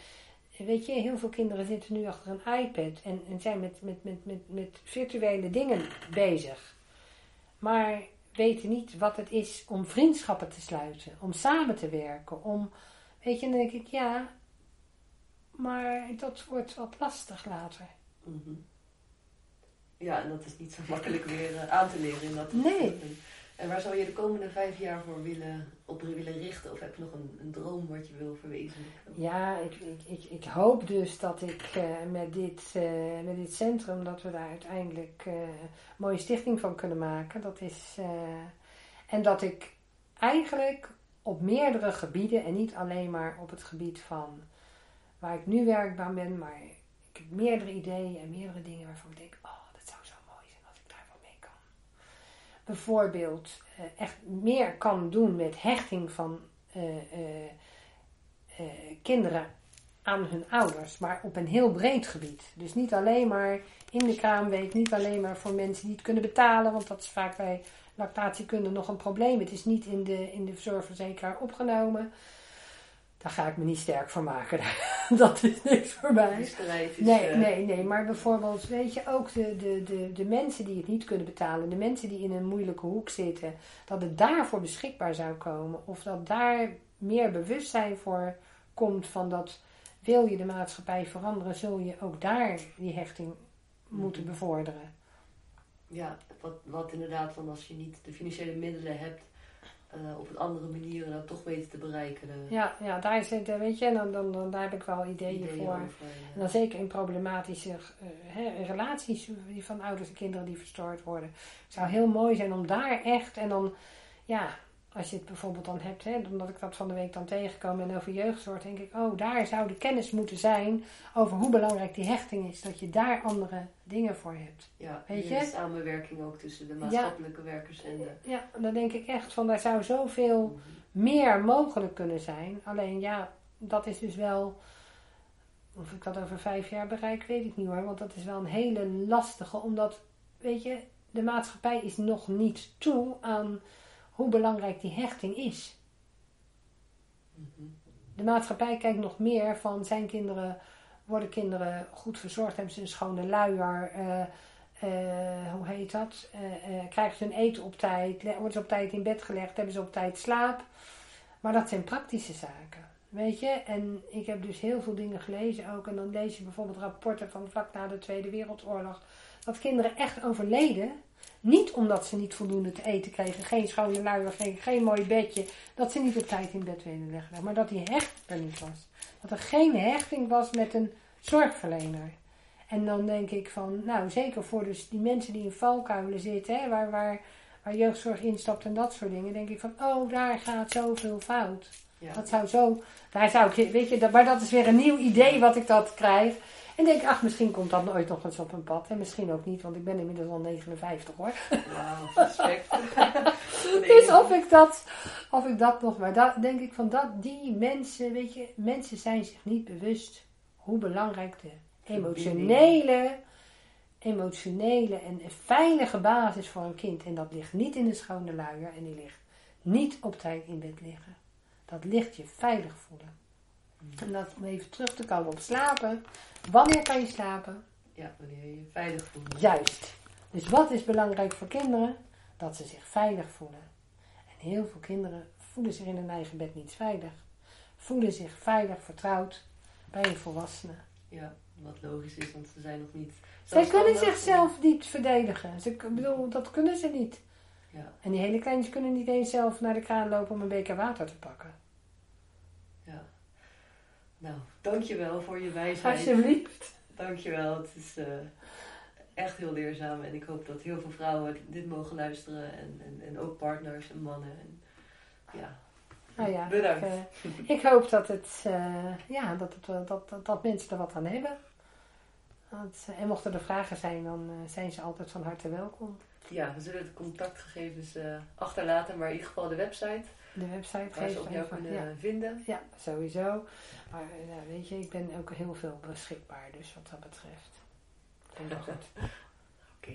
weet je, heel veel kinderen zitten nu achter een iPad en, en zijn met, met, met, met, met virtuele dingen bezig. Maar weten niet wat het is om vriendschappen te sluiten, om samen te werken, om, weet je, dan denk ik, ja, maar dat wordt wat lastig later. Mhm. Ja, en dat is niet zo makkelijk weer eh, aan te leren in dat Nee. En waar zou je de komende vijf jaar voor willen, op willen richten? Of heb je nog een, een droom wat je wil verwezenlijken? Ja, ik, ik, ik, hoop dus dat ik eh, met, dit, eh, met dit centrum, dat we daar uiteindelijk eh, een mooie stichting van kunnen maken. Dat is, en dat ik eigenlijk op meerdere gebieden, en niet alleen maar op het gebied van waar ik nu werkbaar ben, maar ik heb meerdere ideeën en meerdere dingen waarvan ik denk, oh, dat zou zo mooi zijn als ik daar wat mee kan. Bijvoorbeeld eh, echt meer kan doen met hechting van eh, eh, kinderen aan hun ouders, maar op een heel breed gebied. Dus niet alleen maar in de kraamweek, niet alleen maar voor mensen die het kunnen betalen, want dat is vaak bij lactatiekunde nog een probleem. Het is niet in de, in de zorgverzekeraar opgenomen. Daar ga ik me niet sterk voor maken. dat is niks voor mij. Nee, eh, nee, nee, maar bijvoorbeeld, weet je, ook de, de, de, de mensen die het niet kunnen betalen, de mensen die in een moeilijke hoek zitten, dat het daarvoor beschikbaar zou komen. Of dat daar meer bewustzijn voor komt van dat wil je de maatschappij veranderen, zul je ook daar die hechting moeten Mhm. bevorderen. Ja, wat, wat inderdaad van als je niet de financiële middelen hebt, eh, op een andere manier dat toch weten te bereiken. De Ja, ja daar zit, eh, weet je, en dan, dan, dan, daar heb ik wel ideeën, ideeën voor. over, eh, En dan zeker in problematische eh, hè, relaties van ouders en kinderen die verstoord worden. Het zou heel mooi zijn om daar echt, en dan, ja, als je het bijvoorbeeld dan hebt, hè, omdat ik dat van de week dan tegenkom en over jeugdzorg, denk ik, oh, daar zou de kennis moeten zijn over hoe belangrijk die hechting is. Dat je daar andere dingen voor hebt. ja, weet je? samenwerking ook tussen de maatschappelijke werkers en de... Ja, dan denk ik echt van, daar zou zoveel meer mogelijk kunnen zijn. Alleen ja, dat is dus wel. Of ik dat over vijf jaar bereik, weet ik niet hoor. Want dat is wel een hele lastige. Omdat, weet je, de maatschappij is nog niet toe aan hoe belangrijk die hechting is. De maatschappij kijkt nog meer van zijn kinderen, worden kinderen goed verzorgd, hebben ze een schone luier, eh, eh, hoe heet dat? Eh, krijgen ze hun eten op tijd, worden ze op tijd in bed gelegd, hebben ze op tijd slaap. Maar dat zijn praktische zaken, weet je. En ik heb dus heel veel dingen gelezen ook. En dan lees je bijvoorbeeld rapporten van vlak na de Tweede Wereldoorlog. Dat kinderen echt overleden. Niet omdat ze niet voldoende te eten kregen, geen schone luier kregen, geen mooi bedje. Dat ze niet op tijd in bed werden leggen. Maar dat die hechting er niet was. Dat er geen hechting was met een zorgverlener. En dan denk ik van, nou zeker voor dus die mensen die in valkuilen zitten, hè, waar, waar, waar jeugdzorg instapt en dat soort dingen, denk ik van, oh daar gaat zoveel fout. Ja. Dat zou zo, daar zou ik, weet je, dat, maar dat is weer een nieuw idee wat ik dat krijg. En denk, ach, misschien komt dat nooit nog eens op een pad. En misschien ook niet, want ik ben inmiddels al 59 hoor. Wauw, respect. Dus of ik dat, of ik dat nog, maar dat denk ik van dat, die mensen, weet je, mensen zijn zich niet bewust hoe belangrijk de emotionele, emotionele en veilige basis voor een kind. En dat ligt niet in de schone luier en die ligt niet op tijd in bed liggen. Dat ligt je veilig voelen. En dat om even terug te komen op slapen. Wanneer kan je slapen? Ja, wanneer je je veilig voelt. Juist. Dus wat is belangrijk voor kinderen? Dat ze zich veilig voelen. En heel veel kinderen voelen zich in hun eigen bed niet veilig. Voelen zich veilig, vertrouwd bij een volwassene. Ja, wat logisch is, want ze zijn nog niet... Zij kunnen zichzelf niet verdedigen. Ze, ik bedoel, dat kunnen ze niet. Ja, En die hele kleintjes kunnen niet eens zelf naar de kraan lopen om een beker water te pakken. Nou, dankjewel voor je wijsheid. Alsjeblieft. Dankjewel. Het is eh, echt heel leerzaam. En ik hoop dat heel veel vrouwen dit mogen luisteren. En, en, en ook partners en mannen. En, ja, Nou ja, Bedankt. Ik, eh, ik hoop dat, het, eh, ja, dat, het, dat, dat, dat mensen er wat aan hebben. En mochten er vragen zijn, dan zijn ze altijd van harte welkom. ja, we zullen de contactgegevens achterlaten. Maar in ieder geval de website. De website Waar ze geeft op jou even- kunnen ja. vinden. ja, sowieso. Maar eh, weet je, ik ben ook heel veel beschikbaar, dus wat dat betreft. Komt wel goed. Oké.